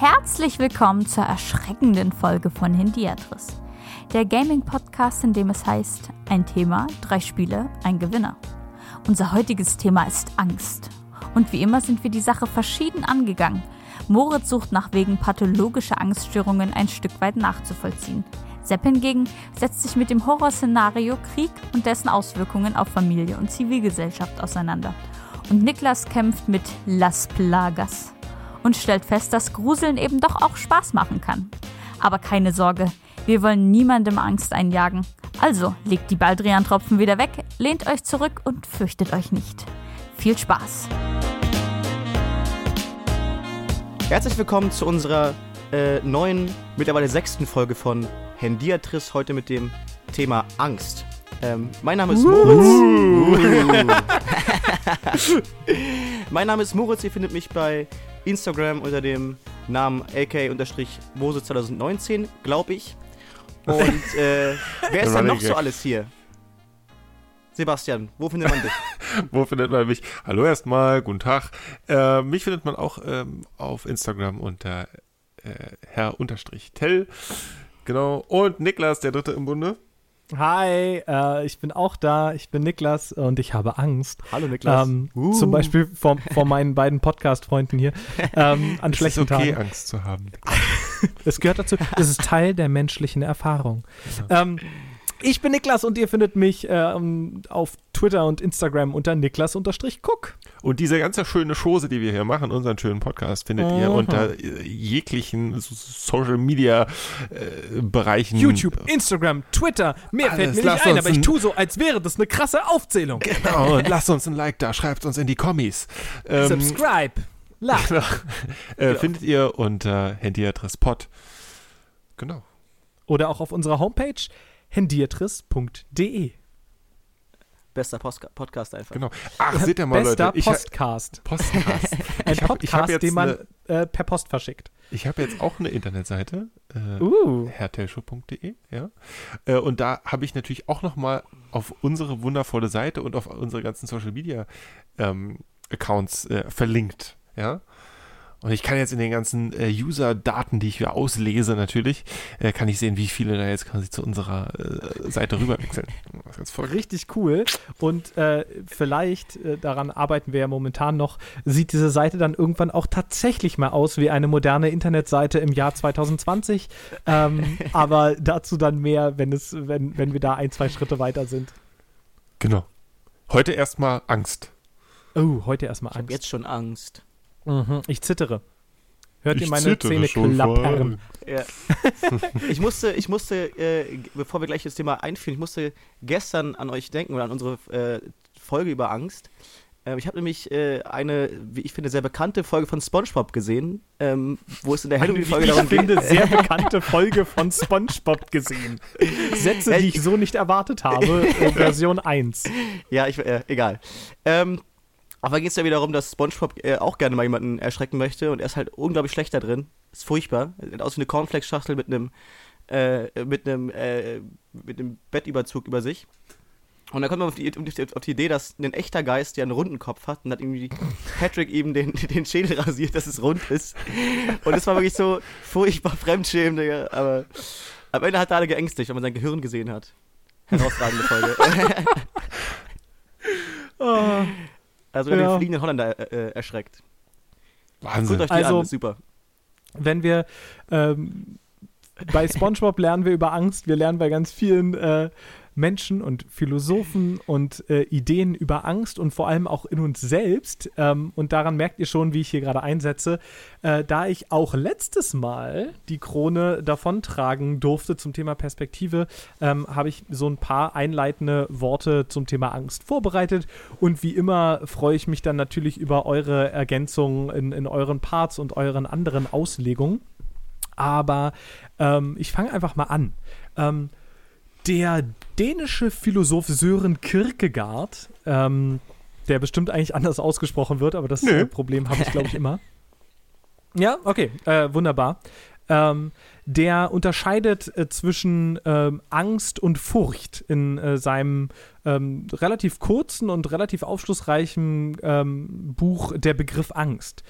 Herzlich willkommen zur erschreckenden Folge von Hindiatris, der Gaming-Podcast, in dem es heißt: ein Thema, drei Spiele, ein Gewinner. Unser heutiges Thema ist Angst. Und wie immer sind wir die Sache verschieden angegangen. Moritz sucht nach Wegen pathologischer Angststörungen ein Stück weit nachzuvollziehen. Sepp hingegen setzt sich mit dem Horrorszenario Krieg und dessen Auswirkungen auf Familie und Zivilgesellschaft auseinander. Und Niklas kämpft mit Las Plagas und stellt fest, dass Gruseln eben doch auch Spaß machen kann. Aber keine Sorge, wir wollen niemandem Angst einjagen. Also legt die Baldrian-Tropfen wieder weg, lehnt euch zurück und fürchtet euch nicht. Viel Spaß! Herzlich willkommen zu unserer äh, neuen, mittlerweile sechsten Folge von Hendiatris, heute mit dem Thema Angst. Ähm, mein Name ist Moritz. mein Name ist Moritz, ihr findet mich bei Instagram unter dem Namen ak-mose2019, glaube ich. Und äh, wer ist denn noch so alles hier? Sebastian, wo findet man dich? wo findet man mich? Hallo erstmal, guten Tag. Äh, mich findet man auch ähm, auf Instagram unter äh, Herr-Tell. Genau. Und Niklas, der Dritte im Bunde. Hi, äh, ich bin auch da. Ich bin Niklas und ich habe Angst. Hallo Niklas. Ähm, uh. Zum Beispiel vor, vor meinen beiden Podcast-Freunden hier. Ähm, an es schlechten ist okay, Tagen. Angst zu haben. Es gehört dazu. Es ist Teil der menschlichen Erfahrung. Ja. Ähm, ich bin Niklas und ihr findet mich ähm, auf Twitter und Instagram unter Niklas-Cook. Und diese ganze schöne Chose, die wir hier machen, unseren schönen Podcast, findet Aha. ihr unter äh, jeglichen Social Media äh, Bereichen. YouTube, Instagram, Twitter. Mehr Alles. fällt mir nicht ein, aber ich tue so, als wäre das eine krasse Aufzählung. Genau, und lasst uns ein Like da, schreibt uns in die Kommis. Ähm, Subscribe. Like. Genau. äh, findet ihr unter Handyadresspot. Genau. Oder auch auf unserer Homepage hendiatris.de. Bester Post Podcast einfach. Genau. Ach, seht ihr mal, Bester Leute. Podcast. Postcast. Ein ich hab, Podcast, ich den man eine, äh, per Post verschickt. Ich habe jetzt auch eine Internetseite. Äh, uh. hertelshow.de, ja. Äh, und da habe ich natürlich auch nochmal auf unsere wundervolle Seite und auf unsere ganzen Social Media ähm, Accounts äh, verlinkt, ja. Und ich kann jetzt in den ganzen äh, User-Daten, die ich hier auslese, natürlich, äh, kann ich sehen, wie viele da jetzt quasi zu unserer äh, Seite rüberwechseln. Das ist ganz voll. Richtig cool. Und äh, vielleicht, äh, daran arbeiten wir ja momentan noch, sieht diese Seite dann irgendwann auch tatsächlich mal aus wie eine moderne Internetseite im Jahr 2020. Ähm, aber dazu dann mehr, wenn, es, wenn, wenn wir da ein, zwei Schritte weiter sind. Genau. Heute erstmal Angst. Oh, heute erstmal Angst. Ich habe jetzt schon Angst. Mhm, ich zittere. Hört ich ihr meine Zähne klappern? Ja. ich musste, ich musste äh, bevor wir gleich das Thema einführen, ich musste gestern an euch denken oder an unsere äh, Folge über Angst. Ähm, ich habe nämlich äh, eine, wie ich finde, sehr bekannte Folge von SpongeBob gesehen, ähm, wo es in der Halloween-Folge darum geht. Ich finde, sehr bekannte Folge von SpongeBob gesehen. Sätze, die ich so nicht erwartet habe, Version 1. Ja, ich, äh, egal. Ähm, aber geht es ja wieder darum, dass Spongebob äh, auch gerne mal jemanden erschrecken möchte und er ist halt unglaublich schlecht da drin. Ist furchtbar. Sieht aus wie eine Cornflakes-Schachtel mit einem äh, mit einem äh, mit einem Bettüberzug über sich. Und dann kommt man auf die, auf die, Idee, dass ein echter Geist ja einen runden Kopf hat und hat irgendwie Patrick eben den, den Schädel rasiert, dass es rund ist. Und das war wirklich so furchtbar fremdschämend, Digga. Aber am Ende hat er alle geängstigt, wenn man sein Gehirn gesehen hat. Herausragende Folge. oh. Also ja. den fliegenden Holländer äh, äh, erschreckt. Wahnsinn. Guckt euch die also, an, ist super. Wenn wir ähm, bei SpongeBob lernen wir über Angst, wir lernen bei ganz vielen äh, Menschen und Philosophen und äh, Ideen über Angst und vor allem auch in uns selbst. Ähm, und daran merkt ihr schon, wie ich hier gerade einsetze. Äh, da ich auch letztes Mal die Krone davontragen durfte zum Thema Perspektive, ähm, habe ich so ein paar einleitende Worte zum Thema Angst vorbereitet. Und wie immer freue ich mich dann natürlich über eure Ergänzungen in, in euren Parts und euren anderen Auslegungen. Aber ähm, ich fange einfach mal an. Ähm, der dänische Philosoph Sören Kierkegaard, ähm, der bestimmt eigentlich anders ausgesprochen wird, aber das nee. Problem habe ich, glaube ich, immer. Ja, okay, äh, wunderbar. Ähm, der unterscheidet äh, zwischen ähm, Angst und Furcht in äh, seinem ähm, relativ kurzen und relativ aufschlussreichen ähm, Buch Der Begriff Angst.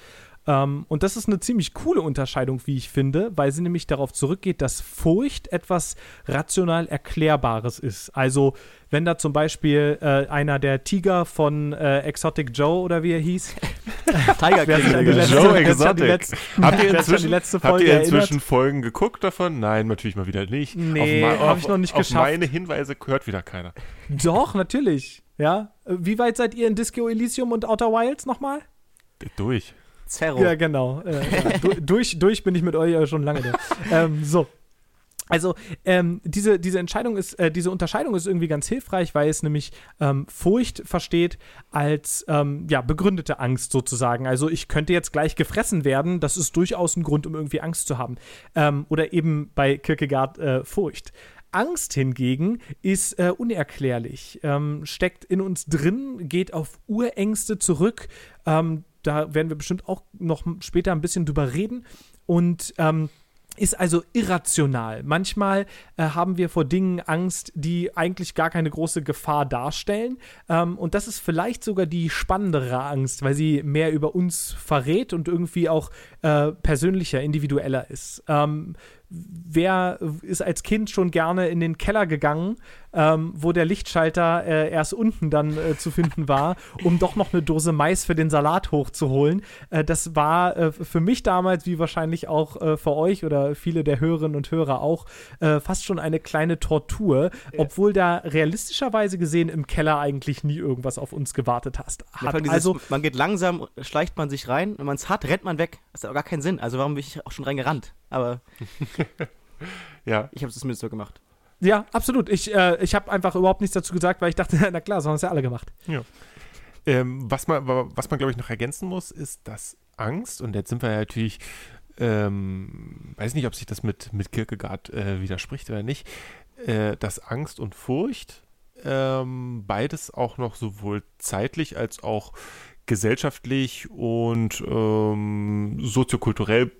Ähm, und das ist eine ziemlich coole Unterscheidung, wie ich finde, weil sie nämlich darauf zurückgeht, dass Furcht etwas rational Erklärbares ist. Also wenn da zum Beispiel äh, einer der Tiger von äh, Exotic Joe oder wie er hieß, Tiger King. letzte- Joe Exotic. letzte- Habt ihr inzwischen, letzte habt Folge ihr inzwischen erinnert? Folgen geguckt davon? Nein, natürlich mal wieder nicht. Nee, Auf ma- hab auf- ich noch nicht auf geschafft. meine Hinweise hört wieder keiner. Doch, natürlich. Ja. Wie weit seid ihr in Disco Elysium und Outer Wilds nochmal? Durch. Zerro. Ja, genau. Äh. Du, durch, durch bin ich mit euch ja schon lange da. ähm, so. Also ähm, diese, diese Entscheidung ist, äh, diese Unterscheidung ist irgendwie ganz hilfreich, weil es nämlich ähm, Furcht versteht als ähm, ja, begründete Angst sozusagen. Also ich könnte jetzt gleich gefressen werden, das ist durchaus ein Grund, um irgendwie Angst zu haben. Ähm, oder eben bei Kierkegaard äh, Furcht. Angst hingegen ist äh, unerklärlich, ähm, steckt in uns drin, geht auf Urängste zurück. Da werden wir bestimmt auch noch später ein bisschen drüber reden. Und ähm, ist also irrational. Manchmal äh, haben wir vor Dingen Angst, die eigentlich gar keine große Gefahr darstellen. Ähm, und das ist vielleicht sogar die spannendere Angst, weil sie mehr über uns verrät und irgendwie auch äh, persönlicher, individueller ist. Ähm, wer ist als Kind schon gerne in den Keller gegangen, ähm, wo der Lichtschalter äh, erst unten dann äh, zu finden war, um doch noch eine Dose Mais für den Salat hochzuholen? Äh, das war äh, für mich damals, wie wahrscheinlich auch äh, für euch oder viele der Hörerinnen und Hörer auch, äh, fast schon eine kleine Tortur, obwohl da realistischerweise gesehen im Keller eigentlich nie irgendwas auf uns gewartet hast. Ja, hat. allem dieses, Also man geht langsam, schleicht man sich rein, wenn man es hat, rennt man weg. Das hat auch gar keinen Sinn. Also warum bin ich auch schon reingerannt? Aber Ja. ich habe es zumindest so gemacht. Ja, absolut. Ich, äh, ich habe einfach überhaupt nichts dazu gesagt, weil ich dachte, na klar, so haben es ja alle gemacht. Ähm, was man, was man glaube ich, noch ergänzen muss, ist, dass Angst, und jetzt sind wir ja natürlich, ähm, weiß nicht, ob sich das mit, mit Kierkegaard äh, widerspricht oder nicht, äh, dass Angst und Furcht ähm, beides auch noch sowohl zeitlich als auch gesellschaftlich und ähm, soziokulturell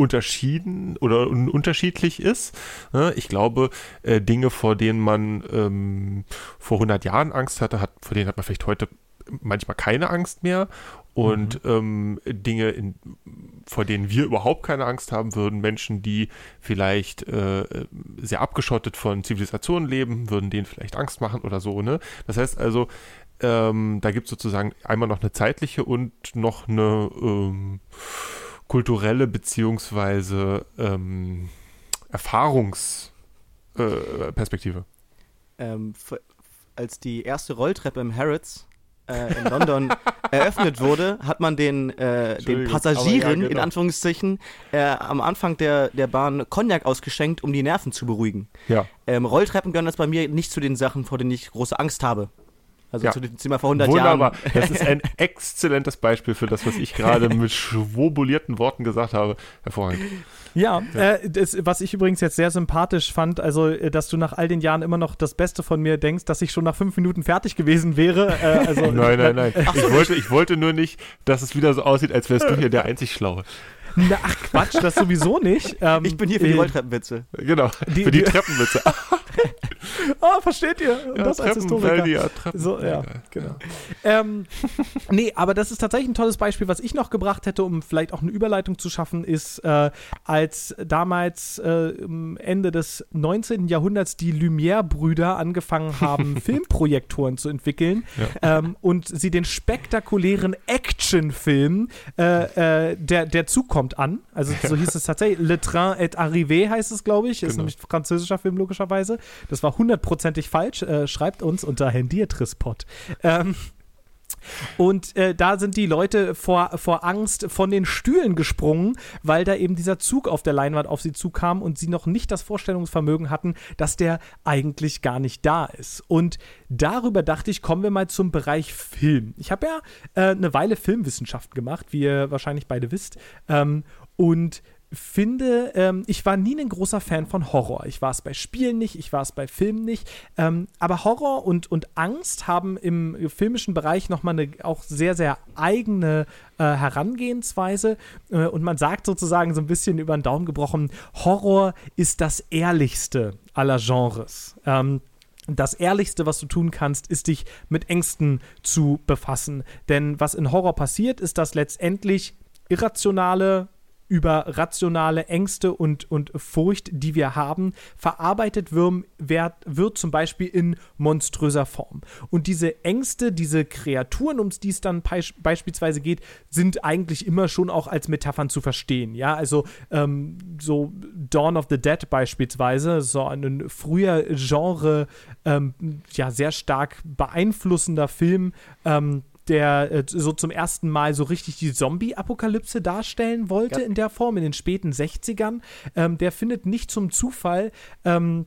unterschieden oder un unterschiedlich ist. Ne? Ich glaube, äh, Dinge, vor denen man ähm, vor 100 Jahren Angst hatte, hat, vor denen hat man vielleicht heute manchmal keine Angst mehr. Und ähm, Dinge, in, vor denen wir überhaupt keine Angst haben würden, Menschen, die vielleicht äh, sehr abgeschottet von Zivilisationen leben, würden denen vielleicht Angst machen oder so. Ne? Das heißt also, ähm, da gibt es sozusagen einmal noch eine zeitliche und noch eine ähm, kulturelle beziehungsweise ähm, Erfahrungsperspektive. Äh. Ähm, als die erste Rolltreppe im Harrods äh, in London eröffnet wurde, hat man den, äh, den Passagieren, ja, in genau. Anführungszeichen, äh, am Anfang der, der Bahn Cognac ausgeschenkt, um die Nerven zu beruhigen. ja. Ähm, Rolltreppen gehören jetzt bei mir nicht zu den Sachen, vor denen ich große Angst habe. Also Ja. zu dem Thema vor 100 Wunderbar. Jahren. Das ist ein exzellentes Beispiel für das, was ich gerade mit schwobulierten Worten gesagt habe. Hervorragend. Ja, äh, das, was ich übrigens jetzt sehr sympathisch fand, also, äh, dass du nach all den Jahren immer noch das Beste von mir denkst, dass ich schon nach fünf Minuten fertig gewesen wäre. Äh, also, Nein, nein, nein. Ich wollte, ich wollte nur nicht, dass es wieder so aussieht, als wärst du hier der einzig Schlaue. Na, ach Quatsch, das sowieso nicht. Ähm, Ich bin hier für die äh, Rolltreppenwitze. Genau. Die- für die, die- Treppenwitze. Oh, versteht ihr? Und Ja, das als Historiker. Ja, Treppen. So, ja, genau. Ähm, nee, aber das ist tatsächlich ein tolles Beispiel. Was ich noch gebracht hätte, um vielleicht auch eine Überleitung zu schaffen, ist, äh, als damals äh, am Ende des 19. Jahrhunderts die Lumière-Brüder angefangen haben, Filmprojektoren zu entwickeln ähm, und sie den spektakulären Actionfilm äh, äh, der, der Zug kommt an, also so hieß es tatsächlich, Le Train est arrivé heißt es, glaube ich, ist Genau. nämlich ein französischer Film logischerweise. Das war hundertprozentig falsch. Äh, schreibt uns unter Hendiatrispot. Ähm, und äh, da sind die Leute vor, vor Angst von den Stühlen gesprungen, weil da eben dieser Zug auf der Leinwand auf sie zukam und sie noch nicht das Vorstellungsvermögen hatten, dass der eigentlich gar nicht da ist. Und darüber dachte ich, kommen wir mal zum Bereich Film. Ich habe ja äh, eine Weile Filmwissenschaften gemacht, wie ihr wahrscheinlich beide wisst. Ähm, und finde, ähm, ich war nie ein großer Fan von Horror. Ich war es bei Spielen nicht, ich war es bei Filmen nicht. Ähm, aber Horror und, und Angst haben im filmischen Bereich nochmal eine auch sehr, sehr eigene äh, Herangehensweise. Äh, und man sagt sozusagen so ein bisschen über den Daumen gebrochen, Horror ist das ehrlichste aller Genres. Ähm, das Ehrlichste, was du tun kannst, ist dich mit Ängsten zu befassen. Denn was in Horror passiert, ist, dass letztendlich irrationale über rationale Ängste und, und Furcht, die wir haben, verarbeitet wird, wird, wird zum Beispiel in monströser Form. Und diese Ängste, diese Kreaturen, um die es dann beispielsweise geht, sind eigentlich immer schon auch als Metaphern zu verstehen. Ja, also ähm, so Dawn of the Dead beispielsweise, so ein früher Genre, ähm, ja, sehr stark beeinflussender Film, ähm, der äh, so zum ersten Mal so richtig die Zombie-Apokalypse darstellen wollte ja. in der Form, in den späten 60ern. Ähm, der findet nicht zum Zufall ähm,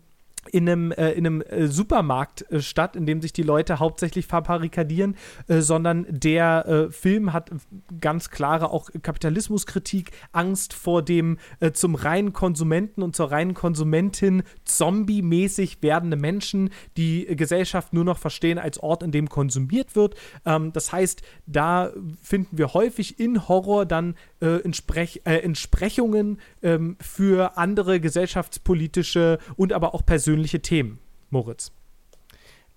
in einem, äh, in einem äh, Supermarkt äh, statt, in dem sich die Leute hauptsächlich verbarrikadieren, äh, sondern der äh, Film hat ganz klare auch Kapitalismuskritik, Angst vor dem äh, zum reinen Konsumenten und zur reinen Konsumentin zombie-mäßig werdende Menschen, die Gesellschaft nur noch verstehen als Ort, in dem konsumiert wird. Ähm, das heißt, da finden wir häufig in Horror dann Entsprech Entsprechungen ähm, für andere gesellschaftspolitische und aber auch persönliche persönliche Themen, Moritz.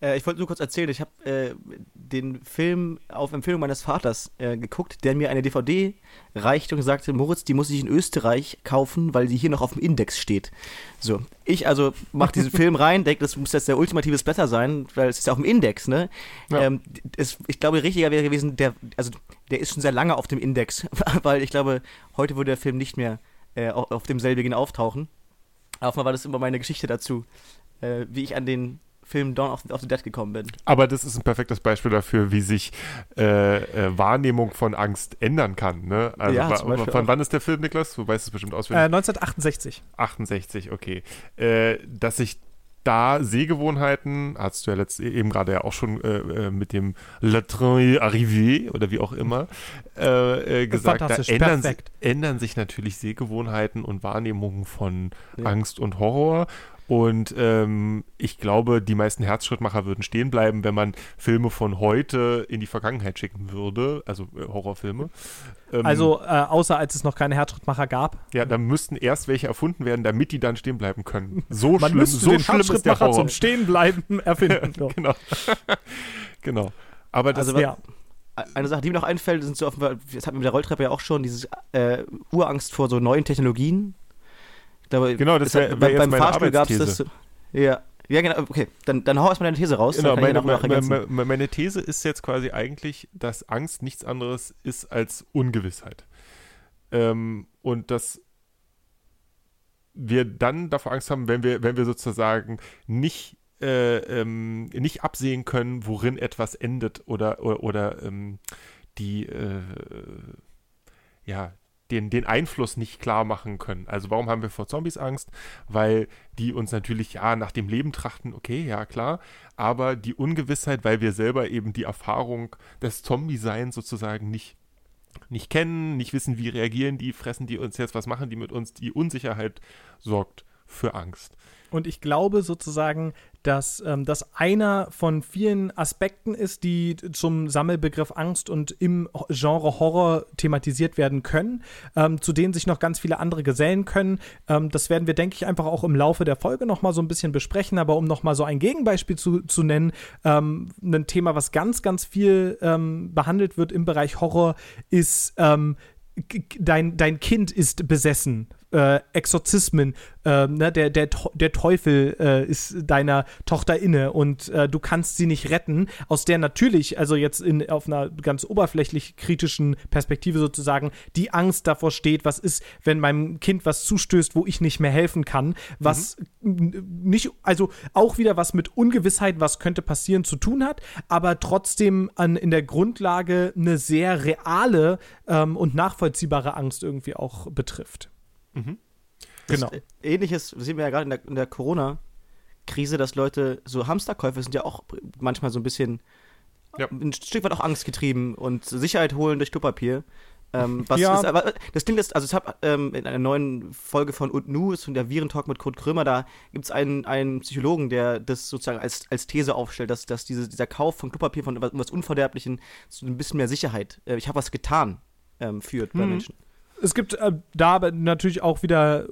Äh, ich wollte nur kurz erzählen, ich habe äh, den Film auf Empfehlung meines Vaters äh, geguckt, der mir eine DVD reichte und sagte, Moritz, die muss ich in Österreich kaufen, weil die hier noch auf dem Index steht. So, ich also mache diesen Film rein, denke, das muss jetzt der ultimative Splatter sein, weil es ist ja auf dem Index, ne? Ja. Ähm, es, ich glaube, richtiger wäre gewesen, der, also der ist schon sehr lange auf dem Index, weil ich glaube, heute würde der Film nicht mehr äh, auf demselbigen auftauchen. Auf war das immer meine Geschichte dazu, äh, wie ich an den Film Dawn of, of, the Dead gekommen bin. Aber das ist ein perfektes Beispiel dafür, wie sich äh, äh, Wahrnehmung von Angst ändern kann. Ne? Also ja, von auch. wann ist der Film, Niklas? Du weißt es bestimmt auswendig. Äh, 1968. 68, okay. Äh, dass sich da Sehgewohnheiten, hast du ja letzt, eben gerade ja auch schon äh, äh mit dem Le Train Arrivé oder wie auch immer äh, äh, gesagt, da ändern, ändern, sich natürlich Sehgewohnheiten und Wahrnehmungen von ja. Angst und Horror. Und ähm, ich glaube, die meisten Herzschrittmacher würden stehen bleiben, wenn man Filme von heute in die Vergangenheit schicken würde, also äh, Horrorfilme. Ähm, also äh, außer als es noch keine Herzschrittmacher gab. Ja, dann müssten erst welche erfunden werden, damit die dann stehen bleiben können. So man schlimm, so den schlimm ist der Horror. zum Stehenbleiben erfinden. ja, genau. genau. Aber das also, ja. Eine Sache, die mir noch einfällt, sind so offenbar, das hatten wir mit der Rolltreppe ja auch schon, diese äh, Urangst vor so neuen Technologien Glaube, genau, das wäre wär beim Fahrstuhl gab es das. Ja. Ja, genau, okay. Dann, dann hau erstmal deine These raus. Genau, meine, meine, meine, These ist jetzt quasi eigentlich, dass Angst nichts anderes ist als Ungewissheit. Ähm, und dass wir dann davor Angst haben, wenn wir, wenn wir sozusagen nicht, äh, ähm, nicht absehen können, worin etwas endet oder, oder, oder ähm, die, äh, ja, den, den Einfluss nicht klar machen können. Also warum haben wir vor Zombies Angst? Weil die uns natürlich ja nach dem Leben trachten, okay, ja klar, aber die Ungewissheit, weil wir selber eben die Erfahrung des Zombie-Seins sozusagen nicht nicht kennen, nicht wissen, wie reagieren die, fressen die uns jetzt, was machen die mit uns, die Unsicherheit sorgt für Angst. Und ich glaube sozusagen, dass ähm, das einer von vielen Aspekten ist, die zum Sammelbegriff Angst und im Genre Horror thematisiert werden können, ähm, zu denen sich noch ganz viele andere gesellen können. Ähm, das werden wir, denke ich, einfach auch im Laufe der Folge noch mal so ein bisschen besprechen. Aber um noch mal so ein Gegenbeispiel zu, zu nennen, ähm, ein Thema, was ganz, ganz viel ähm, behandelt wird im Bereich Horror, ist ähm, dein, dein Kind ist besessen äh, Exorzismen, äh, ne, der, der, der Teufel äh, ist deiner Tochter inne und äh, du kannst sie nicht retten, aus der natürlich, also jetzt in, auf einer ganz oberflächlich kritischen Perspektive sozusagen, die Angst davor steht, was ist, wenn meinem Kind was zustößt, wo ich nicht mehr helfen kann, was mhm. nicht, also auch wieder was mit Ungewissheit, was könnte passieren, zu tun hat, aber trotzdem an, in der Grundlage eine sehr reale ähm, und nachvollziehbare Angst irgendwie auch betrifft. Mhm. Genau. Ähnliches sehen wir ja gerade in der, in der Corona-Krise, dass Leute, so Hamsterkäufe sind ja auch manchmal so ein bisschen ja. ein Stück weit auch angstgetrieben und Sicherheit holen durch Klopapier. Ähm, was Ja. ist, aber das Ding ist, also ich habe ähm, in einer neuen Folge von Und Nu, ist von der Virentalk mit Kurt Krömer, da gibt es einen, einen Psychologen, der das sozusagen als, als These aufstellt, dass, dass diese, dieser Kauf von Klopapier von was, was Unverderblichen zu ein bisschen mehr Sicherheit, äh, ich habe was getan, ähm, führt bei Mhm. Menschen. Es gibt äh, da aber natürlich auch wieder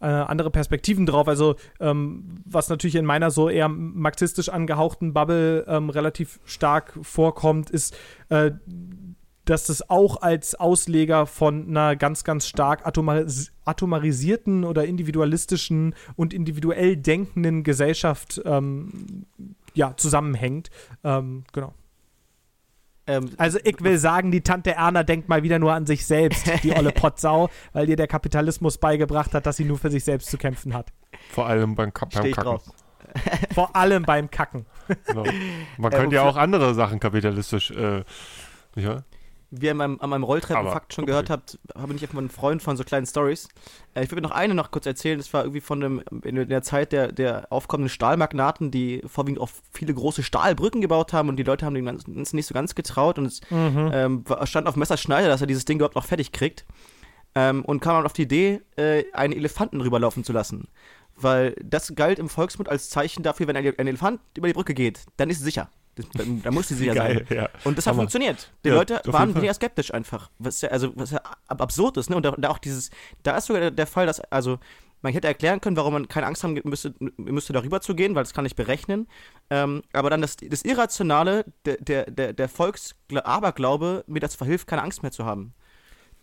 äh, andere Perspektiven drauf. Also, ähm, was natürlich in meiner so eher marxistisch angehauchten Bubble ähm, relativ stark vorkommt, ist, äh, dass das auch als Ausleger von einer ganz, ganz stark atomaris atomarisierten oder individualistischen und individuell denkenden Gesellschaft ähm, ja, zusammenhängt. Ähm, genau. Ähm, Also ich will sagen, die Tante Erna denkt mal wieder nur an sich selbst, die olle Potsau, weil ihr der Kapitalismus beigebracht hat, dass sie nur für sich selbst zu kämpfen hat. Vor allem beim, Ka beim Kacken. drauf. Vor allem beim Kacken. Genau. Man Äh, könnte ja wofür- auch andere Sachen kapitalistisch, äh, wahr? Wie ihr an meinem, an meinem Rolltreppenfakt schon okay. gehört habt, habe ich von einem Freund von so kleinen Stories. Äh, ich würde noch eine noch kurz erzählen. Das war irgendwie von einem, in der Zeit der, der aufkommenden Stahlmagnaten, die vorwiegend auch viele große Stahlbrücken gebaut haben und die Leute haben dem Ganzen nicht so ganz getraut und es ähm, war- stand auf Messerschneider, dass er dieses Ding überhaupt noch fertig kriegt. Ähm, und kam dann auf die Idee, äh, einen Elefanten rüberlaufen zu lassen. Weil das galt im Volksmund als Zeichen dafür, wenn ein Elefant über die Brücke geht, dann ist es sicher. Das, dann, dann muss sie sein. Geil, ja. Und das hat Hammer. funktioniert. Die Ja, Leute waren weniger skeptisch einfach. Was ja, also, was ja ab absurd ist, ne? Und da, da auch dieses, da ist sogar der, Fall, dass, also, man hätte erklären können, warum man keine Angst haben müsste, müsste darüber zu gehen, weil das kann ich berechnen. Ähm, aber dann das, das Irrationale, der, der, der, der Volksaberglaube, mir das verhilft, keine Angst mehr zu haben.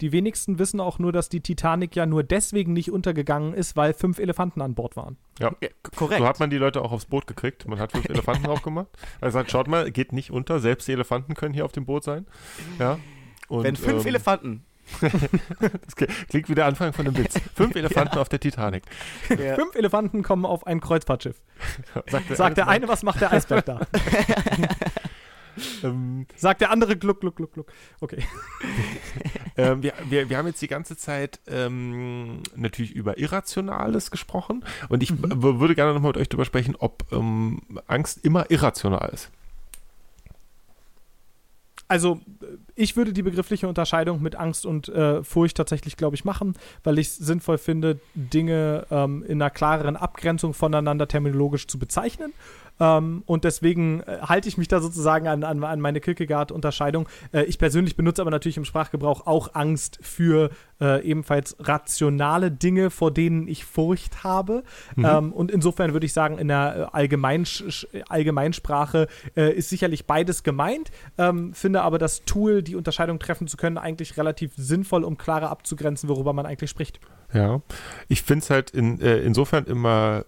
Die wenigsten wissen auch nur, dass die Titanic ja nur deswegen nicht untergegangen ist, weil fünf Elefanten an Bord waren. Ja. Ja, korrekt. So hat man die Leute auch aufs Boot gekriegt. Man hat fünf Elefanten drauf gemacht. Er sagt, schaut mal, geht nicht unter. Selbst die Elefanten können hier auf dem Boot sein. Ja. Und, wenn fünf ähm, Elefanten. Das klingt wie der Anfang von einem Witz. Fünf Elefanten auf der Titanic. Ja. Fünf Elefanten kommen auf ein Kreuzfahrtschiff. Sagt Sagt der eine, was macht der Eisberg da? Ähm, Sagt der andere gluck, gluck, gluck, gluck. Okay. ähm, wir, wir, wir haben jetzt die ganze Zeit ähm, natürlich über Irrationales gesprochen und ich Mhm. würde gerne nochmal mit euch darüber sprechen, ob ähm, Angst immer irrational ist. Also, äh, ich würde die begriffliche Unterscheidung mit Angst und äh, Furcht tatsächlich, glaube ich, machen, weil ich es sinnvoll finde, Dinge ähm, in einer klareren Abgrenzung voneinander terminologisch zu bezeichnen. Ähm, und deswegen äh, halte ich mich da sozusagen an, an, an meine Kierkegaard-Unterscheidung. Äh, ich persönlich benutze aber natürlich im Sprachgebrauch auch Angst für äh, ebenfalls rationale Dinge, vor denen ich Furcht habe. Ähm, und insofern würde ich sagen, in der äh, Allgemeinsch Allgemeinsprache äh, ist sicherlich beides gemeint, ähm, finde aber das Tool, die Unterscheidung treffen zu können, eigentlich relativ sinnvoll, um klarer abzugrenzen, worüber man eigentlich spricht. Ja, ich finde es halt in, äh, insofern immer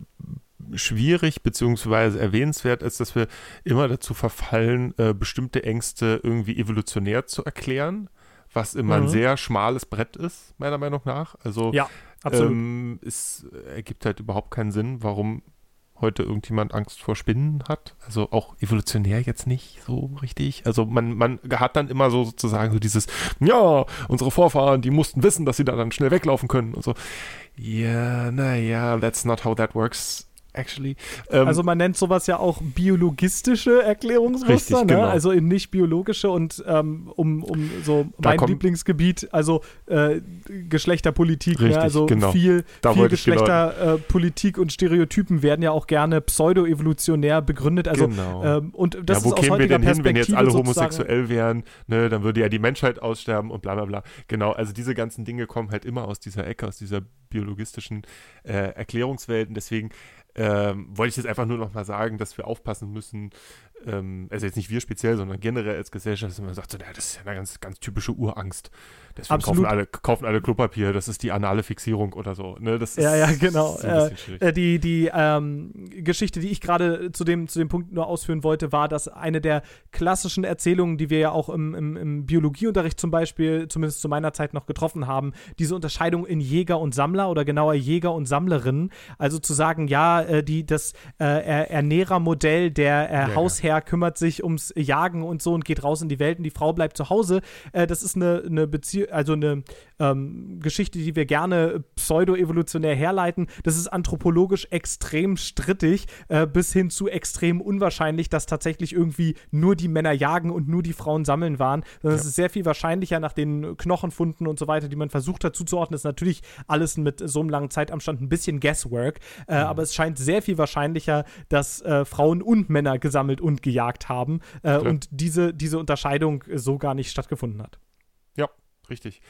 schwierig beziehungsweise erwähnenswert, als dass wir immer dazu verfallen, äh, bestimmte Ängste irgendwie evolutionär zu erklären, was immer ein Mhm. sehr schmales Brett ist, meiner Meinung nach. Also Ja, ähm, es ergibt halt überhaupt keinen Sinn, warum heute irgendjemand Angst vor Spinnen hat. Also auch evolutionär jetzt nicht so richtig. Also man, man hat dann immer so sozusagen so dieses, ja, unsere Vorfahren, die mussten wissen, dass sie da dann schnell weglaufen können und so. Ja, naja, that's not how that works, actually. Ähm, also man nennt sowas ja auch biologistische Erklärungsmuster, Richtig, ne? genau. also in nicht biologische und ähm, um, um so Da mein Lieblingsgebiet, also äh, Geschlechterpolitik, Richtig, ne? also genau. viel, Da viel Geschlechterpolitik und Stereotypen werden ja auch gerne pseudo-evolutionär begründet, also Genau. ähm, und das ja, wo ist kämen wir denn hin, wenn jetzt alle homosexuell wären? Ne, dann würde ja die Menschheit aussterben und bla bla bla. Genau, also diese ganzen Dinge kommen halt immer aus dieser Ecke, aus dieser biologistischen äh, Erklärungswelt. Und deswegen ähm, wollte ich jetzt einfach nur noch mal sagen, dass wir aufpassen müssen, ähm, also jetzt nicht wir speziell, sondern generell als Gesellschaft, dass man sagt, so, naja, das ist ja eine ganz, ganz typische Urangst. Deswegen Absolut. kaufen alle, kaufen alle Klopapier, das ist die anale Fixierung oder so. Ne? Das ist, Ja, ja, genau. bisschen schwierig. Äh, die die ähm, Geschichte, die ich gerade zu dem, zu dem Punkt nur ausführen wollte, war, dass eine der klassischen Erzählungen, die wir ja auch im, im, im Biologieunterricht zum Beispiel, zumindest zu meiner Zeit noch getroffen haben, diese Unterscheidung in Jäger und Sammler oder genauer Jäger und Sammlerinnen. Also zu sagen, ja, äh, die, das äh, Er- Ernährermodell der äh, ja. Hausherren Herr kümmert sich ums Jagen und so und geht raus in die Welt und die Frau bleibt zu Hause. Äh, das ist eine, eine Beziehung, also eine ähm, Geschichte, die wir gerne pseudo-evolutionär herleiten. Das ist anthropologisch extrem strittig, äh, bis hin zu extrem unwahrscheinlich, dass tatsächlich irgendwie nur die Männer jagen und nur die Frauen sammeln waren. Das ja. ist sehr viel wahrscheinlicher nach den Knochenfunden und so weiter, die man versucht hat zuzuordnen. Das ist natürlich alles mit so einem langen Zeitabstand ein bisschen Guesswork, äh, mhm. aber es scheint sehr viel wahrscheinlicher, dass äh, Frauen und Männer gesammelt und gejagt haben äh, und diese, diese Unterscheidung so gar nicht stattgefunden hat. Ja, richtig.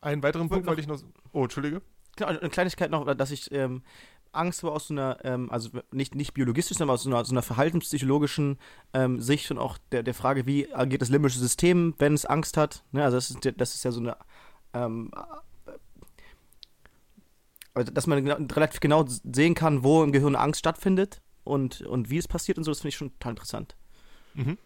Einen weiteren Punkt wollte ich noch. Oh, Entschuldige. Genau, eine Kleinigkeit noch, dass ich ähm, Angst war aus so einer, ähm, also nicht, nicht biologistisch, sondern aus so einer, so einer verhaltenspsychologischen ähm, Sicht und auch der, der Frage, wie agiert das limbische System, wenn es Angst hat. Ne? Also das ist, das ist ja so eine ähm, also dass man relativ genau sehen kann, wo im Gehirn Angst stattfindet und, und wie es passiert und so, das finde ich schon total interessant. Mhm.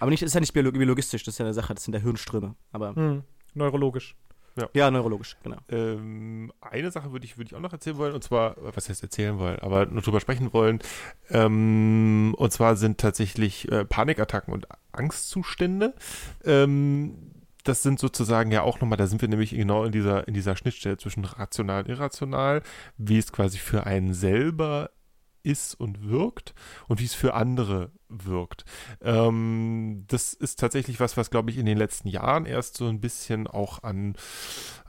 Aber nicht, ist ja nicht biologistisch, das ist ja eine Sache, das sind ja Hirnströme. Aber mhm. Neurologisch. Ja. ja, neurologisch, genau. Ähm, eine Sache würde ich, würd ich auch noch erzählen wollen, und zwar, was heißt erzählen wollen, aber nur drüber sprechen wollen. Ähm, und zwar sind tatsächlich äh, Panikattacken und Angstzustände. Ähm, das sind sozusagen ja auch nochmal, da sind wir nämlich genau in dieser, in dieser Schnittstelle zwischen rational und irrational, wie es quasi für einen selber ist und wirkt und wie es für andere wirkt. Ähm, das ist tatsächlich was, was, glaube ich, in den letzten Jahren erst so ein bisschen auch an,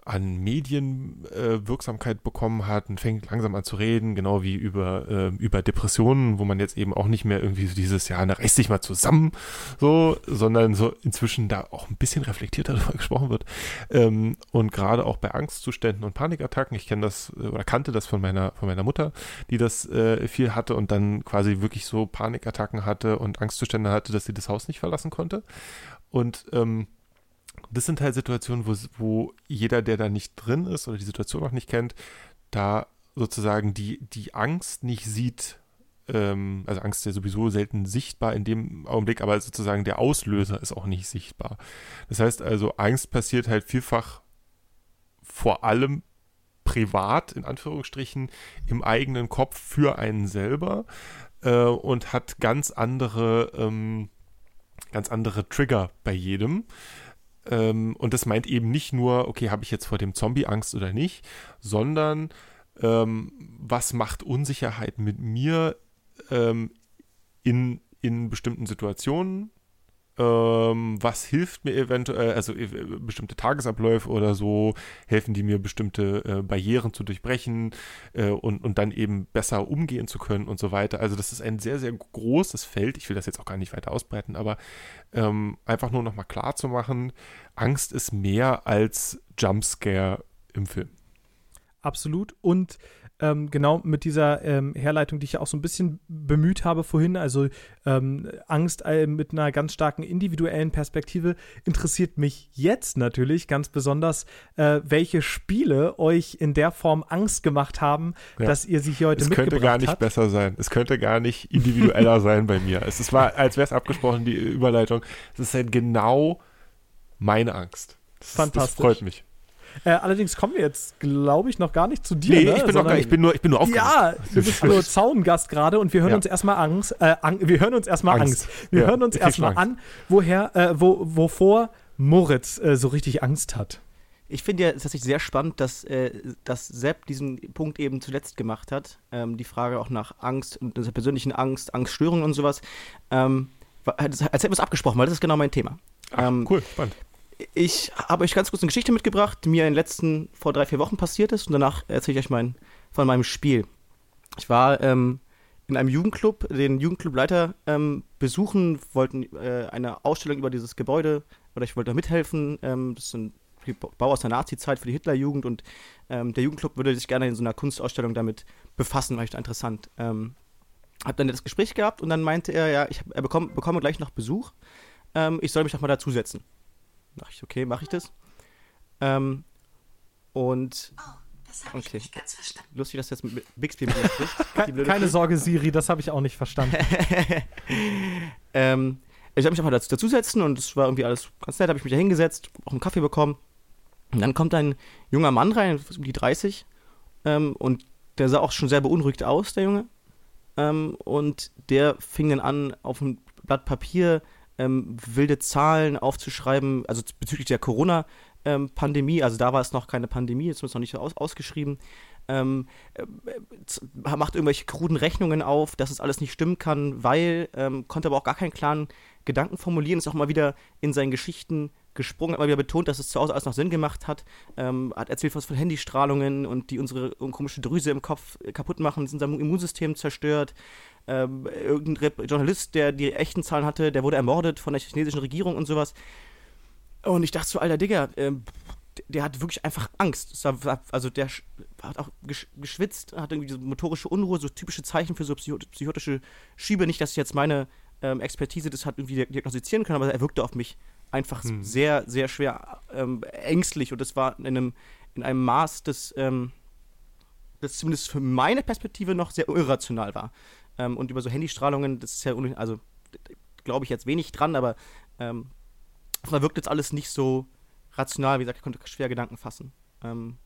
an Medienwirksamkeit äh, bekommen hat und fängt langsam an zu reden, genau wie über, äh, über Depressionen, wo man jetzt eben auch nicht mehr irgendwie so dieses Jahr, na, reiß dich mal zusammen, so, sondern so inzwischen da auch ein bisschen reflektierter darüber gesprochen wird. Ähm, und gerade auch bei Angstzuständen und Panikattacken, ich kenne das äh, oder kannte das von meiner, von meiner Mutter, die das äh, viel hatte und dann quasi wirklich so Panikattacken hatte und Angstzustände hatte, dass sie das Haus nicht verlassen konnte. Und ähm, das sind halt Situationen, wo, wo jeder, der da nicht drin ist oder die Situation noch nicht kennt, da sozusagen die, die Angst nicht sieht, ähm, also Angst ist ja sowieso selten sichtbar in dem Augenblick, aber sozusagen der Auslöser ist auch nicht sichtbar. Das heißt also, Angst passiert halt vielfach vor allem privat, in Anführungsstrichen, im eigenen Kopf für einen selber äh, und hat ganz andere, ähm, ganz andere Trigger bei jedem. Ähm, und das meint eben nicht nur, okay, habe ich jetzt vor dem Zombie Angst oder nicht, sondern ähm, was macht Unsicherheit mit mir ähm, in, in bestimmten Situationen? Ähm, was hilft mir eventuell, also äh, bestimmte Tagesabläufe oder so, helfen die mir bestimmte äh, Barrieren zu durchbrechen äh, und, und dann eben besser umgehen zu können und so weiter. Also das ist ein sehr, sehr großes Feld. Ich will das jetzt auch gar nicht weiter ausbreiten, aber ähm, einfach nur nochmal klar zu machen, Angst ist mehr als Jumpscare im Film. Absolut. Und ähm, genau mit dieser ähm, Herleitung, die ich ja auch so ein bisschen bemüht habe vorhin, also ähm, Angst äh, mit einer ganz starken individuellen Perspektive, interessiert mich jetzt natürlich ganz besonders, äh, welche Spiele euch in der Form Angst gemacht haben, ja. dass ihr sie hier heute es mitgebracht habt. Es könnte gar nicht hat. besser sein. Es könnte gar nicht individueller sein bei mir. Es, es war, als wäre es abgesprochen, die Überleitung. Es ist halt genau meine Angst. Das, Fantastisch. Das freut mich. Äh, allerdings kommen wir jetzt, glaube ich, noch gar nicht zu dir. Nee, ne? ich, bin noch gar, ich bin nur, ich bin nur aufgeregt. Ja, du bist nur Zaungast gerade und wir hören ja. uns erstmal Angst. Äh, ang wir hören uns erstmal Angst. Angst. Wir ja, hören uns erstmal an, woher, äh, wo, wovor Moritz äh, so richtig Angst hat. Ich finde ja tatsächlich sehr spannend, dass, äh, dass Sepp diesen Punkt eben zuletzt gemacht hat. Ähm, die Frage auch nach Angst und dieser persönlichen Angst, Angststörungen und sowas. Ähm, als hätten wir es abgesprochen, weil das ist genau mein Thema. Ach, ähm, cool, spannend ich habe euch ganz kurz eine Geschichte mitgebracht, die mir in den letzten vor drei, vier Wochen passiert ist und danach erzähle ich euch mein, von meinem Spiel. Ich war ähm, in einem Jugendclub, den Jugendclubleiter ähm, besuchen, wollten äh, eine Ausstellung über dieses Gebäude oder ich wollte da mithelfen. Ähm, das ist ein Bau aus der Nazi-Zeit für die Hitlerjugend und ähm, der Jugendclub würde sich gerne in so einer Kunstausstellung damit befassen, war echt interessant. Ähm, hab dann das Gespräch gehabt und dann meinte er, ja, ich hab, er bekomme, bekomme gleich noch Besuch, ähm, ich soll mich doch mal dazusetzen. Dachte ich, okay, mache ich das. Ähm, und. Oh, das habe okay. ich nicht ganz verstanden. Lustig, dass du jetzt mit Bixby mit mir sprichst. Keine Sorge, Siri, das habe ich auch nicht verstanden. ähm, ich habe mich einfach dazu, dazusetzen und es war irgendwie alles ganz nett, habe ich mich da hingesetzt, auch einen Kaffee bekommen. Und dann kommt ein junger Mann rein, um die 30, ähm, und der sah auch schon sehr beunruhigt aus, der Junge. Ähm, und der fing dann an, auf ein Blatt Papier ähm, wilde Zahlen aufzuschreiben, also bezüglich der Corona-Pandemie, also da war es noch keine Pandemie, jetzt ist es noch nicht aus, ausgeschrieben, ähm, äh, macht irgendwelche kruden Rechnungen auf, dass es alles nicht stimmen kann, weil, ähm, konnte aber auch gar keinen klaren Gedanken formulieren, ist auch mal wieder in seinen Geschichten gesprungen, hat mal wieder betont, dass es zu Hause alles noch Sinn gemacht hat, ähm, hat erzählt was von Handystrahlungen und die unsere komische Drüse im Kopf kaputt machen, unser Immunsystem zerstört. Ähm, irgendein Journalist, der die echten Zahlen hatte, der wurde ermordet von der chinesischen Regierung und sowas. Und ich dachte so, alter Digga, ähm, der hat wirklich einfach Angst. War, also der hat auch geschwitzt, hat irgendwie diese motorische Unruhe, so typische Zeichen für so psychotische Schiebe. Nicht, dass ich jetzt meine ähm, Expertise das hat irgendwie diagnostizieren kann, aber er wirkte auf mich einfach hm. sehr, sehr schwer ähm, ängstlich und das war in einem, in einem Maß, das, ähm, das zumindest für meine Perspektive noch sehr irrational war. Ähm, und über so Handystrahlungen, das ist ja, also glaube ich jetzt wenig dran, aber ähm, da wirkt jetzt alles nicht so rational, wie gesagt, ich konnte schwer Gedanken fassen. Ähm,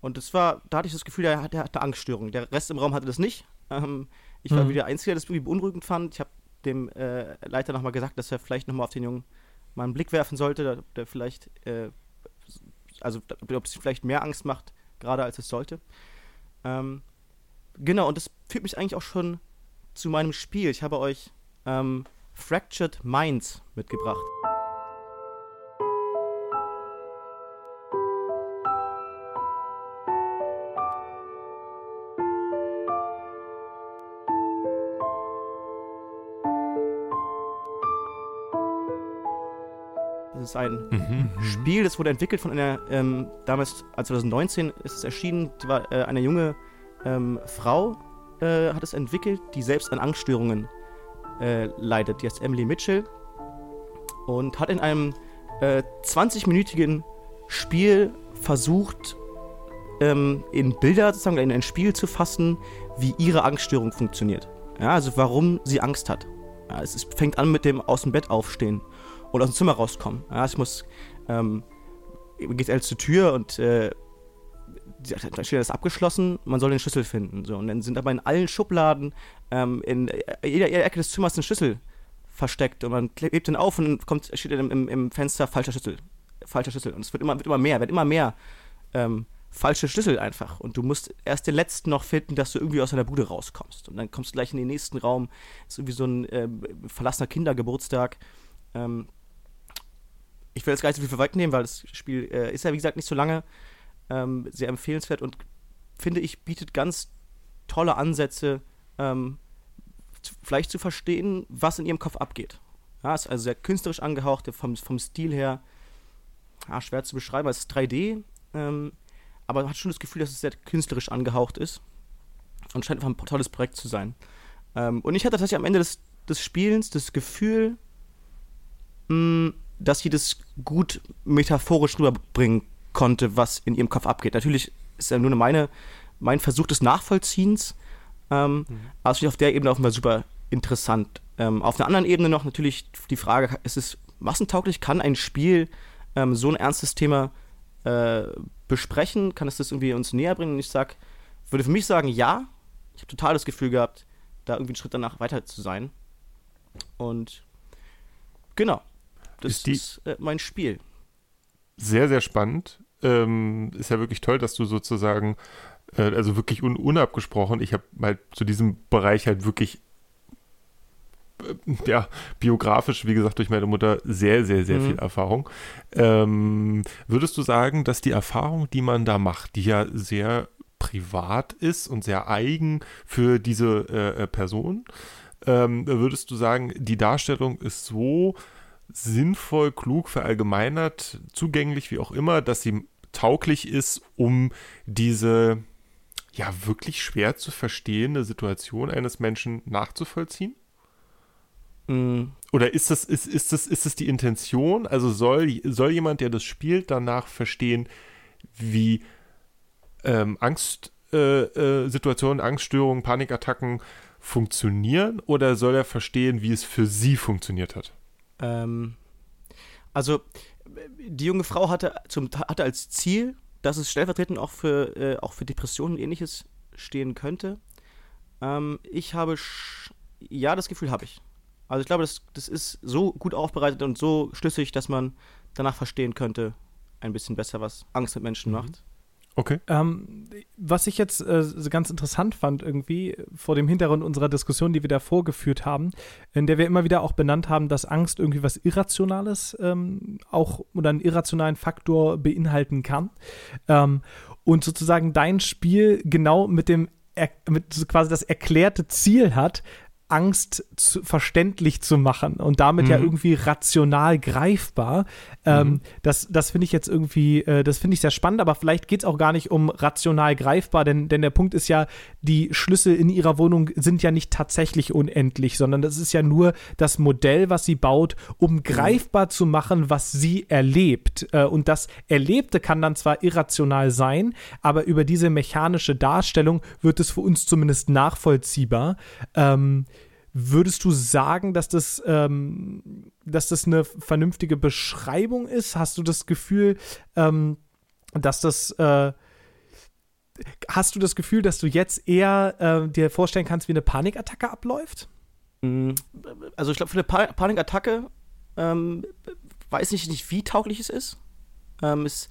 und das war, da hatte ich das Gefühl, der, der hatte Angststörung. Der Rest im Raum hatte das nicht. Ähm, ich war mhm. wieder der Einzige, der das irgendwie beunruhigend fand. Ich habe dem äh, Leiter nochmal gesagt, dass er vielleicht nochmal auf den Jungen mal einen Blick werfen sollte, der, der vielleicht, äh, also ob es vielleicht mehr Angst macht, gerade als es sollte. Ähm, genau, und das führt mich eigentlich auch schon zu meinem Spiel. Ich habe euch ähm, Fractured Minds mitgebracht. ist ein mhm, mhm, Spiel, das wurde entwickelt von einer, ähm, damals, also 2019 ist es erschienen, war äh, eine junge ähm, Frau, äh, hat es entwickelt, die selbst an Angststörungen äh, leidet. Die heißt Emily Mitchell und hat in einem 20-minütigen äh, Spiel versucht, ähm, in Bilder sozusagen in ein Spiel zu fassen, wie ihre Angststörung funktioniert. Ja, also warum sie Angst hat. Ja, es ist, fängt an mit dem aus dem Bett aufstehen und aus dem Zimmer rauskommen. Ja, ich muss, ähm, geht er zur Tür und äh, da steht das abgeschlossen, man soll den Schlüssel finden. So, und dann sind aber in allen Schubladen, ähm, in jeder, jeder, Ecke des Zimmers ein Schlüssel versteckt und man klebt den auf und dann kommt, steht dann im, im, Fenster falscher Schlüssel. Falscher Schlüssel. Und es wird immer, wird immer mehr, wird immer mehr ähm, falsche Schlüssel einfach. Und du musst erst den letzten noch finden, dass du irgendwie aus deiner Bude rauskommst. Und dann kommst du gleich in den nächsten Raum, ist irgendwie so ein äh, verlassener Kindergeburtstag. Ähm, ich will jetzt gar nicht so viel vorwegnehmen, weil das Spiel äh, ist ja, wie gesagt, nicht so lange. Ähm, sehr empfehlenswert und finde ich, bietet ganz tolle Ansätze, ähm, vielleicht zu verstehen, was in ihrem Kopf abgeht. Ja, ist also sehr künstlerisch angehaucht, vom, vom Stil her ja, schwer zu beschreiben, es ist 3D, ähm, aber man hat schon das Gefühl, dass es sehr künstlerisch angehaucht ist und scheint einfach ein tolles Projekt zu sein. Ähm, und ich hatte tatsächlich am Ende des, des Spielens das Gefühl, mh, dass sie das gut metaphorisch rüberbringen konnte, was in ihrem Kopf abgeht. Natürlich ist ja nur meine, mein Versuch des Nachvollziehens, ähm, mhm. aber auf der Ebene offenbar super interessant. Ähm, auf einer anderen Ebene noch natürlich die Frage, ist es massentauglich? Kann ein Spiel ähm, so ein ernstes Thema äh, besprechen? Kann es das irgendwie uns näher bringen? Und ich sag, würde für mich sagen, ja. Ich habe total das Gefühl gehabt, da irgendwie einen Schritt danach weiter zu sein. Und genau, das ist, die, ist äh, mein Spiel. Sehr, sehr spannend. Ähm, ist ja wirklich toll, dass du sozusagen, äh, also wirklich un unabgesprochen, ich habe halt zu diesem Bereich halt wirklich äh, ja, biografisch, wie gesagt, durch meine Mutter sehr, sehr, sehr mhm. viel Erfahrung. Ähm, würdest du sagen, dass die Erfahrung, die man da macht, die ja sehr privat ist und sehr eigen für diese äh, äh Person, ähm, würdest du sagen, die Darstellung ist so sinnvoll, klug, verallgemeinert, zugänglich, wie auch immer, dass sie tauglich ist, um diese ja wirklich schwer zu verstehende Situation eines Menschen nachzuvollziehen? Mm. Oder ist das, ist, ist, das, ist das die Intention? Also soll, soll jemand, der das spielt, danach verstehen, wie ähm, Angstsituationen, äh, äh, Angststörungen, Panikattacken funktionieren? Oder soll er verstehen, wie es für sie funktioniert hat? Ähm, also, die junge Frau hatte, zum, hatte als Ziel, dass es stellvertretend auch für, äh, auch für Depressionen und ähnliches stehen könnte. Ähm, ich habe, ja, das Gefühl habe ich. Also ich glaube, das, das ist so gut aufbereitet und so schlüssig, dass man danach verstehen könnte, ein bisschen besser, was Angst mit Menschen Mhm. macht. Okay. Ähm, was ich jetzt äh, ganz interessant fand, irgendwie vor dem Hintergrund unserer Diskussion, die wir da vorgeführt haben, in der wir immer wieder auch benannt haben, dass Angst irgendwie was Irrationales ähm, auch oder einen irrationalen Faktor beinhalten kann. Ähm, und sozusagen dein Spiel genau mit dem mit quasi das erklärte Ziel hat, Angst zu, verständlich zu machen und damit ja Mhm. irgendwie rational greifbar. Ähm, das das finde ich jetzt irgendwie, äh, das finde ich sehr spannend, aber vielleicht geht es auch gar nicht um rational greifbar, denn, denn der Punkt ist ja, die Schlüssel in ihrer Wohnung sind ja nicht tatsächlich unendlich, sondern das ist ja nur das Modell, was sie baut, um greifbar zu machen, was sie erlebt. Äh, und das Erlebte kann dann zwar irrational sein, aber über diese mechanische Darstellung wird es für uns zumindest nachvollziehbar. Ähm, Würdest du sagen, dass das, ähm, dass das eine vernünftige Beschreibung ist? Hast du das Gefühl, ähm, dass das, äh, hast du das Gefühl, dass du jetzt eher äh, dir vorstellen kannst, wie eine Panikattacke abläuft? Mm, Also ich glaube, für eine pa Panikattacke ähm, weiß ich nicht, wie tauglich es ist. Ähm, es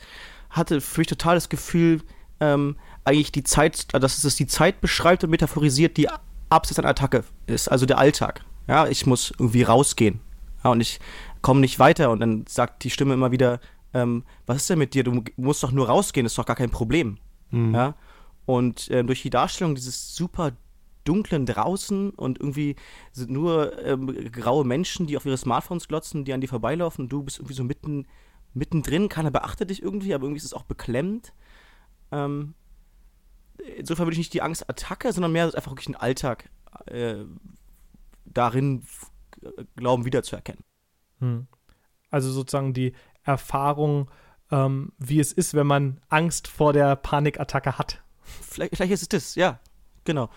hatte für mich total das Gefühl, ähm, eigentlich die Zeit, dass es die Zeit beschreibt und metaphorisiert, die abseits einer Attacke ist, also der Alltag. Ja, ich muss irgendwie rausgehen. Ja, und ich komme nicht weiter und dann sagt die Stimme immer wieder, ähm, was ist denn mit dir? Du musst doch nur rausgehen, ist doch gar kein Problem. Mhm. Ja? Und ähm, durch die Darstellung dieses super dunklen draußen und irgendwie sind nur ähm, graue Menschen, die auf ihre Smartphones glotzen, die an dir vorbeilaufen und du bist irgendwie so mitten, mittendrin, keiner beachtet dich irgendwie, aber irgendwie ist es auch beklemmend. Ähm, insofern würde ich nicht die Angstattacke, sondern mehr einfach wirklich einen Alltag äh, darin glauben wiederzuerkennen. Hm. Also sozusagen die Erfahrung, ähm, wie es ist, wenn man Angst vor der Panikattacke hat. Vielleicht, vielleicht ist es das, ja, genau.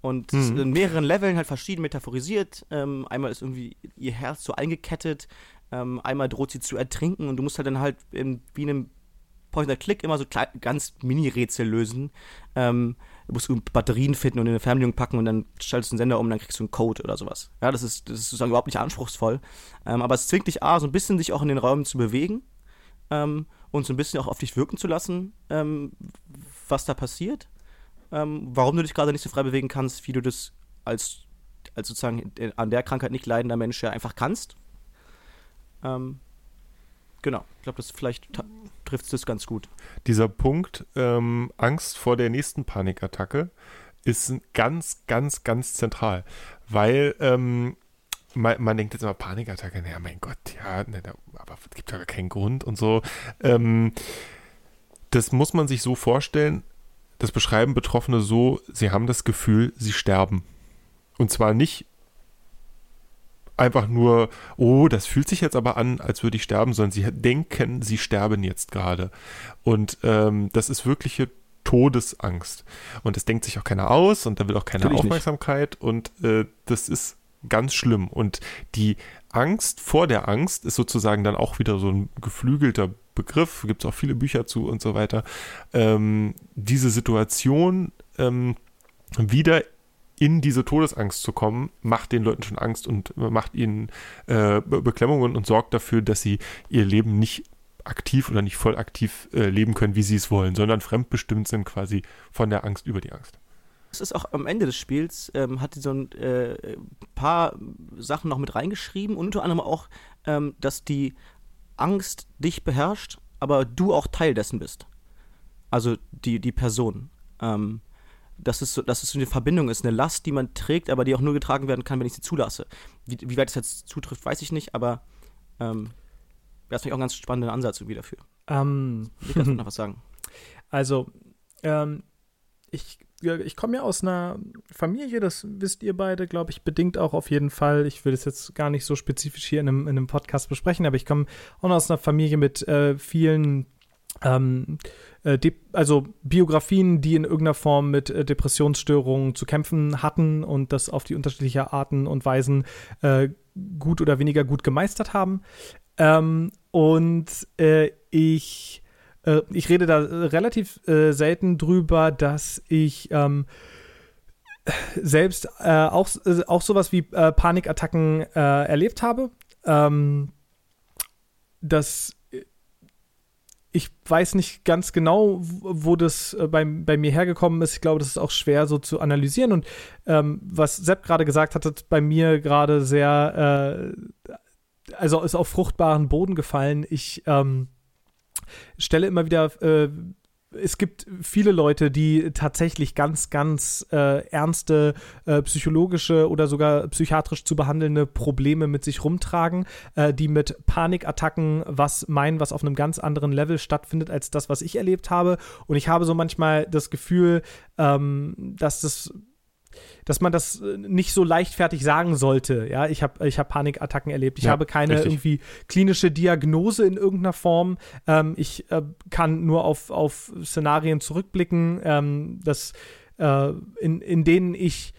Und Mhm. in mehreren Leveln halt verschieden metaphorisiert. Ähm, einmal ist irgendwie ihr Herz so eingekettet, ähm, einmal droht sie zu ertrinken und du musst halt dann halt in, wie in einem Point-and-Click immer so klein, ganz Mini-Rätsel lösen. Ähm, du musst Batterien finden und in eine Fernbedienung packen und dann schaltest du einen Sender um dann kriegst du einen Code oder sowas. Ja, das ist, das ist sozusagen überhaupt nicht anspruchsvoll. Ähm, aber es zwingt dich A, so ein bisschen sich auch in den Räumen zu bewegen ähm, und so ein bisschen auch auf dich wirken zu lassen, ähm, was da passiert. Ähm, warum du dich gerade nicht so frei bewegen kannst, wie du das als, als sozusagen an der Krankheit nicht leidender Mensch ja einfach kannst. Ähm, genau, ich glaube, das vielleicht trifft es ganz gut. Dieser Punkt, ähm, Angst vor der nächsten Panikattacke, ist ganz, ganz, ganz zentral. Weil ähm, man, man denkt jetzt immer, Panikattacke, naja, mein Gott, ja, da, aber es gibt ja keinen Grund und so. Ähm, das muss man sich so vorstellen, das beschreiben Betroffene so, sie haben das Gefühl, sie sterben. Und zwar nicht einfach nur, oh, das fühlt sich jetzt aber an, als würde ich sterben, sondern sie denken, sie sterben jetzt gerade. Und ähm, das ist wirkliche Todesangst. Und das denkt sich auch keiner aus und da will auch keine Natürlich nicht. Aufmerksamkeit und äh, das ist ganz schlimm. Und die Angst vor der Angst ist sozusagen dann auch wieder so ein geflügelter Begriff, gibt es auch viele Bücher zu und so weiter. Ähm, diese Situation ähm, wieder in diese Todesangst zu kommen, macht den Leuten schon Angst und macht ihnen äh, Be Beklemmungen und sorgt dafür, dass sie ihr Leben nicht aktiv oder nicht voll aktiv äh, leben können, wie sie es wollen, sondern fremdbestimmt sind quasi von der Angst über die Angst. Es ist auch am Ende des Spiels, ähm, hat die so ein äh, paar Sachen noch mit reingeschrieben und unter anderem auch, ähm, dass die Angst dich beherrscht, aber du auch Teil dessen bist. Also die, die Person. Ähm, dass es, so, dass es so eine Verbindung ist, eine Last, die man trägt, aber die auch nur getragen werden kann, wenn ich sie zulasse. Wie, wie weit es jetzt zutrifft, weiß ich nicht, aber ähm, das finde ich auch ein ganz spannender Ansatz irgendwie dafür. Ähm, Ich kann noch was sagen. Also, ähm, ich, ich komme ja aus einer Familie, das wisst ihr beide, glaube ich, bedingt auch auf jeden Fall. Ich will das jetzt gar nicht so spezifisch hier in einem, in einem Podcast besprechen, aber ich komme auch noch aus einer Familie mit äh, vielen ähm, äh, also Biografien, die in irgendeiner Form mit äh, Depressionsstörungen zu kämpfen hatten und das auf die unterschiedlichen Arten und Weisen äh, gut oder weniger gut gemeistert haben. Ähm, und äh, ich, äh, ich rede da relativ selten drüber, dass ich ähm, selbst auch, auch sowas wie Panikattacken erlebt habe. Ähm, das ich weiß nicht ganz genau, wo das äh, bei, bei mir hergekommen ist. Ich glaube, das ist auch schwer so zu analysieren. Und ähm, was Sepp gerade gesagt hat, hat bei mir gerade sehr, äh, also ist auf fruchtbaren Boden gefallen. Ich ähm, stelle immer wieder äh, es gibt viele Leute, die tatsächlich ganz, ganz äh, ernste äh, psychologische oder sogar psychiatrisch zu behandelnde Probleme mit sich rumtragen, äh, die mit Panikattacken was meinen, was auf einem ganz anderen Level stattfindet als das, was ich erlebt habe. Und ich habe so manchmal das Gefühl, ähm, dass das dass man das äh, nicht so leichtfertig sagen sollte. Ja, ich habe ich hab Panikattacken erlebt. Ich ja, habe keine richtig. irgendwie klinische Diagnose in irgendeiner Form. Ähm, ich äh, kann nur auf, auf Szenarien zurückblicken, ähm, das, äh, in, in denen ich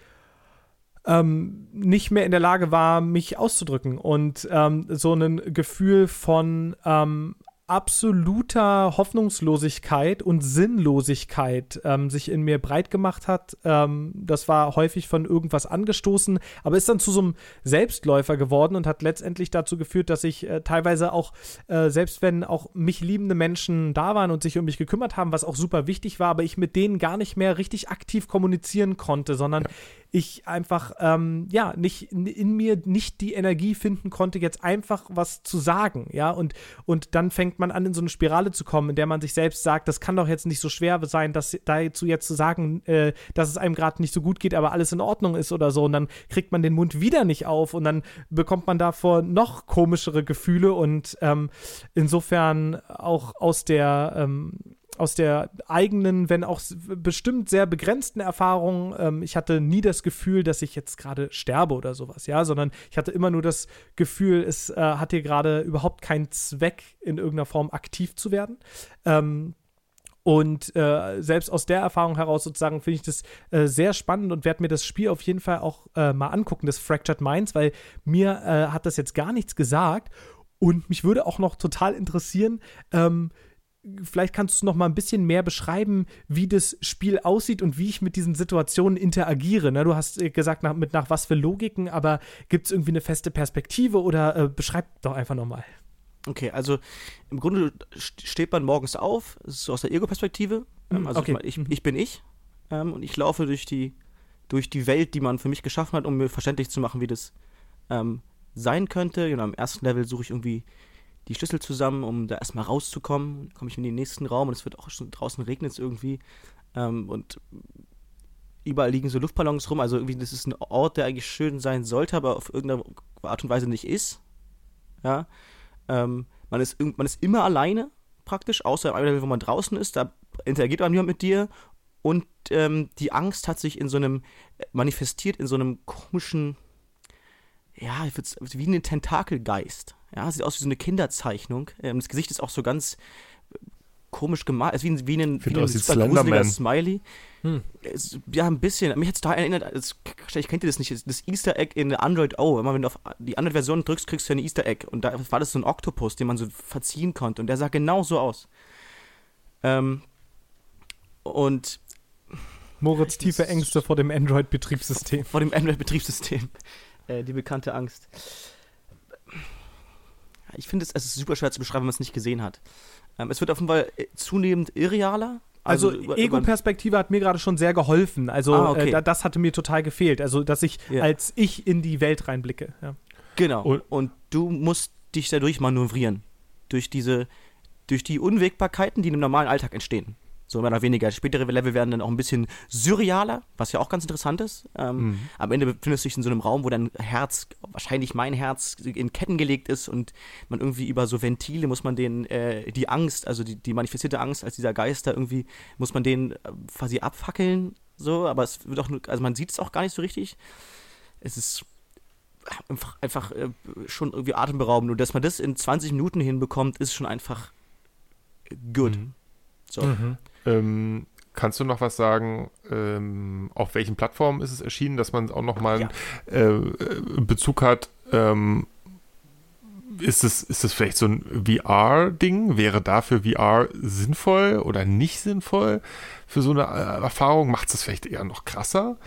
ähm, nicht mehr in der Lage war, mich auszudrücken und ähm, so ein Gefühl von ähm, absoluter Hoffnungslosigkeit und Sinnlosigkeit ähm, sich in mir breit gemacht hat. Ähm, das war häufig von irgendwas angestoßen, aber ist dann zu so einem Selbstläufer geworden und hat letztendlich dazu geführt, dass ich äh, teilweise auch, äh, selbst wenn auch mich liebende Menschen da waren und sich um mich gekümmert haben, was auch super wichtig war, aber ich mit denen gar nicht mehr richtig aktiv kommunizieren konnte, sondern ja ich einfach, ähm, ja, nicht in mir nicht die Energie finden konnte, jetzt einfach was zu sagen, ja, und, und dann fängt man an, in so eine Spirale zu kommen, in der man sich selbst sagt, das kann doch jetzt nicht so schwer sein, das dazu jetzt zu sagen, äh, dass es einem gerade nicht so gut geht, aber alles in Ordnung ist oder so, und dann kriegt man den Mund wieder nicht auf und dann bekommt man davor noch komischere Gefühle. Und ähm, insofern auch aus der, ähm, aus der eigenen, wenn auch bestimmt sehr begrenzten Erfahrung, ähm, ich hatte nie das Gefühl, dass ich jetzt gerade sterbe oder sowas, ja, sondern ich hatte immer nur das Gefühl, es äh, hat hier gerade überhaupt keinen Zweck, in irgendeiner Form aktiv zu werden. Ähm, und äh, selbst aus der Erfahrung heraus sozusagen finde ich das äh, sehr spannend und werde mir das Spiel auf jeden Fall auch äh, mal angucken, das Fractured Minds, weil mir äh, hat das jetzt gar nichts gesagt. Und mich würde auch noch total interessieren, ähm, vielleicht kannst du noch mal ein bisschen mehr beschreiben, wie das Spiel aussieht und wie ich mit diesen Situationen interagiere. Ne? Du hast äh, gesagt, nach, mit nach was für Logiken, aber gibt es irgendwie eine feste Perspektive oder äh, beschreib doch einfach noch mal. Okay, also im Grunde steht man morgens auf, ist so aus der Ego-Perspektive. Ähm, mhm, also okay. ich, ich, ich, bin ich ähm, und ich laufe durch die, durch die Welt, die man für mich geschaffen hat, um mir verständlich zu machen, wie das ähm, sein könnte. Genau, am ersten Level suche ich irgendwie die Schlüssel zusammen, um da erstmal rauszukommen. Dann komme ich in den nächsten Raum und es wird auch schon draußen regnet es irgendwie. Ähm, und überall liegen so Luftballons rum. Also irgendwie, das ist ein Ort, der eigentlich schön sein sollte, aber auf irgendeine Art und Weise nicht ist. Ja. Ähm, man, ist, man ist immer alleine, praktisch, außer im Level, wo man draußen ist. Da interagiert man niemand mit dir. Und ähm, die Angst hat sich in so einem, manifestiert in so einem komischen, ja, wie ein Tentakelgeist. Ja, sieht aus wie so eine Kinderzeichnung. Ähm, das Gesicht ist auch so ganz äh, komisch gemalt, ist wie ein, wie ein, wie ein super Smiley. Hm. Ja, ein bisschen. Mich hat es da erinnert, das, vielleicht kennt ihr das nicht, das Easter Egg in Android O. Immer wenn du auf die Android-Version drückst, kriegst du ein Easter Egg. Und da war das so ein Oktopus, den man so verziehen konnte. Und der sah genau so aus. Ähm, und Moritz tiefe Ängste vor dem Android-Betriebssystem. Vor dem Android-Betriebssystem. Äh, die bekannte Angst ich finde es, es ist super schwer zu beschreiben, wenn man es nicht gesehen hat. Ähm, es wird auf jeden Fall äh, zunehmend irrealer. Also, also Ego-Perspektive hat mir gerade schon sehr geholfen. Also ah, okay. äh, das hatte mir total gefehlt. Also dass ich yeah. als ich in die Welt reinblicke. Ja. Genau. Und, und du musst dich dadurch manövrieren. Durch diese, durch die Unwägbarkeiten, die im normalen Alltag entstehen so mehr oder weniger. Spätere Level werden dann auch ein bisschen surrealer, was ja auch ganz interessant ist. Ähm, mhm. Am Ende befindest du dich in so einem Raum, wo dein Herz, wahrscheinlich mein Herz, in Ketten gelegt ist und man irgendwie über so Ventile muss man den, äh, die Angst, also die, die manifestierte Angst als dieser Geister irgendwie, muss man den äh, quasi abfackeln, so, aber es wird auch, also man sieht es auch gar nicht so richtig. Es ist einfach, einfach äh, schon irgendwie atemberaubend und dass man das in 20 Minuten hinbekommt, ist schon einfach good. Mhm. So. Mhm. Ähm, kannst du noch was sagen, ähm, auf welchen Plattformen ist es erschienen, dass man auch noch mal ja. einen äh, Bezug hat? Ähm, ist es, ist es vielleicht so ein VR-Ding? Wäre dafür VR sinnvoll oder nicht sinnvoll für so eine äh, Erfahrung? Macht es vielleicht eher noch krasser?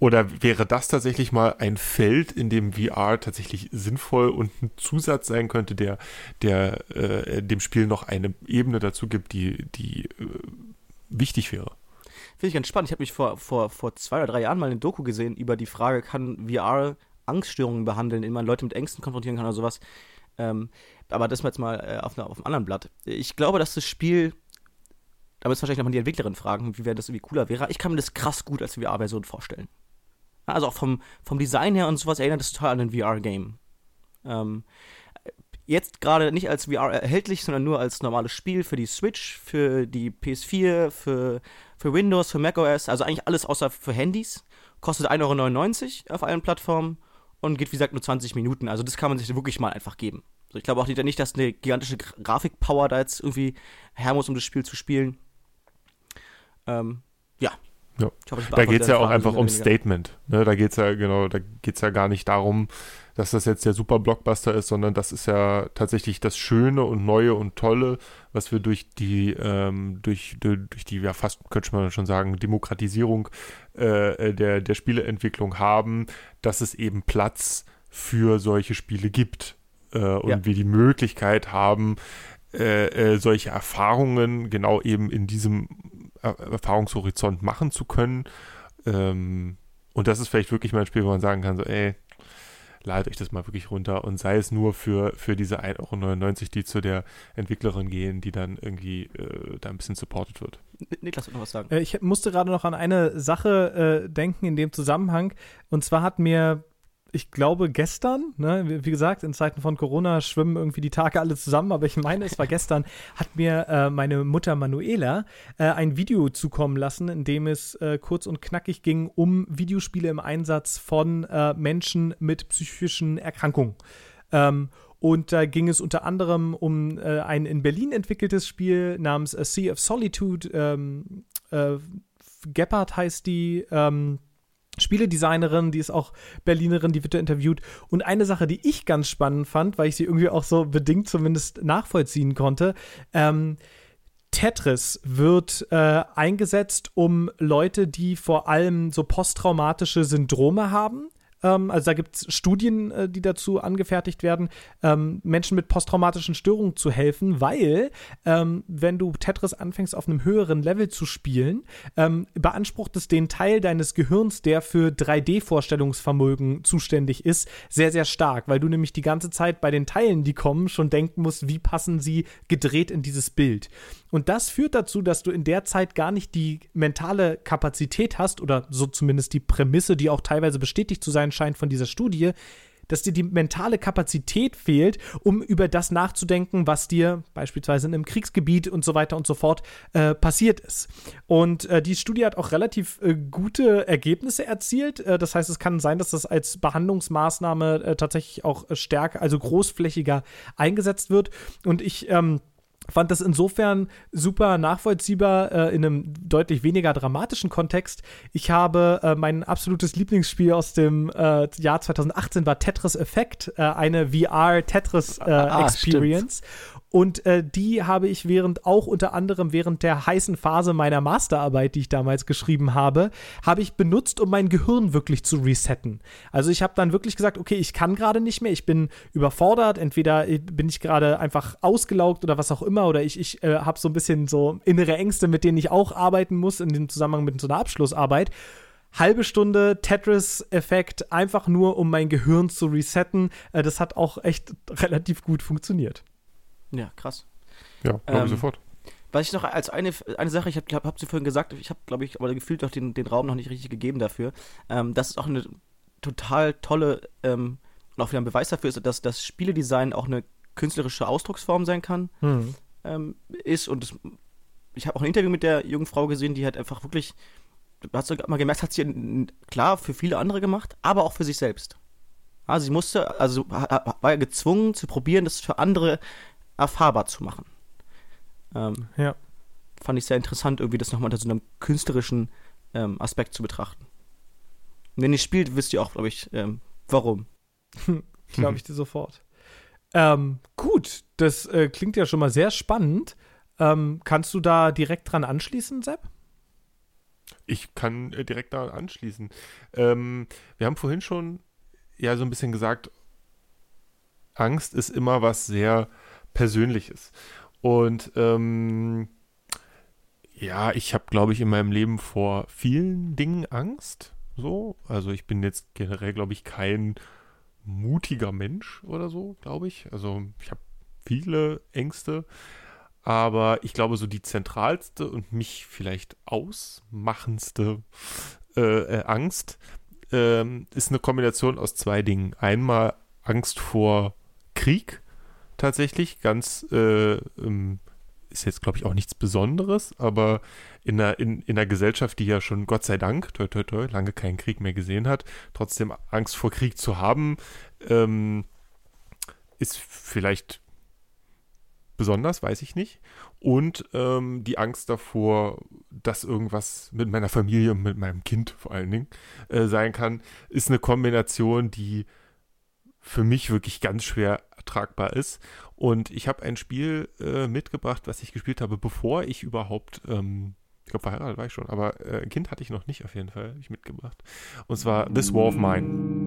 Oder wäre das tatsächlich mal ein Feld, in dem VR tatsächlich sinnvoll und ein Zusatz sein könnte, der, der äh, dem Spiel noch eine Ebene dazu gibt, die, die äh, wichtig wäre? Finde ich ganz spannend. Ich habe mich vor, vor, vor zwei oder drei Jahren mal eine Doku gesehen über die Frage, kann VR Angststörungen behandeln, indem man Leute mit Ängsten konfrontieren kann oder sowas. Ähm, aber das mal jetzt mal äh, auf, eine, auf einem anderen Blatt. Ich glaube, dass das Spiel, da müssen wahrscheinlich nochmal die Entwicklerin fragen, wie wäre das irgendwie cooler wäre. Ich kann mir das krass gut als VR-Version vorstellen. Also auch vom, vom Design her und sowas erinnert das total an ein VR-Game. Ähm, jetzt gerade nicht als VR erhältlich, sondern nur als normales Spiel für die Switch, für die PS4, für, für Windows, für macOS, also eigentlich alles außer für Handys. Kostet 1,99 Euro auf allen Plattformen und geht, wie gesagt, nur 20 Minuten. Also das kann man sich wirklich mal einfach geben. So, ich glaube auch nicht, dass eine gigantische Grafikpower da jetzt irgendwie her muss, um das Spiel zu spielen. Ähm, ja, ja. Hoffe, da geht es ja auch einfach um Statement. Ne? Da geht es ja, genau, da geht ja gar nicht darum, dass das jetzt der super Blockbuster ist, sondern das ist ja tatsächlich das Schöne und Neue und Tolle, was wir durch die, ähm, durch, durch die, ja fast könnte man schon sagen, Demokratisierung äh, der, der Spieleentwicklung haben, dass es eben Platz für solche Spiele gibt. Äh, und ja. wir die Möglichkeit haben, äh, äh solche Erfahrungen genau eben in diesem Erfahrungshorizont machen zu können. Ähm, und das ist vielleicht wirklich mal ein Spiel, wo man sagen kann, so, ey, ladet euch das mal wirklich runter und sei es nur für, für diese 1,99 Euro, die zu der Entwicklerin gehen, die dann irgendwie äh, da ein bisschen supported wird. Niklas, noch was sagen? Äh, ich musste gerade noch an eine Sache äh, denken in dem Zusammenhang. Und zwar hat mir ich glaube, gestern, ne, wie gesagt, in Zeiten von Corona schwimmen irgendwie die Tage alle zusammen, aber ich meine, es war gestern, hat mir äh, meine Mutter Manuela äh, ein Video zukommen lassen, in dem es äh, kurz und knackig ging um Videospiele im Einsatz von äh, Menschen mit psychischen Erkrankungen. Ähm, und da ging es unter anderem um äh, ein in Berlin entwickeltes Spiel namens A Sea of Solitude. Ähm, äh, Gepard heißt die. Ähm, Spieledesignerin, die ist auch Berlinerin, die wird da interviewt. Und eine Sache, die ich ganz spannend fand, weil ich sie irgendwie auch so bedingt zumindest nachvollziehen konnte, ähm, Tetris wird äh, eingesetzt, um Leute, die vor allem so posttraumatische Syndrome haben, ähm, also da gibt es Studien, äh, die dazu angefertigt werden, ähm, Menschen mit posttraumatischen Störungen zu helfen, weil ähm, wenn du Tetris anfängst auf einem höheren Level zu spielen, ähm, beansprucht es den Teil deines Gehirns, der für 3D-Vorstellungsvermögen zuständig ist, sehr, sehr stark, weil du nämlich die ganze Zeit bei den Teilen, die kommen, schon denken musst, wie passen sie gedreht in dieses Bild. Und das führt dazu, dass du in der Zeit gar nicht die mentale Kapazität hast, oder so zumindest die Prämisse, die auch teilweise bestätigt zu sein scheint von dieser Studie, dass dir die mentale Kapazität fehlt, um über das nachzudenken, was dir beispielsweise in einem Kriegsgebiet und so weiter und so fort äh, passiert ist. Und äh, die Studie hat auch relativ äh, gute Ergebnisse erzielt. Äh, das heißt, es kann sein, dass das als Behandlungsmaßnahme äh, tatsächlich auch stärker, also großflächiger eingesetzt wird. Und ich ähm, fand das insofern super nachvollziehbar äh, in einem deutlich weniger dramatischen Kontext. Ich habe äh, mein absolutes Lieblingsspiel aus dem äh, Jahr 2018 war Tetris Effect, äh, eine VR Tetris äh, ah, Experience. Stimmt. Und äh, die habe ich während, auch unter anderem während der heißen Phase meiner Masterarbeit, die ich damals geschrieben habe, habe ich benutzt, um mein Gehirn wirklich zu resetten. Also ich habe dann wirklich gesagt, okay, ich kann gerade nicht mehr, ich bin überfordert, entweder bin ich gerade einfach ausgelaugt oder was auch immer, oder ich, ich äh, habe so ein bisschen so innere Ängste, mit denen ich auch arbeiten muss in dem Zusammenhang mit so einer Abschlussarbeit halbe Stunde Tetris-Effekt, einfach nur um mein Gehirn zu resetten. Äh, das hat auch echt relativ gut funktioniert. Ja, krass. Ja, glaube ähm, sofort. Was ich noch als eine, eine Sache, ich habe hab, hab sie vorhin gesagt, ich habe, glaube ich, aber gefühlt noch den, den Raum noch nicht richtig gegeben dafür. Ähm, das ist auch eine total tolle ähm, und auch wieder ein Beweis dafür ist, dass das Spieledesign auch eine künstlerische Ausdrucksform sein kann, hm. ähm, ist. Und das, ich habe auch ein Interview mit der jungen Frau gesehen, die halt einfach wirklich, hast du mal gemerkt, hat sie klar für viele andere gemacht, aber auch für sich selbst. Also sie musste, also war ja gezwungen zu probieren, das für andere erfahrbar zu machen. Ähm, ja. Fand ich sehr interessant, irgendwie das nochmal unter so einem künstlerischen ähm, Aspekt zu betrachten. wenn ihr spielt, wisst ihr auch, glaube ich, ähm, warum. glaube ich dir sofort. Ähm, gut, das äh, klingt ja schon mal sehr spannend. Ähm, kannst du da direkt dran anschließen, Sepp? Ich kann äh, direkt da anschließen. Ähm, wir haben vorhin schon ja so ein bisschen gesagt, Angst ist immer was sehr Persönliches. Und ähm, ja, ich habe, glaube ich, in meinem Leben vor vielen Dingen Angst. So, also ich bin jetzt generell, glaube ich, kein mutiger Mensch oder so, glaube ich. Also ich habe viele Ängste, aber ich glaube, so die zentralste und mich vielleicht ausmachendste äh, äh, Angst ähm, ist eine Kombination aus zwei Dingen. Einmal Angst vor Krieg, tatsächlich, ganz, äh, ähm, ist jetzt, glaube ich, auch nichts Besonderes, aber in einer, in, in einer Gesellschaft, die ja schon, Gott sei Dank, toi, toi, toi, lange keinen Krieg mehr gesehen hat, trotzdem Angst vor Krieg zu haben, ähm, ist vielleicht besonders, weiß ich nicht. Und ähm, die Angst davor, dass irgendwas mit meiner Familie und mit meinem Kind vor allen Dingen äh, sein kann, ist eine Kombination, die für mich wirklich ganz schwer ertragbar ist. Und ich habe ein Spiel äh, mitgebracht, was ich gespielt habe, bevor ich überhaupt, ähm, ich glaube, verheiratet war ich schon, aber äh, ein Kind hatte ich noch nicht auf jeden Fall, habe ich mitgebracht. Und zwar This War of Mine.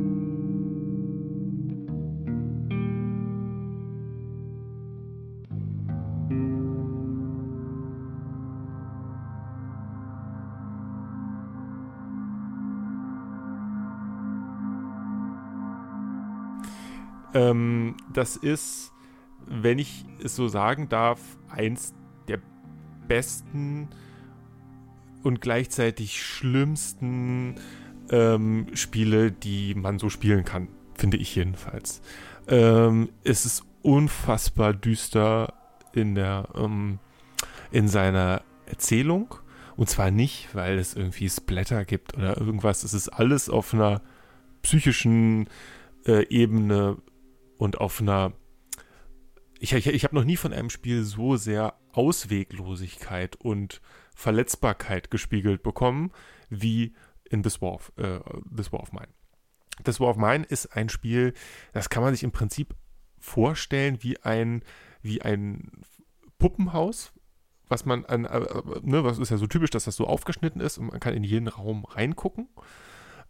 Ähm, das ist, wenn ich es so sagen darf, eins der besten und gleichzeitig schlimmsten ähm, Spiele, die man so spielen kann, finde ich jedenfalls. Ähm, es ist unfassbar düster in der ähm, in seiner Erzählung und zwar nicht, weil es irgendwie Splatter gibt oder irgendwas. Es ist alles auf einer psychischen äh, Ebene und auf einer. Ich, ich, ich habe noch nie von einem Spiel so sehr Ausweglosigkeit und Verletzbarkeit gespiegelt bekommen, wie in This War of, äh, This War of Mine. This War of Mine ist ein Spiel, das kann man sich im Prinzip vorstellen wie ein, wie ein Puppenhaus, was man an, äh, ne, was ist ja so typisch, dass das so aufgeschnitten ist und man kann in jeden Raum reingucken.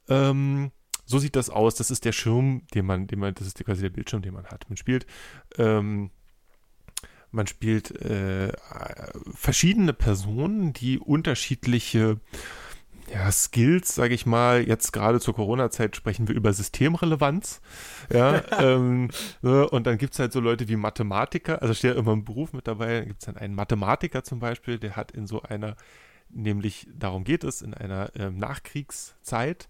Ähm, so sieht das aus. Das ist der Schirm, den man, den man, das ist quasi der Bildschirm, den man hat. Man spielt, ähm, man spielt äh, verschiedene Personen, die unterschiedliche ja, Skills, sage ich mal, jetzt gerade zur Corona-Zeit sprechen wir über Systemrelevanz. Ja, ähm, ne, und dann gibt es halt so Leute wie Mathematiker, also steht ja immer ein Beruf mit dabei, dann gibt es dann einen Mathematiker zum Beispiel, der hat in so einer, nämlich darum geht es, in einer ähm, Nachkriegszeit,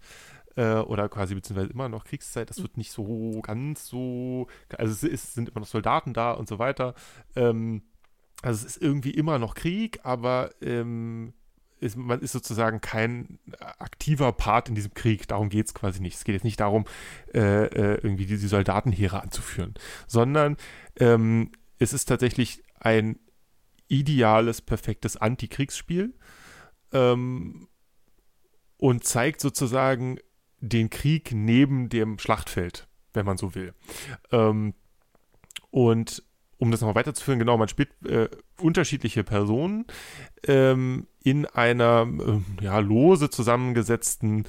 äh, oder quasi beziehungsweise immer noch Kriegszeit. Das wird nicht so ganz so, also es, ist, sind immer noch Soldaten da und so weiter. Ähm, also es ist irgendwie immer noch Krieg, aber ähm, ist, man ist sozusagen kein aktiver Part in diesem Krieg. Darum geht es quasi nicht. Es geht jetzt nicht darum, äh, äh, irgendwie die, die Soldatenheere anzuführen, sondern ähm, es ist tatsächlich ein ideales, perfektes Antikriegsspiel ähm, und zeigt sozusagen den Krieg neben dem Schlachtfeld, wenn man so will. Ähm, und um das nochmal weiterzuführen, genau, man spielt äh, unterschiedliche Personen ähm, in einer äh, ja, lose zusammengesetzten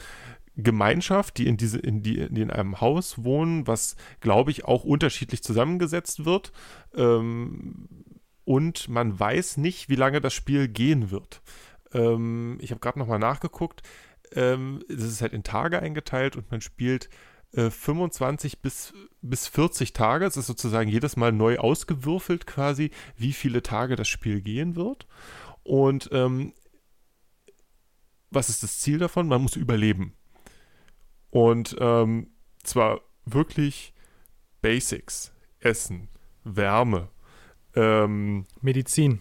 Gemeinschaft, die in diese, in die, in einem Haus wohnen, was glaube ich auch unterschiedlich zusammengesetzt wird. Ähm, und man weiß nicht, wie lange das Spiel gehen wird. Ähm, ich habe gerade nochmal nachgeguckt. Ähm, das ist halt in Tage eingeteilt und man spielt äh, 25 bis, bis 40 Tage. Es ist sozusagen jedes Mal neu ausgewürfelt quasi, wie viele Tage das Spiel gehen wird. Und ähm, was ist das Ziel davon? Man muss überleben. Und ähm, zwar wirklich Basics. Essen, Wärme, ähm, Medizin.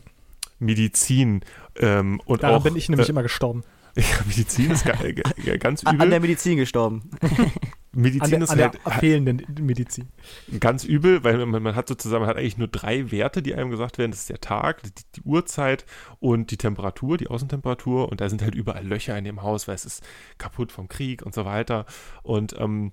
Medizin ähm, und Daran auch, bin ich nämlich äh, immer gestorben. Ja, Medizin ist ga, ga, ganz übel. An der Medizin gestorben. Medizin An der, ist an der halt fehlenden Medizin. ganz übel, weil man, man, hat sozusagen, man hat eigentlich nur drei Werte, die einem gesagt werden. Das ist der Tag, die, die, Uhrzeit und die Temperatur, die Außentemperatur. Und da sind halt überall Löcher in dem Haus, weil es ist kaputt vom Krieg und so weiter. Und ähm,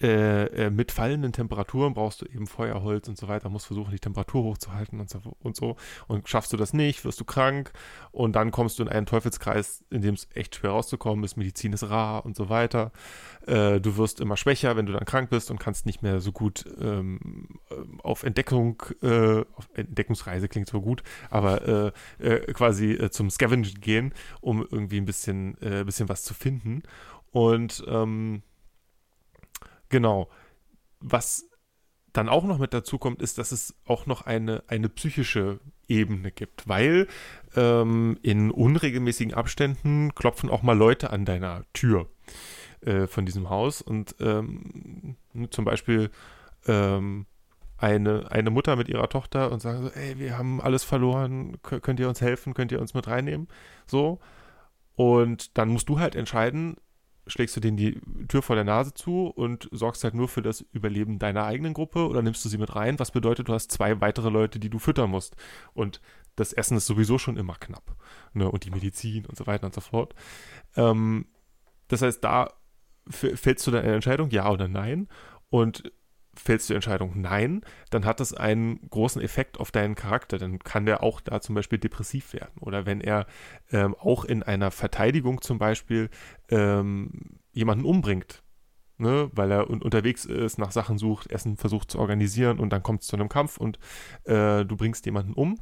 äh, äh, mit fallenden Temperaturen brauchst du eben Feuerholz und so weiter, musst versuchen, die Temperatur hochzuhalten und so, und so. Und schaffst du das nicht, wirst du krank und dann kommst du in einen Teufelskreis, in dem es echt schwer rauszukommen ist, Medizin ist rar und so weiter. Äh, du wirst immer schwächer, wenn du dann krank bist und kannst nicht mehr so gut ähm, auf Entdeckung, äh, auf Entdeckungsreise klingt so gut, aber äh, äh, quasi zum Scavenger gehen, um irgendwie ein bisschen, äh, bisschen was zu finden. Und ähm, Genau. Was dann auch noch mit dazu kommt, ist, dass es auch noch eine, eine psychische Ebene gibt, weil ähm, in unregelmäßigen Abständen klopfen auch mal Leute an deiner Tür äh, von diesem Haus und ähm, zum Beispiel ähm, eine, eine Mutter mit ihrer Tochter und sagen so, ey, wir haben alles verloren, könnt ihr uns helfen, könnt ihr uns mit reinnehmen? So. Und dann musst du halt entscheiden, schlägst du denen die Tür vor der Nase zu und sorgst halt nur für das Überleben deiner eigenen Gruppe oder nimmst du sie mit rein, was bedeutet, du hast zwei weitere Leute, die du füttern musst. Und das Essen ist sowieso schon immer knapp. Ne? Und die Medizin und so weiter und so fort. Ähm, das heißt, da fällst du dann eine Entscheidung, ja oder nein. Und fällst du die Entscheidung Nein, dann hat das einen großen Effekt auf deinen Charakter. Dann kann der auch da zum Beispiel depressiv werden. Oder wenn er ähm, auch in einer Verteidigung zum Beispiel ähm, jemanden umbringt, ne, weil er un unterwegs ist, nach Sachen sucht, Essen versucht zu organisieren und dann kommt es zu einem Kampf und äh, du bringst jemanden um,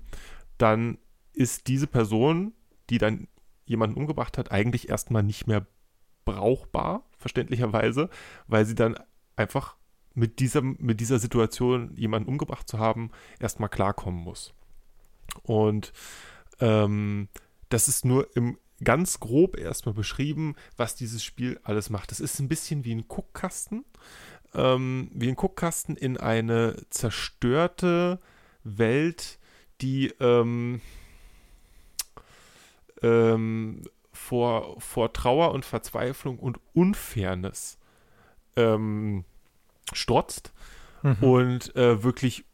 dann ist diese Person, die dann jemanden umgebracht hat, eigentlich erstmal nicht mehr brauchbar, verständlicherweise, weil sie dann einfach mit dieser, mit dieser Situation, jemanden umgebracht zu haben, erstmal klarkommen muss. Und ähm, das ist nur im ganz grob erstmal beschrieben, was dieses Spiel alles macht. Das ist ein bisschen wie ein Guckkasten, ähm, wie ein Guckkasten in eine zerstörte Welt, die ähm, ähm, vor, vor Trauer und Verzweiflung und Unfairness ähm, strotzt mhm. und äh, wirklich,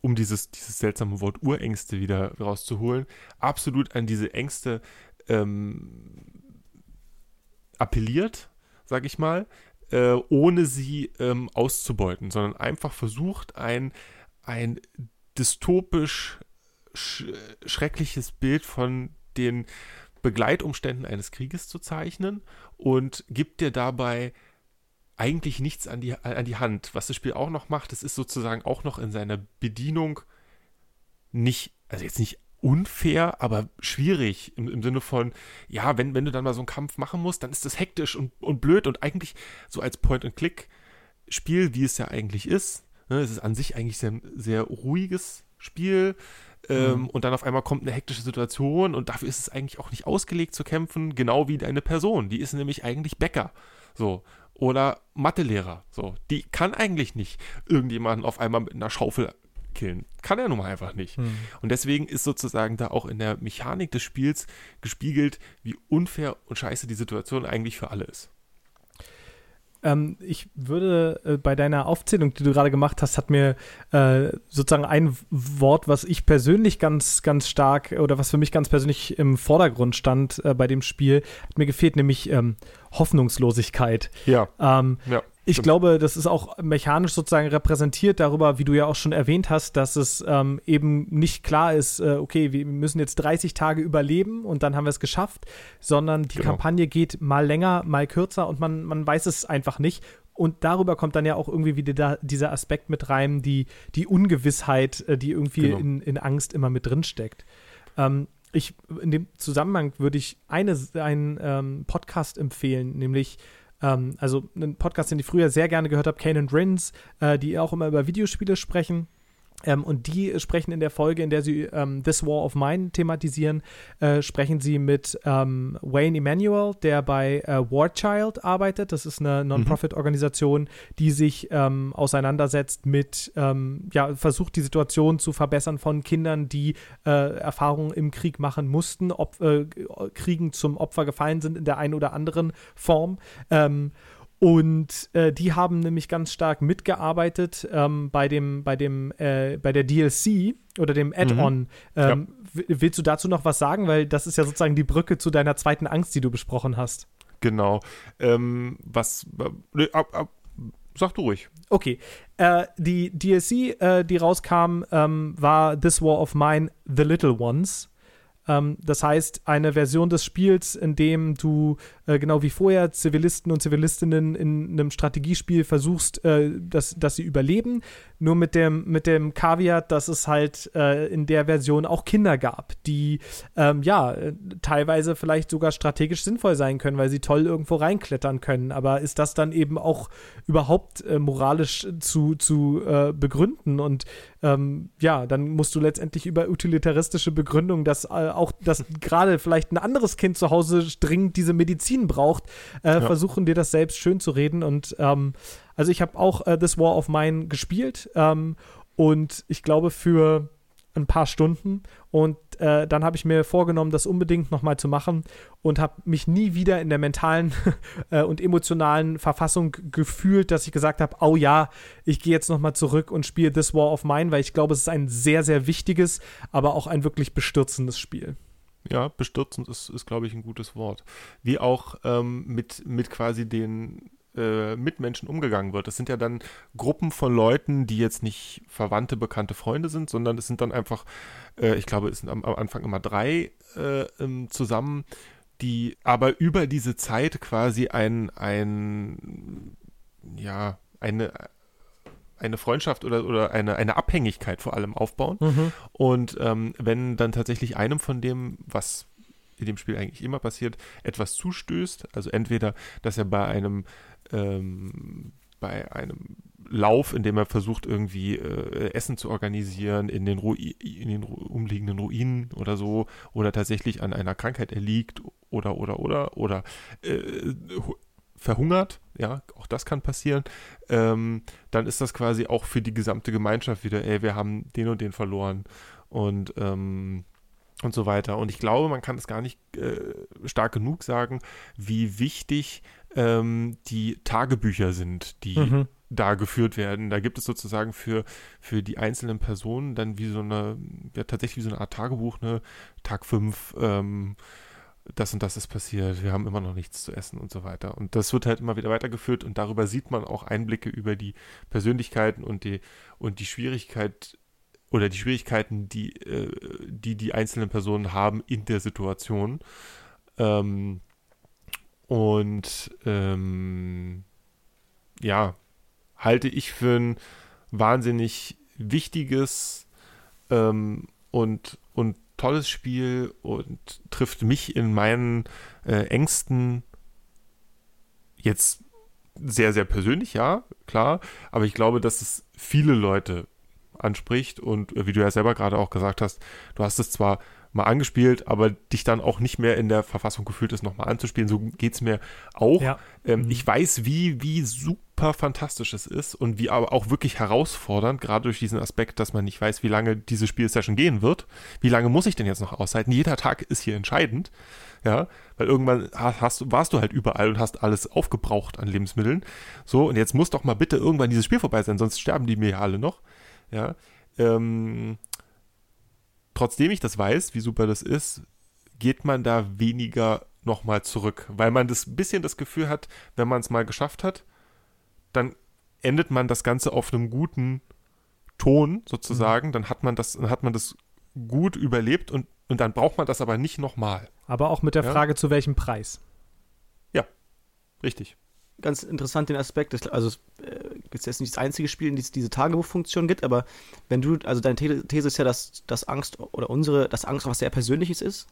um dieses, dieses seltsame Wort Urängste wieder rauszuholen, absolut an diese Ängste ähm, appelliert, sag ich mal, äh, ohne sie ähm, auszubeuten, sondern einfach versucht, ein, ein dystopisch sch schreckliches Bild von den Begleitumständen eines Krieges zu zeichnen und gibt dir dabei eigentlich nichts an die, an die Hand. Was das Spiel auch noch macht, es ist sozusagen auch noch in seiner Bedienung nicht, also jetzt nicht unfair, aber schwierig im, im Sinne von, ja, wenn, wenn du dann mal so einen Kampf machen musst, dann ist das hektisch und, und blöd und eigentlich so als Point-and-Click-Spiel, wie es ja eigentlich ist. Ne, es ist an sich eigentlich sehr, sehr ruhiges Spiel. Ähm, mhm. Und dann auf einmal kommt eine hektische Situation und dafür ist es eigentlich auch nicht ausgelegt zu kämpfen, genau wie deine Person. Die ist nämlich eigentlich Bäcker. So oder Mathelehrer. So, die kann eigentlich nicht irgendjemanden auf einmal mit einer Schaufel killen. Kann er nun mal einfach nicht. Hm. Und deswegen ist sozusagen da auch in der Mechanik des Spiels gespiegelt, wie unfair und scheiße die Situation eigentlich für alle ist. Ähm, ich würde äh, bei deiner Aufzählung, die du gerade gemacht hast, hat mir äh, sozusagen ein Wort, was ich persönlich ganz, ganz stark oder was für mich ganz persönlich im Vordergrund stand äh, bei dem Spiel, hat mir gefehlt, nämlich ähm, Hoffnungslosigkeit. Ja. Ähm, ja. Ich glaube, das ist auch mechanisch sozusagen repräsentiert darüber, wie du ja auch schon erwähnt hast, dass es ähm, eben nicht klar ist, äh, okay, wir müssen jetzt 30 Tage überleben und dann haben wir es geschafft, sondern die genau. Kampagne geht mal länger, mal kürzer und man, man weiß es einfach nicht. Und darüber kommt dann ja auch irgendwie wieder da, dieser Aspekt mit rein, die, die Ungewissheit, äh, die irgendwie genau. in, in Angst immer mit drin steckt. Ähm, ich, in dem Zusammenhang würde ich eine, einen ähm, Podcast empfehlen, nämlich ähm, also einen Podcast, den ich früher sehr gerne gehört habe, Kane and Rins, äh, die auch immer über Videospiele sprechen. Ähm, und die sprechen in der Folge, in der sie ähm, This War of Mine thematisieren, äh, sprechen sie mit ähm, Wayne Emanuel, der bei äh, War Child arbeitet. Das ist eine Non-Profit-Organisation, die sich ähm, auseinandersetzt mit, ähm, ja, versucht die Situation zu verbessern von Kindern, die äh, Erfahrungen im Krieg machen mussten, Op äh, Kriegen zum Opfer gefallen sind in der einen oder anderen Form. Und äh, die haben nämlich ganz stark mitgearbeitet ähm, bei dem, bei dem, äh, bei der DLC oder dem Add-on. Mhm. Ähm, ja. Willst du dazu noch was sagen? Weil das ist ja sozusagen die Brücke zu deiner zweiten Angst, die du besprochen hast. Genau. Ähm, was, äh, ab, ab, sag du ruhig. Okay. Äh, die DLC, äh, die rauskam, ähm, war This War of Mine, The Little Ones. Ähm, das heißt, eine Version des Spiels, in dem du äh, genau wie vorher Zivilisten und Zivilistinnen in einem Strategiespiel versuchst, äh, dass, dass sie überleben. Nur mit dem, mit dem Kaviar, dass es halt äh, in der Version auch Kinder gab, die ähm, ja teilweise vielleicht sogar strategisch sinnvoll sein können, weil sie toll irgendwo reinklettern können. Aber ist das dann eben auch überhaupt äh, moralisch zu, zu äh, begründen? Und ähm, ja, dann musst du letztendlich über utilitaristische Begründung, dass äh, auch, dass gerade vielleicht ein anderes Kind zu Hause dringend diese Medizin braucht, äh, ja. versuchen dir das selbst schön zu reden. Und ähm, also ich habe auch äh, This War of Mine gespielt ähm, und ich glaube für ein paar Stunden und äh, dann habe ich mir vorgenommen, das unbedingt nochmal zu machen und habe mich nie wieder in der mentalen äh, und emotionalen Verfassung gefühlt, dass ich gesagt habe, oh ja, ich gehe jetzt nochmal zurück und spiele This War of Mine, weil ich glaube, es ist ein sehr, sehr wichtiges, aber auch ein wirklich bestürzendes Spiel. Ja, bestürzend ist, ist glaube ich, ein gutes Wort. Wie auch ähm, mit, mit quasi den äh, Mitmenschen umgegangen wird. Das sind ja dann Gruppen von Leuten, die jetzt nicht Verwandte, bekannte Freunde sind, sondern es sind dann einfach, äh, ich glaube, es sind am, am Anfang immer drei äh, ähm, zusammen, die aber über diese Zeit quasi ein, ein ja, eine, eine Freundschaft oder, oder eine, eine Abhängigkeit vor allem aufbauen. Mhm. Und ähm, wenn dann tatsächlich einem von dem, was in dem Spiel eigentlich immer passiert, etwas zustößt, also entweder, dass er bei einem ähm, bei einem Lauf, in dem er versucht, irgendwie äh, Essen zu organisieren in den, in den umliegenden Ruinen oder so, oder tatsächlich an einer Krankheit erliegt oder, oder, oder, oder äh, verhungert, ja, auch das kann passieren, ähm, dann ist das quasi auch für die gesamte Gemeinschaft wieder, ey, wir haben den und den verloren und ähm, und so weiter. Und ich glaube, man kann es gar nicht äh, stark genug sagen, wie wichtig ähm, die Tagebücher sind, die mhm. da geführt werden. Da gibt es sozusagen für, für die einzelnen Personen dann wie so eine, ja tatsächlich wie so eine Art Tagebuch, ne? Tag 5, ähm, das und das ist passiert, wir haben immer noch nichts zu essen und so weiter. Und das wird halt immer wieder weitergeführt und darüber sieht man auch Einblicke über die Persönlichkeiten und die, und die Schwierigkeit oder die Schwierigkeiten, die, äh, die die einzelnen Personen haben in der Situation. Ähm, und ähm, ja, halte ich für ein wahnsinnig wichtiges ähm, und, und tolles Spiel und trifft mich in meinen äh, Ängsten jetzt sehr, sehr persönlich, ja, klar. Aber ich glaube, dass es viele Leute anspricht und äh, wie du ja selber gerade auch gesagt hast, du hast es zwar mal angespielt, aber dich dann auch nicht mehr in der Verfassung gefühlt ist, nochmal anzuspielen. So geht es mir auch. Ja. Ähm, mhm. Ich weiß, wie, wie super fantastisch es ist und wie aber auch wirklich herausfordernd, gerade durch diesen Aspekt, dass man nicht weiß, wie lange diese Spielsession gehen wird. Wie lange muss ich denn jetzt noch aushalten? Jeder Tag ist hier entscheidend. Ja, weil irgendwann hast, warst du halt überall und hast alles aufgebraucht an Lebensmitteln. So, und jetzt muss doch mal bitte irgendwann dieses Spiel vorbei sein, sonst sterben die mir ja alle noch. Ja, ähm, trotzdem ich das weiß, wie super das ist, geht man da weniger nochmal zurück, weil man das bisschen das Gefühl hat, wenn man es mal geschafft hat, dann endet man das Ganze auf einem guten Ton sozusagen, mhm. dann hat man das, dann hat man das gut überlebt und, und dann braucht man das aber nicht nochmal. Aber auch mit der ja? Frage, zu welchem Preis? Ja, richtig ganz interessant den Aspekt, also äh, ist jetzt nicht das einzige Spiel, in dem es diese Tagebuchfunktion gibt, aber wenn du, also deine These ist ja, dass, dass Angst oder unsere, dass Angst was sehr Persönliches ist.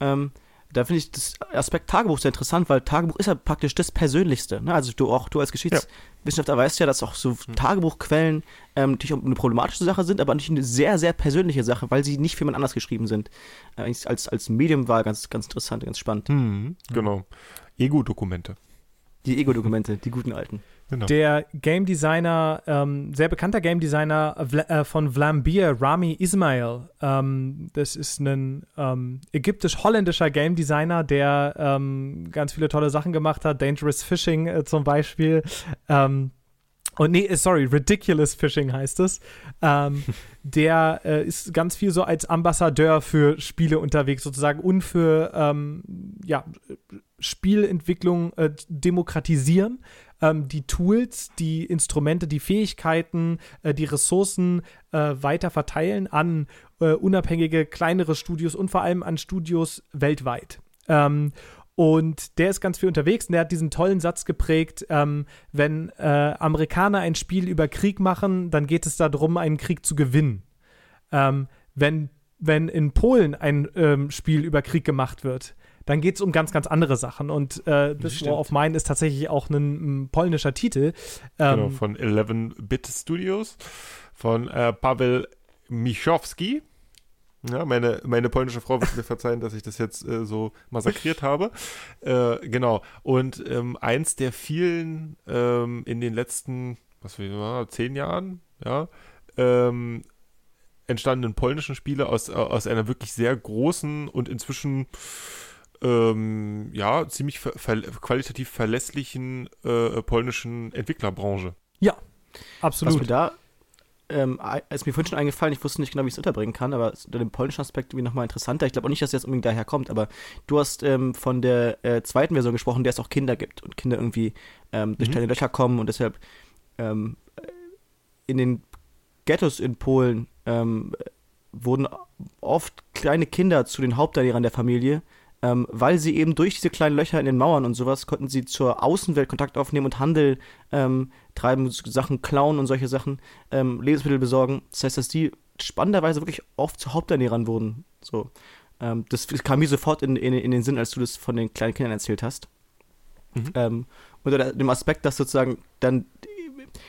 Ähm, da finde ich das Aspekt Tagebuch sehr interessant, weil Tagebuch ist ja praktisch das Persönlichste. Ne? Also du auch, du als Geschichtswissenschaftler ja. weißt ja, dass auch so hm. Tagebuchquellen ähm, natürlich eine problematische Sache sind, aber nicht eine sehr, sehr persönliche Sache, weil sie nicht für jemand anders geschrieben sind. Äh, als, als Medium war ganz, ganz interessant, ganz spannend. Mhm, genau. Ego-Dokumente. Die Ego-Dokumente, die guten alten. Genau. Der Game Designer, ähm, sehr bekannter Game Designer äh, von Vlambeer, Rami Ismail, ähm, das ist ein ähm, ägyptisch-holländischer Game Designer, der ähm, ganz viele tolle Sachen gemacht hat, Dangerous Fishing äh, zum Beispiel. Und nee, äh, sorry, Ridiculous Fishing heißt es. Ähm, der äh, ist ganz viel so als Ambassadeur für Spiele unterwegs, sozusagen, und für ähm, ja, Spielentwicklung äh, demokratisieren. Ähm, die Tools, die Instrumente, die Fähigkeiten, äh, die Ressourcen äh, weiter verteilen an äh, unabhängige, kleinere Studios und vor allem an Studios weltweit. Ähm, und der ist ganz viel unterwegs und der hat diesen tollen Satz geprägt, ähm, wenn äh, Amerikaner ein Spiel über Krieg machen, dann geht es darum, einen Krieg zu gewinnen. Ähm, wenn, wenn in Polen ein ähm, Spiel über Krieg gemacht wird, dann geht es um ganz, ganz andere Sachen. Und äh, This War of Mine ist tatsächlich auch ein, ein polnischer Titel. Ähm, genau, von 11-Bit Studios, von äh, Paweł Michowski. Ja, meine, meine polnische Frau wird mir verzeihen, dass ich das jetzt äh, so massakriert habe. Äh, genau. Und ähm, eins der vielen ähm, in den letzten, was wir zehn Jahren, ja, ähm, entstandenen polnischen Spiele aus, aus einer wirklich sehr großen und inzwischen ähm, ja, ziemlich ver ver qualitativ verlässlichen äh, polnischen Entwicklerbranche. Ja, absolut. Was mir da ähm, ist mir vorhin schon eingefallen, ich wusste nicht genau, wie ich es unterbringen kann, aber unter dem polnischen Aspekt irgendwie nochmal interessanter. Ich glaube auch nicht, dass das jetzt unbedingt daher kommt, aber du hast ähm, von der äh, zweiten Version gesprochen, der es auch Kinder gibt und Kinder irgendwie ähm, durch mhm. kleine Löcher kommen und deshalb ähm, in den Ghettos in Polen ähm, wurden oft kleine Kinder zu den Hauptteilnehmern der Familie ähm, weil sie eben durch diese kleinen Löcher in den Mauern und sowas konnten sie zur Außenwelt Kontakt aufnehmen und Handel ähm, treiben, Sachen klauen und solche Sachen, ähm, Lebensmittel besorgen. Das heißt, dass die spannenderweise wirklich oft zu Haupternährern wurden. So. Ähm, das kam mir sofort in, in, in, den Sinn, als du das von den kleinen Kindern erzählt hast. Mhm. Ähm, unter dem Aspekt, dass sozusagen dann,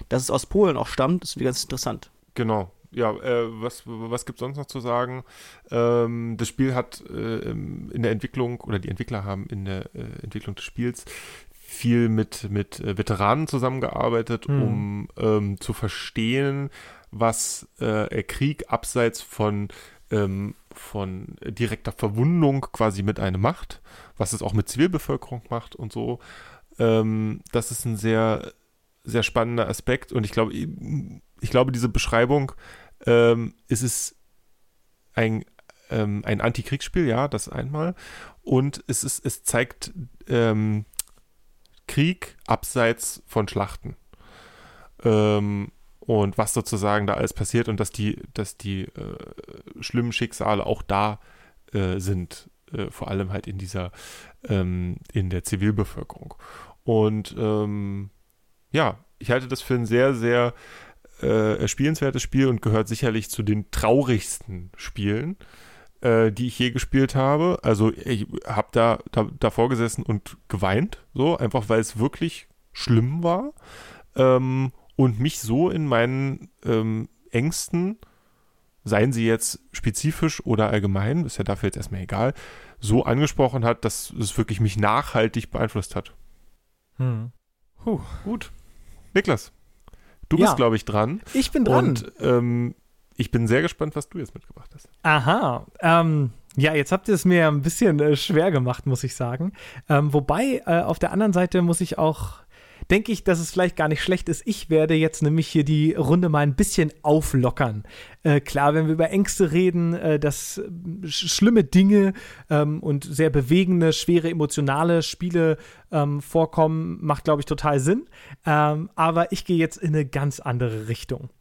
dass es aus Polen auch stammt, ist ganz interessant. Genau, ja, äh, was, was gibt es sonst noch zu sagen? Ähm, das Spiel hat äh, in der Entwicklung, oder die Entwickler haben in der äh, Entwicklung des Spiels viel mit, mit äh, Veteranen zusammengearbeitet, mhm. um ähm, zu verstehen, was äh, Krieg abseits von, ähm, von direkter Verwundung quasi mit einem macht, was es auch mit Zivilbevölkerung macht und so. Ähm, das ist ein sehr, sehr spannender Aspekt und ich glaube, ich glaube, diese Beschreibung ähm, ist es ein, ähm, ein Antikriegsspiel, ja, das einmal. Und es, ist, es zeigt ähm, Krieg abseits von Schlachten. Ähm, und was sozusagen da alles passiert und dass die, dass die äh, schlimmen Schicksale auch da äh, sind, äh, vor allem halt in dieser, ähm, in der Zivilbevölkerung. Und ähm, ja, ich halte das für ein sehr, sehr äh, spielenswertes Spiel und gehört sicherlich zu den traurigsten Spielen, äh, die ich je gespielt habe. Also ich habe da, da davor gesessen und geweint, so einfach weil es wirklich schlimm war ähm, und mich so in meinen ähm, Ängsten, seien sie jetzt spezifisch oder allgemein, ist ja dafür jetzt erstmal egal, so angesprochen hat, dass es wirklich mich nachhaltig beeinflusst hat. Hm. Puh. Gut. Niklas, Du ja. bist, glaube ich, dran. Ich bin dran. Und ähm, ich bin sehr gespannt, was du jetzt mitgebracht hast. Aha. Ähm, ja, jetzt habt ihr es mir ein bisschen äh, schwer gemacht, muss ich sagen. Ähm, wobei, äh, auf der anderen Seite muss ich auch denke ich, dass es vielleicht gar nicht schlecht ist. Ich werde jetzt nämlich hier die Runde mal ein bisschen auflockern. Äh, klar, wenn wir über Ängste reden, äh, dass äh, schlimme Dinge ähm, und sehr bewegende, schwere, emotionale Spiele ähm, vorkommen, macht, glaube ich, total Sinn. Ähm, aber ich gehe jetzt in eine ganz andere Richtung.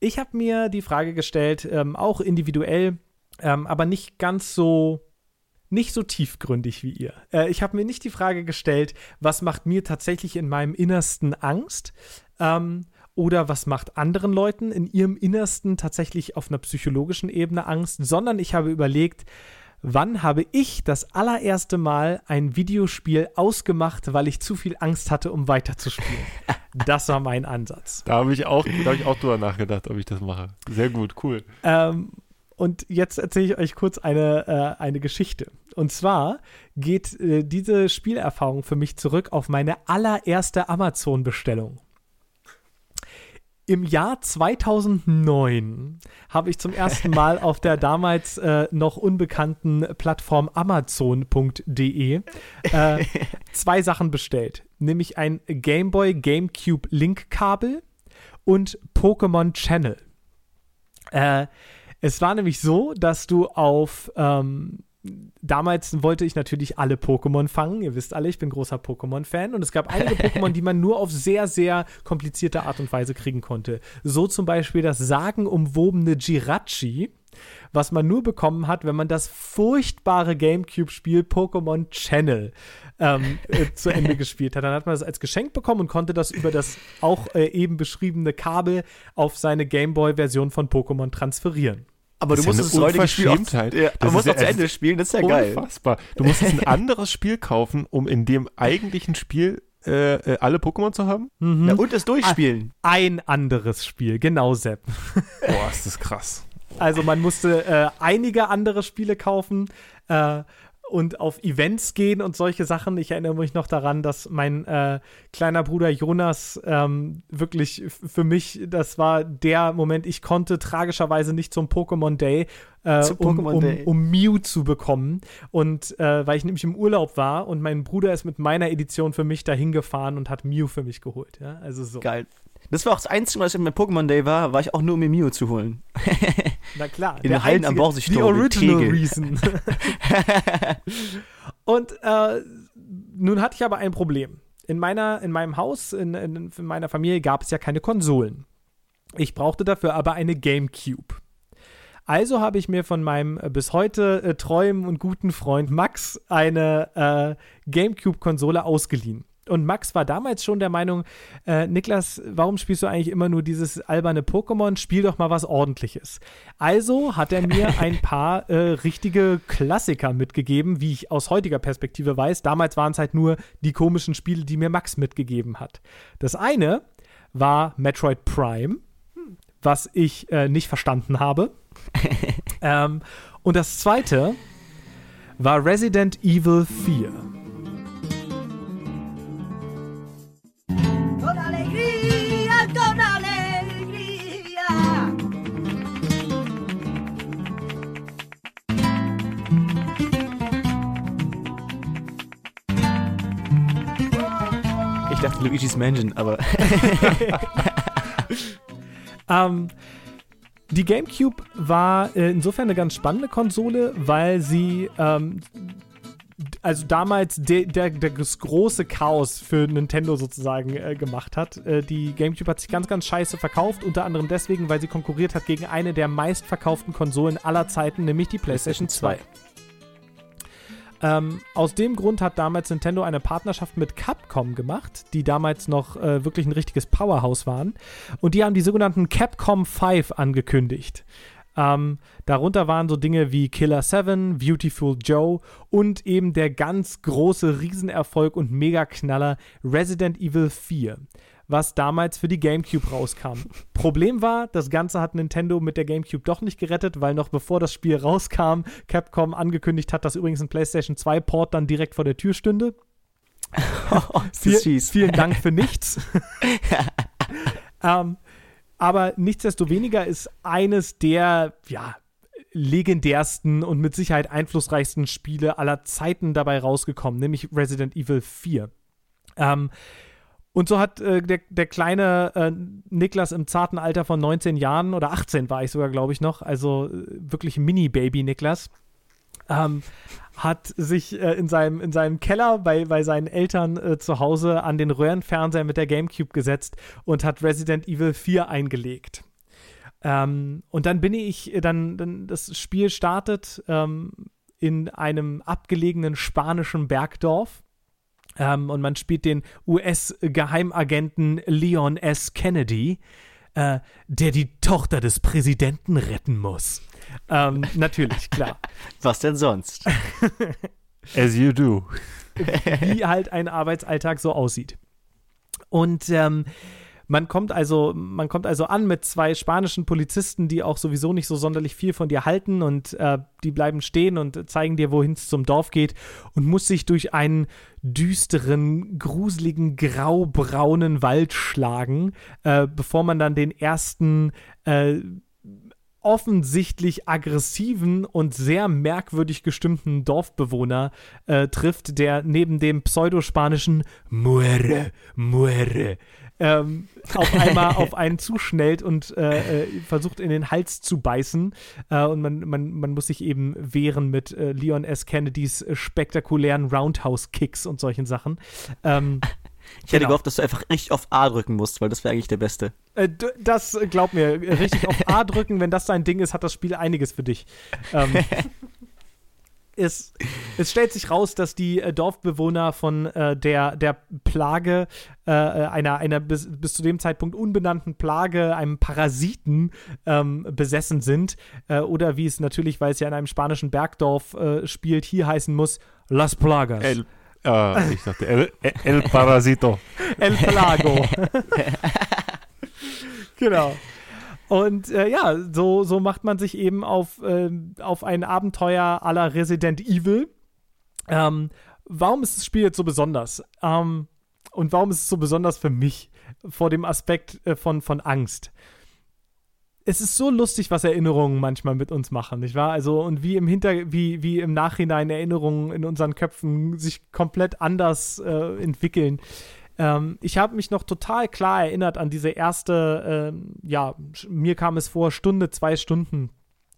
Ich habe mir die Frage gestellt, ähm, auch individuell, ähm, aber nicht ganz so nicht so tiefgründig wie ihr. Äh, ich habe mir nicht die Frage gestellt, was macht mir tatsächlich in meinem Innersten Angst ähm, oder was macht anderen Leuten in ihrem Innersten tatsächlich auf einer psychologischen Ebene Angst, sondern ich habe überlegt, wann habe ich das allererste Mal ein Videospiel ausgemacht, weil ich zu viel Angst hatte, um weiterzuspielen. Das war mein Ansatz. Da habe ich auch, da habe ich auch drüber nachgedacht, ob ich das mache. Sehr gut, cool. Ähm, und jetzt erzähle ich euch kurz eine, äh, eine Geschichte. Und zwar geht äh, diese Spielerfahrung für mich zurück auf meine allererste Amazon-Bestellung. Im Jahr 2009 habe ich zum ersten Mal auf der damals äh, noch unbekannten Plattform Amazon.de äh, zwei Sachen bestellt. Nämlich ein Game Boy GameCube Link-Kabel und Pokémon Channel. Äh, es war nämlich so, dass du auf ähm, damals wollte ich natürlich alle Pokémon fangen. Ihr wisst alle, ich bin großer Pokémon-Fan. Und es gab einige Pokémon, die man nur auf sehr, sehr komplizierte Art und Weise kriegen konnte. So zum Beispiel das sagenumwobene Jirachi, was man nur bekommen hat, wenn man das furchtbare Gamecube-Spiel Pokémon Channel ähm, äh, zu Ende gespielt hat. Dann hat man das als Geschenk bekommen und konnte das über das auch äh, eben beschriebene Kabel auf seine Gameboy-Version von Pokémon transferieren. Aber du Das ist musst ja heutige Spiel auch, Unverschämtheit. ja, Das du musst ja auch zu Ende spielen, das ist ja geil. Unfassbar. Du musst ein anderes Spiel kaufen, um in dem eigentlichen Spiel äh, äh, alle Pokémon zu haben? Ja, und das Durchspielen. Ein anderes Spiel, genau, Sepp. Boah, ist das krass. Also man musste äh, einige andere Spiele kaufen äh, und auf Events gehen und solche Sachen. Ich erinnere mich noch daran, dass mein äh, kleiner Bruder Jonas ähm, wirklich für mich, das war der Moment, ich konnte tragischerweise nicht zum Pokémon Day, äh, um, um, um Mew zu bekommen. Und äh, weil ich nämlich im Urlaub war und mein Bruder ist mit meiner Edition für mich dahin gefahren und hat Mew für mich geholt. Ja? Also so. Geil. Das war auch das Einzige, was ich mit Pokémon Day war, war ich auch nur um mir Mew zu holen. Na klar. In der Hallen am Borsigtor Original Tegel. Reason. Und äh, nun hatte ich aber ein Problem. In, meiner, in meinem Haus, in, in, in meiner Familie gab es ja keine Konsolen. Ich brauchte dafür aber eine GameCube. Also habe ich mir von meinem äh, bis heute äh, treuen und guten Freund Max eine äh, GameCube-Konsole ausgeliehen. Und Max war damals schon der Meinung, äh, Niklas, warum spielst du eigentlich immer nur dieses alberne Pokémon? Spiel doch mal was ordentliches. Also hat er mir ein paar äh, richtige Klassiker mitgegeben, wie ich aus heutiger Perspektive weiß. Damals waren es halt nur die komischen Spiele, die mir Max mitgegeben hat. Das eine war Metroid Prime, was ich äh, nicht verstanden habe. ähm, und das zweite war Resident Evil 4. Ich dachte Luigi's Mansion, aber Ähm, die GameCube war äh, insofern eine ganz spannende Konsole, weil sie ähm, also damals de, der, der, das große Chaos für Nintendo sozusagen äh, gemacht hat. Äh, die GameCube hat sich ganz, ganz scheiße verkauft, unter anderem deswegen, weil sie konkurriert hat gegen eine der meistverkauften Konsolen aller Zeiten, nämlich die PlayStation 2. Ähm, aus dem Grund hat damals Nintendo eine Partnerschaft mit Capcom gemacht, die damals noch äh, wirklich ein richtiges Powerhouse waren. Und die haben die sogenannten Capcom 5 angekündigt. Ähm, darunter waren so Dinge wie Killer 7, Beautiful Joe und eben der ganz große Riesenerfolg und Megaknaller Resident Evil 4, was damals für die GameCube rauskam. Problem war, das Ganze hat Nintendo mit der GameCube doch nicht gerettet, weil noch bevor das Spiel rauskam, Capcom angekündigt hat, dass übrigens ein PlayStation 2 Port dann direkt vor der Tür stünde. ist Viel, vielen Dank für nichts. ähm, aber nichtsdestoweniger ist eines der, ja, legendärsten und mit Sicherheit einflussreichsten Spiele aller Zeiten dabei rausgekommen, nämlich Resident Evil 4. Ähm, und so hat äh, der, der kleine äh, Niklas im zarten Alter von 19 Jahren oder 18 war ich sogar, glaube ich, noch, also äh, wirklich Mini-Baby Niklas, ähm, hat sich äh, in, seinem, in seinem Keller bei, bei seinen Eltern äh, zu Hause an den Röhrenfernseher mit der Gamecube gesetzt und hat Resident Evil 4 eingelegt. Ähm, und dann bin ich, dann, dann das Spiel startet ähm, in einem abgelegenen spanischen Bergdorf. Ähm, und man spielt den US-Geheimagenten Leon S. Kennedy, äh, der die Tochter des Präsidenten retten muss. Ähm, natürlich, klar. was denn sonst? As you do. wie halt ein Arbeitsalltag so aussieht. Und ähm, Man kommt also, man kommt also an mit zwei spanischen Polizisten, die auch sowieso nicht so sonderlich viel von dir halten und äh, die bleiben stehen und zeigen dir, wohin es zum Dorf geht und muss sich durch einen düsteren, gruseligen, graubraunen Wald schlagen, äh, bevor man dann den ersten äh, offensichtlich aggressiven und sehr merkwürdig gestimmten Dorfbewohner äh, trifft, der neben dem pseudospanischen Muere, Muere ähm, auf einmal auf einen zuschnellt und äh, äh, versucht in den Hals zu beißen. Äh, und man, man, man muss sich eben wehren mit äh, Leon S. Kennedys spektakulären Roundhouse-Kicks und solchen Sachen. Ähm, Ich hätte Genau. gehofft, dass du einfach richtig auf A drücken musst, weil das wäre eigentlich der Beste. Äh, das glaub mir, richtig auf A drücken, wenn das dein Ding ist, hat das Spiel einiges für dich. Ähm, es, es stellt sich raus, dass die äh, Dorfbewohner von äh, der, der Plage, äh, äh, einer, einer bis, bis zu dem Zeitpunkt unbenannten Plage, einem Parasiten ähm, besessen sind. Äh, oder wie es natürlich, weil es ja in einem spanischen Bergdorf äh, spielt, hier heißen muss, Las Plagas. El, ich dachte, El, El Parasito. El Pelago. genau. Und äh, ja, so, so macht man sich eben auf, ähm, auf ein Abenteuer la Resident Evil. Ähm, warum ist das Spiel jetzt so besonders? Ähm, und warum ist es so besonders für mich vor dem Aspekt äh, von, von Angst? Es ist so lustig, was Erinnerungen manchmal mit uns machen, nicht wahr? Also, und wie im Hinter, wie, wie im Nachhinein Erinnerungen in unseren Köpfen sich komplett anders äh, entwickeln. Ähm, ich habe mich noch total klar erinnert an diese erste, ähm, ja, mir kam es vor, Stunde, zwei Stunden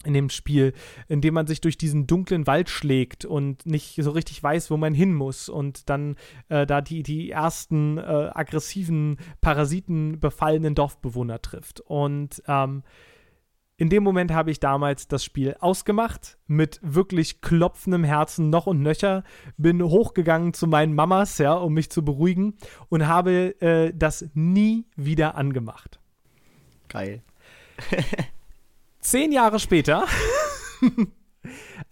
in dem Spiel, in dem man sich durch diesen dunklen Wald schlägt und nicht so richtig weiß, wo man hin muss und dann äh, da die, die ersten äh, aggressiven, Parasiten befallenen Dorfbewohner trifft. Und ähm, in dem Moment habe ich damals das Spiel ausgemacht, mit wirklich klopfendem Herzen noch und nöcher, bin hochgegangen zu meinen Mamas, ja, um mich zu beruhigen und habe äh, das nie wieder angemacht. Geil. Zehn Jahre später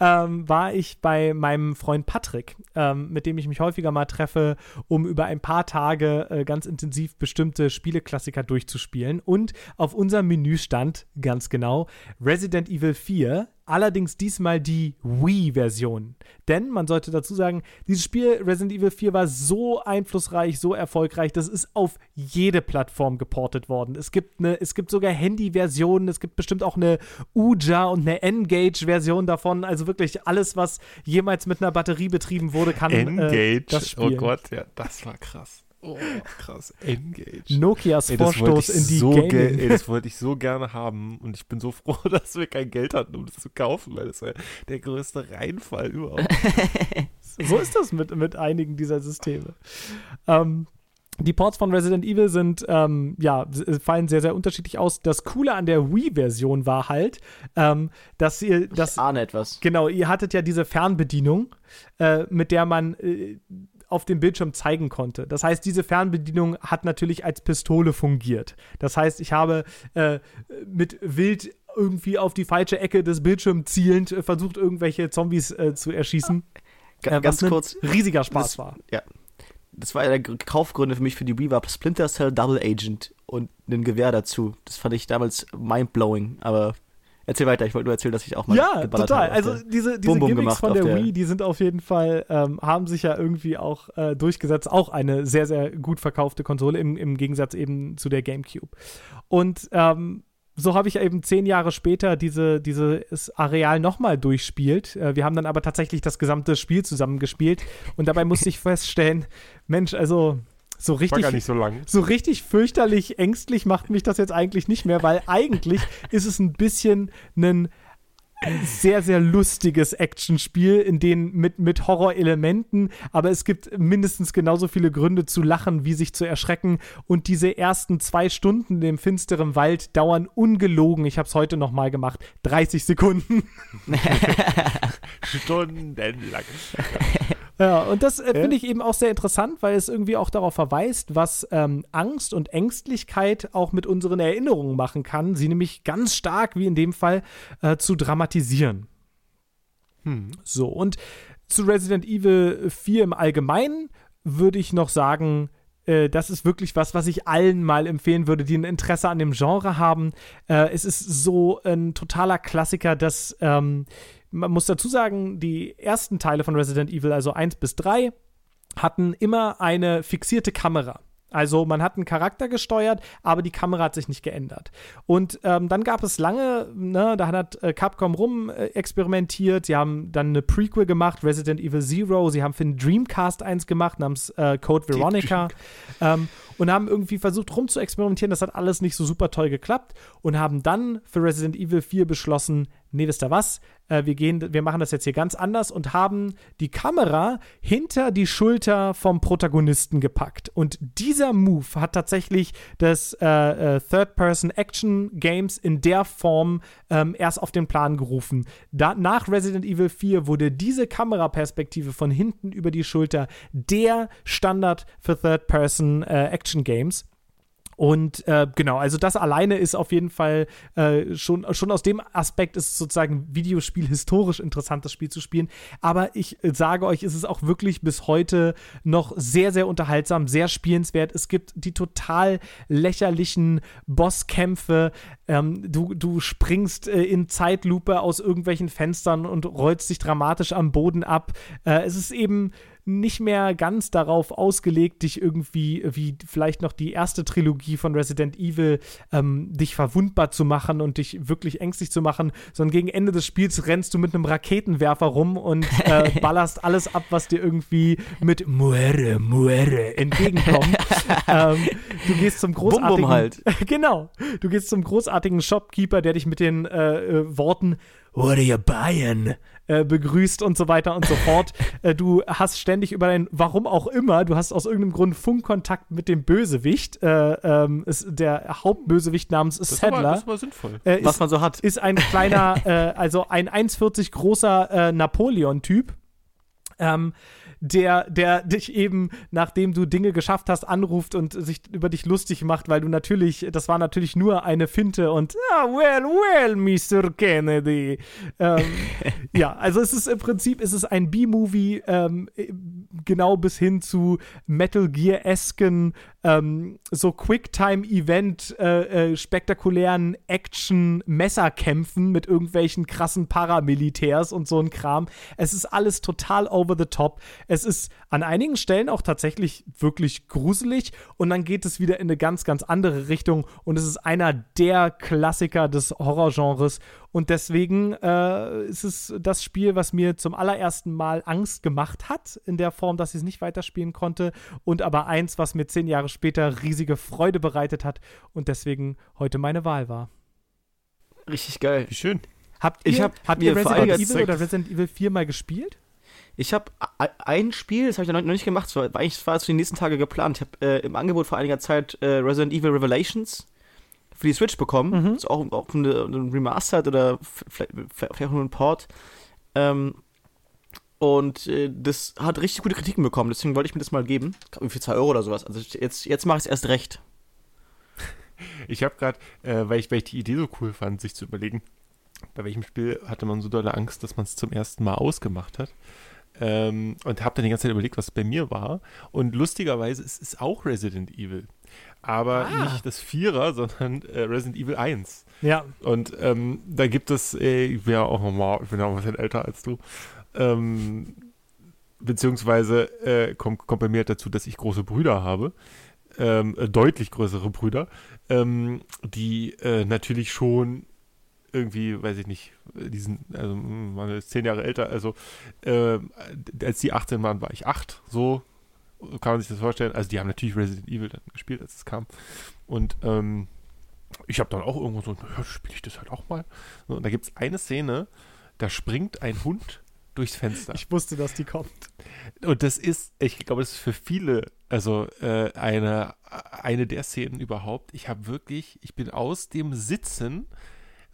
ähm, war ich bei meinem Freund Patrick, ähm, mit dem ich mich häufiger mal treffe, um über ein paar Tage äh, ganz intensiv bestimmte Spieleklassiker durchzuspielen. Und auf unserem Menü stand ganz genau Resident Evil 4, allerdings diesmal die Wii-Version. Denn man sollte dazu sagen, dieses Spiel Resident Evil 4 war so einflussreich, so erfolgreich, das ist auf jede Plattform geportet worden. Es gibt, eine, es gibt sogar Handy-Versionen, es gibt bestimmt auch eine Uja und eine Engage-Version davon. Also wirklich alles, was jemals mit einer Batterie betrieben wurde, kann äh, Engage. das oh spielen. Gott, ja, das war krass. Oh, krass. Engage. Nokias Ey, das wollte Vorstoß ich in die so Gaming. ey, das wollte ich so gerne haben und ich bin so froh, dass wir kein Geld hatten, um das zu kaufen, weil das war der größte Reinfall überhaupt. So ist das mit, mit einigen dieser Systeme. Ähm, die Ports von Resident Evil sind, ähm, ja, s- fallen sehr, sehr unterschiedlich aus. Das Coole an der Wii-Version war halt, ähm, dass ihr, das, Ich ahne etwas. genau, ihr hattet ja diese Fernbedienung, äh, mit der man äh, auf dem Bildschirm zeigen konnte. Das heißt, diese Fernbedienung hat natürlich als Pistole fungiert. Das heißt, ich habe äh, mit wild irgendwie auf die falsche Ecke des Bildschirms zielend äh, versucht, irgendwelche Zombies äh, zu erschießen. Äh, ganz was ein kurz. riesiger Spaß das- war. Ja. Das war einer der Gr- Kaufgründe für mich für die Wii war Splinter Cell Double Agent und ein Gewehr dazu. Das fand ich damals mindblowing, aber erzähl weiter, ich wollte nur erzählen, dass ich auch mal Ja, geballert total. habe Also diese, diese Bum Bum Gimmicks von der, der- Wii, die sind auf jeden Fall, ähm, haben sich ja irgendwie auch äh, durchgesetzt. Auch eine sehr, sehr gut verkaufte Konsole im, im Gegensatz eben zu der GameCube. Und ähm, so habe ich eben zehn Jahre später diese, dieses Areal nochmal durchspielt. Äh, wir haben dann aber tatsächlich das gesamte Spiel zusammengespielt. Und dabei musste ich feststellen, Mensch, also so War richtig gar nicht so lang. so richtig fürchterlich ängstlich macht mich das jetzt eigentlich nicht mehr, weil eigentlich ist es ein bisschen ein sehr, sehr lustiges Actionspiel, in dem mit, mit Horrorelementen, aber es gibt mindestens genauso viele Gründe zu lachen, wie sich zu erschrecken. Und diese ersten zwei Stunden im finsteren Wald dauern ungelogen, ich habe es heute nochmal gemacht, 30 Sekunden. Stundenlang. Ja, und das äh, finde ich eben auch sehr interessant, weil es irgendwie auch darauf verweist, was ähm, Angst und Ängstlichkeit auch mit unseren Erinnerungen machen kann, sie nämlich ganz stark, wie in dem Fall, äh, zu dramatisieren. So, und zu Resident Evil 4 im Allgemeinen würde ich noch sagen, äh, das ist wirklich was, was ich allen mal empfehlen würde, die ein Interesse an dem Genre haben. Äh, es ist so ein totaler Klassiker, dass ähm, man muss dazu sagen, die ersten Teile von Resident Evil, also 1 bis 3, hatten immer eine fixierte Kamera. Also man hat einen Charakter gesteuert, aber die Kamera hat sich nicht geändert. Und ähm, dann gab es lange, ne, da hat äh, Capcom rum äh, experimentiert. Sie haben dann eine Prequel gemacht, Resident Evil Zero. Sie haben für den Dreamcast eins gemacht namens äh, Code Veronica. Ähm, und haben irgendwie versucht rum zu experimentieren. Das hat alles nicht so super toll geklappt und haben dann für Resident Evil 4 beschlossen, nee, wisst ihr was? Äh, wir, gehen, wir machen das jetzt hier ganz anders und haben die Kamera hinter die Schulter vom Protagonisten gepackt. Und dieser Move hat tatsächlich das äh, äh, Third-Person-Action-Games in der Form ähm, erst auf den Plan gerufen. Da, nach Resident Evil 4 wurde diese Kameraperspektive von hinten über die Schulter der Standard für Third-Person-Action-Games. Und äh, genau, also das alleine ist auf jeden Fall äh, schon, schon aus dem Aspekt ist es sozusagen Videospiel historisch interessant, das Spiel zu spielen. Aber ich äh, sage euch, es ist auch wirklich bis heute noch sehr, sehr unterhaltsam, sehr spielenswert. Es gibt die total lächerlichen Bosskämpfe. Ähm, du, du springst äh, in Zeitlupe aus irgendwelchen Fenstern und rollst dich dramatisch am Boden ab. Äh, es ist eben nicht mehr ganz darauf ausgelegt, dich irgendwie, wie vielleicht noch die erste Trilogie von Resident Evil, ähm, dich verwundbar zu machen und dich wirklich ängstlich zu machen, sondern gegen Ende des Spiels rennst du mit einem Raketenwerfer rum und äh, ballerst alles ab, was dir irgendwie mit Muere, Muere entgegenkommt. ähm, du gehst zum großartigen. Bum, bum halt. genau. Du gehst zum großartigen Shopkeeper, der dich mit den äh, äh, Worten What are you buying? Äh, begrüßt und so weiter und so fort. äh, du hast ständig über dein, warum auch immer, du hast aus irgendeinem Grund Funkkontakt mit dem Bösewicht. Äh, ähm, ist der Hauptbösewicht namens Das Sadler. war, das war sinnvoll. äh, Was ist, man so hat. ist ein kleiner, äh, also ein 1,40 großer Napoleon-Typ. Ähm, der, der dich eben, nachdem du Dinge geschafft hast, anruft und sich über dich lustig macht, weil du natürlich, das war natürlich nur eine Finte und, ah, well, well, Mr. Kennedy. Ähm, ja, also es ist im Prinzip, es ist ein B-Movie, ähm, genau bis hin zu Metal Gear-esken, ähm, so Quicktime-Event, äh, äh, spektakulären Action-Messerkämpfen mit irgendwelchen krassen Paramilitärs und so ein Kram. Es ist alles total over the top. Es ist an einigen Stellen auch tatsächlich wirklich gruselig und dann geht es wieder in eine ganz, ganz andere Richtung und es ist einer der Klassiker des Horrorgenres und deswegen äh, ist es das Spiel, was mir zum allerersten Mal Angst gemacht hat, in der Form, dass ich es nicht weiterspielen konnte und aber eins, was mir zehn Jahre später riesige Freude bereitet hat und deswegen heute meine Wahl war. Richtig geil. Wie schön. Habt ihr, Ich hab habt mir ihr Resident Evil Zeit- oder Resident Evil 4 mal gespielt? Ich habe ein Spiel, das habe ich noch noch nicht gemacht, war eigentlich war es für die nächsten Tage geplant. Ich habe äh, im Angebot vor einiger Zeit äh, Resident Evil Revelations für die Switch bekommen. Mhm. Ist auch, auch eine Remastered oder vielleicht, vielleicht auch nur ein Port. Ähm, und äh, das hat richtig gute Kritiken bekommen, deswegen wollte ich mir das mal geben. Für 2 Euro oder sowas. Also jetzt, jetzt mache ich es erst recht. Ich habe gerade, äh, weil, ich, weil ich die Idee so cool fand, sich zu überlegen, bei welchem Spiel hatte man so dolle Angst, dass man es zum ersten Mal ausgemacht hat. Ähm, und habe dann die ganze Zeit überlegt, was bei mir war. Und lustigerweise es ist auch Resident Evil. Aber Ah. nicht das Vierer, sondern äh, Resident Evil 1. Ja, Und ähm, da gibt es, äh, ich bin ja auch nochmal, ich bin ja auch ein bisschen älter als du, ähm, beziehungsweise äh, kommt, mir halt dazu, dass ich große Brüder habe, ähm, äh, deutlich größere Brüder, ähm, die äh, natürlich schon irgendwie, weiß ich nicht, diesen, also mh, man ist zehn Jahre älter, also äh, als die 18 waren, war ich acht, so kann man sich das vorstellen. Also die haben natürlich Resident Evil dann gespielt, als es kam. Und ähm, ich habe dann auch irgendwo so, ja, spiele ich das halt auch mal. So, und da gibt es eine Szene, da springt ein Hund durchs Fenster. ich wusste, dass die kommt. Und das ist, ich glaube, das ist für viele, also äh, eine, eine der Szenen überhaupt. Ich habe wirklich, ich bin aus dem Sitzen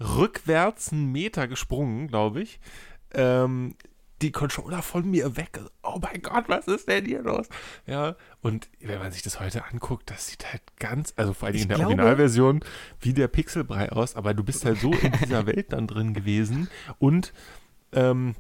rückwärts einen Meter gesprungen, glaube ich. Ähm, die Controller von mir weg. Oh mein Gott, was ist denn hier los? Ja, und wenn man sich das heute anguckt, das sieht halt ganz, also vor allem in der glaube- Originalversion, wie der Pixelbrei aus, aber du bist halt so in dieser Welt dann drin gewesen und ähm,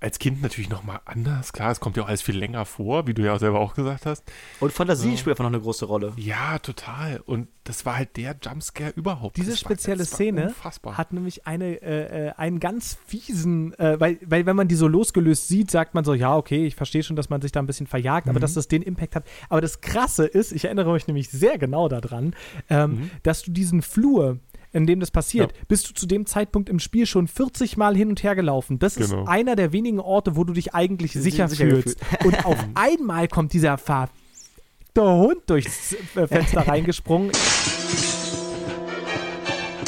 als Kind natürlich nochmal anders. Klar, es kommt ja auch alles viel länger vor, wie du ja selber auch gesagt hast. Und Fantasie spielt einfach noch eine große Rolle. Ja, total. Und das war halt der Jumpscare überhaupt. Diese das war, spezielle war Szene unfassbar. hat nämlich eine, äh, äh, einen ganz fiesen, äh, weil, weil wenn man die so losgelöst sieht, sagt man so, ja, okay, ich verstehe schon, dass man sich da ein bisschen verjagt, aber dass das den Impact hat. Aber das Krasse ist, ich erinnere mich nämlich sehr genau daran, ähm, dass du diesen Flur, in dem das passiert, Ja. bist du zu dem Zeitpunkt im Spiel schon 40 Mal hin und her gelaufen. Das Genau. ist einer der wenigen Orte, wo du dich eigentlich sicher, sicher fühlst. Und auf einmal kommt dieser verfickte Hund durchs äh, Fenster reingesprungen.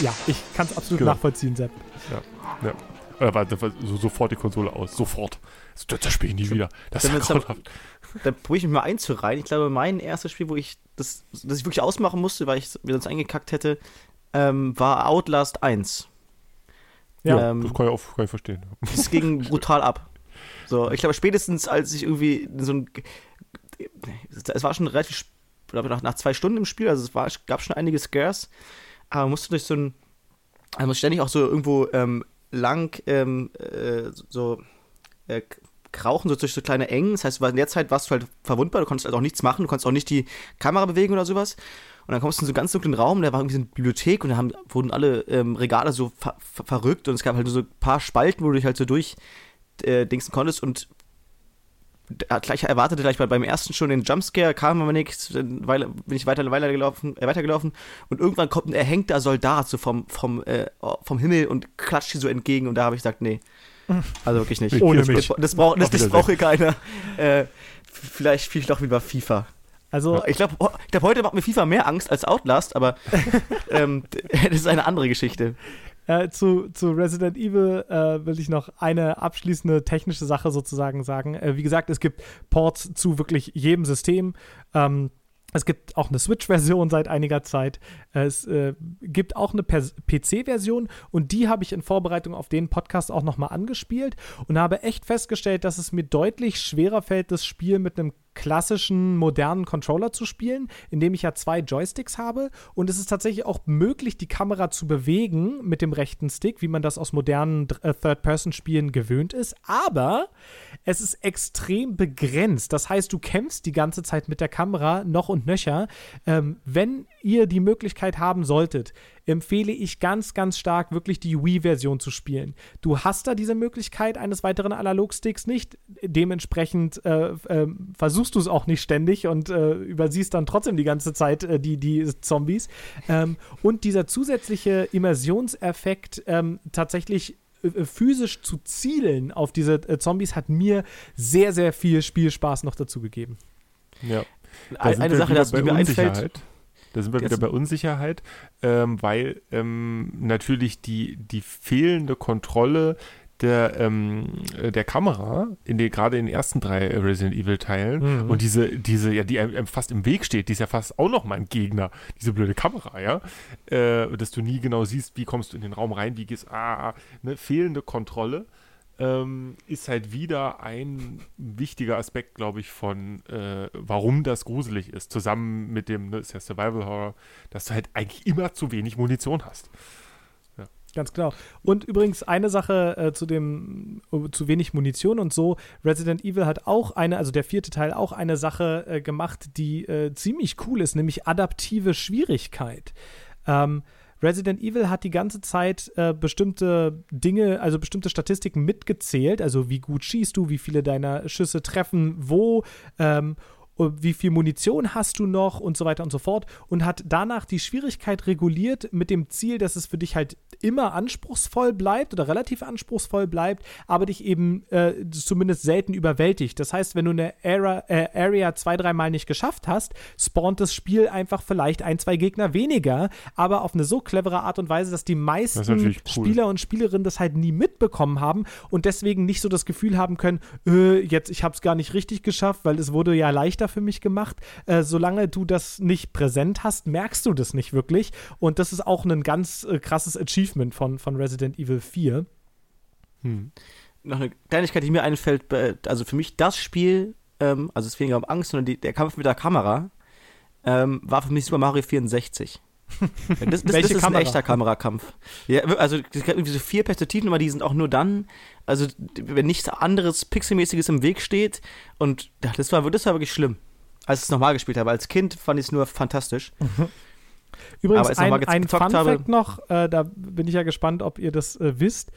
Ja, ich kann es absolut Genau. nachvollziehen, Sepp. Ja, ja. Äh, warte, so, sofort die Konsole aus. Sofort. Das, spiele ich nie wieder. Das ist ja grauenhaft. Da probiere ich mich mal einzureihen. Ich glaube, mein erstes Spiel, wo ich das, das ich wirklich ausmachen musste, weil ich mir sonst eingekackt hätte, ähm, war Outlast 1. Ja. ähm, Das kann ich auch kann ich verstehen. Das ging brutal ab. So, ich glaube, spätestens als ich irgendwie so ein. Es war schon relativ, sp- glaube nach, nach zwei Stunden im Spiel, also es war, gab schon einige Scares, aber man musste durch so ein. Also man muss ständig auch so irgendwo ähm, lang ähm, äh, so äh, krauchen, so durch so kleine Engen. Das heißt, in der Zeit warst du halt verwundbar, du konntest halt auch nichts machen, du konntest auch nicht die Kamera bewegen oder sowas. Und dann kommst du in so einen ganz dunklen Raum, da war irgendwie so eine Bibliothek und da haben, wurden alle ähm, Regale so ver ver verrückt und es gab halt nur so ein paar Spalten, wo du dich halt so durch äh, dingsen konntest und da gleich erwartete gleich bei, beim ersten schon den Jumpscare, kam aber nichts, dann bin ich weiter, weitergelaufen, äh, weitergelaufen und irgendwann kommt ein erhängter Soldat so vom, vom, äh, vom Himmel und klatscht dir so entgegen und da habe ich gesagt, nee. Also wirklich nicht. Ohne das, mich. Das, das, brauch, das, das braucht hier keiner. Äh, vielleicht spiele ich doch lieber FIFA. Also, Ich glaube, ich glaub, heute macht mir FIFA mehr Angst als Outlast, aber ähm, das ist eine andere Geschichte. Äh, zu, zu Resident Evil äh, will ich noch eine abschließende technische Sache sozusagen sagen. Äh, wie gesagt, es gibt Ports zu wirklich jedem System. Ähm, es gibt auch eine Switch-Version seit einiger Zeit. Es äh, gibt auch eine PC-Version und die habe ich in Vorbereitung auf den Podcast auch nochmal angespielt und habe echt festgestellt, dass es mir deutlich schwerer fällt, das Spiel mit einem klassischen, modernen Controller zu spielen, indem ich ja zwei Joysticks habe und es ist tatsächlich auch möglich, die Kamera zu bewegen mit dem rechten Stick, wie man das aus modernen äh, Third-Person-Spielen gewöhnt ist, aber es ist extrem begrenzt. Das heißt, du kämpfst die ganze Zeit mit der Kamera noch und nöcher. Ähm, wenn ihr die Möglichkeit haben solltet, empfehle ich ganz, ganz stark wirklich die Wii-Version zu spielen. Du hast da diese Möglichkeit eines weiteren Analogsticks nicht. Dementsprechend äh, äh, versuchst du es auch nicht ständig und äh, übersiehst dann trotzdem die ganze Zeit äh, die, die Zombies. Ähm, und dieser zusätzliche Immersionseffekt ähm, tatsächlich äh, physisch zu zielen auf diese äh, Zombies hat mir sehr, sehr viel Spielspaß noch dazu gegeben. Ja. Da Eine, Sache, dass die mir einfällt. Da sind wir Jetzt- wieder bei Unsicherheit, ähm, weil ähm, natürlich die, die fehlende Kontrolle der, ähm, äh, der Kamera, in den, gerade in den ersten drei Resident Evil Teilen Mhm. und diese, diese, ja, die einem fast im Weg steht, die ist ja fast auch noch mal ein Gegner, diese blöde Kamera, ja, äh, dass du nie genau siehst, wie kommst du in den Raum rein, wie gehst, ah, ne, fehlende Kontrolle ähm, ist halt wieder ein wichtiger Aspekt, glaube ich, von äh, warum das gruselig ist. Zusammen mit dem, ne, ist ja Survival Horror, dass du halt eigentlich immer zu wenig Munition hast. Ganz genau. Und übrigens eine Sache äh, zu dem äh, zu wenig Munition und so. Resident Evil hat auch eine, also der vierte Teil auch eine Sache äh, gemacht, die äh, ziemlich cool ist, nämlich adaptive Schwierigkeit. Ähm, Resident Evil hat die ganze Zeit äh, bestimmte Dinge, also bestimmte Statistiken mitgezählt, also wie gut schießt du, wie viele deiner Schüsse treffen, wo, ähm, wie viel Munition hast du noch und so weiter und so fort und hat danach die Schwierigkeit reguliert mit dem Ziel, dass es für dich halt immer anspruchsvoll bleibt oder relativ anspruchsvoll bleibt, aber dich eben äh, zumindest selten überwältigt. Das heißt, wenn du eine Area, äh, Area zwei, dreimal nicht geschafft hast, spawnt das Spiel einfach vielleicht ein, zwei Gegner weniger, aber auf eine so clevere Art und Weise, dass die meisten cool. Spieler und Spielerinnen das halt nie mitbekommen haben und deswegen nicht so das Gefühl haben können, äh, jetzt ich habe es gar nicht richtig geschafft, weil es wurde ja leichter für mich gemacht. Äh, solange du das nicht präsent hast, merkst du das nicht wirklich und das ist auch ein ganz äh, krasses Achievement von, von Resident Evil 4. Hm. noch eine Kleinigkeit, die mir einfällt, also für mich das Spiel, ähm, also es weniger um Angst, sondern die, der Kampf mit der Kamera, ähm, war für mich Super Mario 64. Das, das, das ist Kamera? ein echter Kamerakampf. Ja, also es gibt irgendwie so vier Perspektiven, aber die sind auch nur dann, also wenn nichts anderes Pixelmäßiges im Weg steht. Und das war, das war wirklich schlimm. Als ich es nochmal gespielt habe. Als Kind fand ich es nur fantastisch. Übrigens, Aber ein, ein Fun habe- Fact noch, äh, da bin ich ja gespannt, ob ihr das äh, wisst.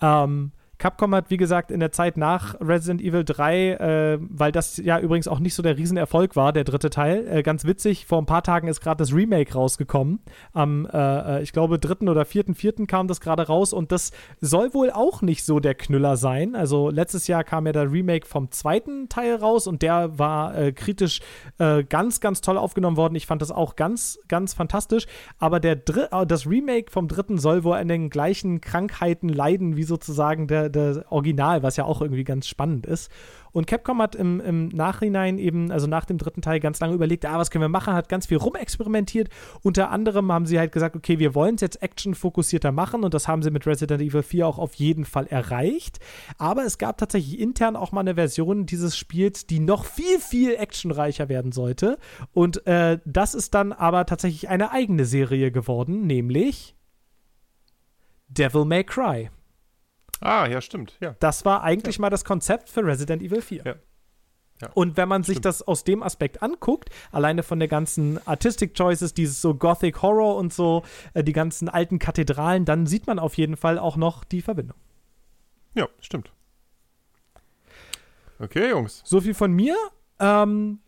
Ähm, Capcom hat, wie gesagt, in der Zeit nach Resident Evil 3, äh, weil das ja übrigens auch nicht so der Riesenerfolg war, der dritte Teil, äh, ganz witzig, vor ein paar Tagen ist gerade das Remake rausgekommen. Am, äh, äh, ich glaube, dritten oder vierten, vierten kam das gerade raus und das soll wohl auch nicht so der Knüller sein. Also letztes Jahr kam ja der Remake vom zweiten Teil raus und der war äh, kritisch äh, ganz, ganz toll aufgenommen worden. Ich fand das auch ganz, ganz fantastisch. Aber der Dr das Remake vom dritten soll wohl an den gleichen Krankheiten leiden wie sozusagen der, der Original, was ja auch irgendwie ganz spannend ist. Und Capcom hat im, im Nachhinein eben, also nach dem dritten Teil, ganz lange überlegt, ah, was können wir machen, hat ganz viel rumexperimentiert. Unter anderem haben sie halt gesagt, okay, wir wollen es jetzt actionfokussierter machen und das haben sie mit Resident Evil 4 auch auf jeden Fall erreicht. Aber es gab tatsächlich intern auch mal eine Version dieses Spiels, die noch viel, viel actionreicher werden sollte. Und äh, das ist dann aber tatsächlich eine eigene Serie geworden, nämlich Devil May Cry. Ah, ja, stimmt. Ja. Das war eigentlich mal das Konzept für Resident Evil 4. Ja. Ja, Und wenn man sich stimmt. das aus dem Aspekt anguckt, alleine von der ganzen Artistic Choices, dieses so Gothic Horror und so, äh, die ganzen alten Kathedralen, dann sieht man auf jeden Fall auch noch die Verbindung. Ja, stimmt. Okay, Jungs. So viel von mir. Ähm,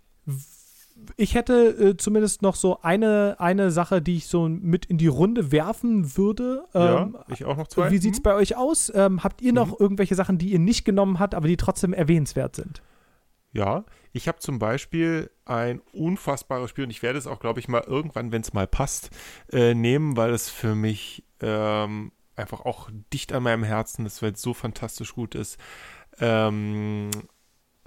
ich hätte äh, zumindest noch so eine, eine Sache, die ich so mit in die Runde werfen würde. Ähm, ja, ich auch noch zwei. Wie sieht's Hm? bei euch aus? Ähm, habt ihr noch irgendwelche Sachen, die ihr nicht genommen habt, aber die trotzdem erwähnenswert sind? Ja, ich habe zum Beispiel ein unfassbares Spiel und ich werde es auch, glaube ich, mal irgendwann, wenn es mal passt, äh, nehmen, weil es für mich ähm, einfach auch dicht an meinem Herzen ist, weil es so fantastisch gut ist. Ähm,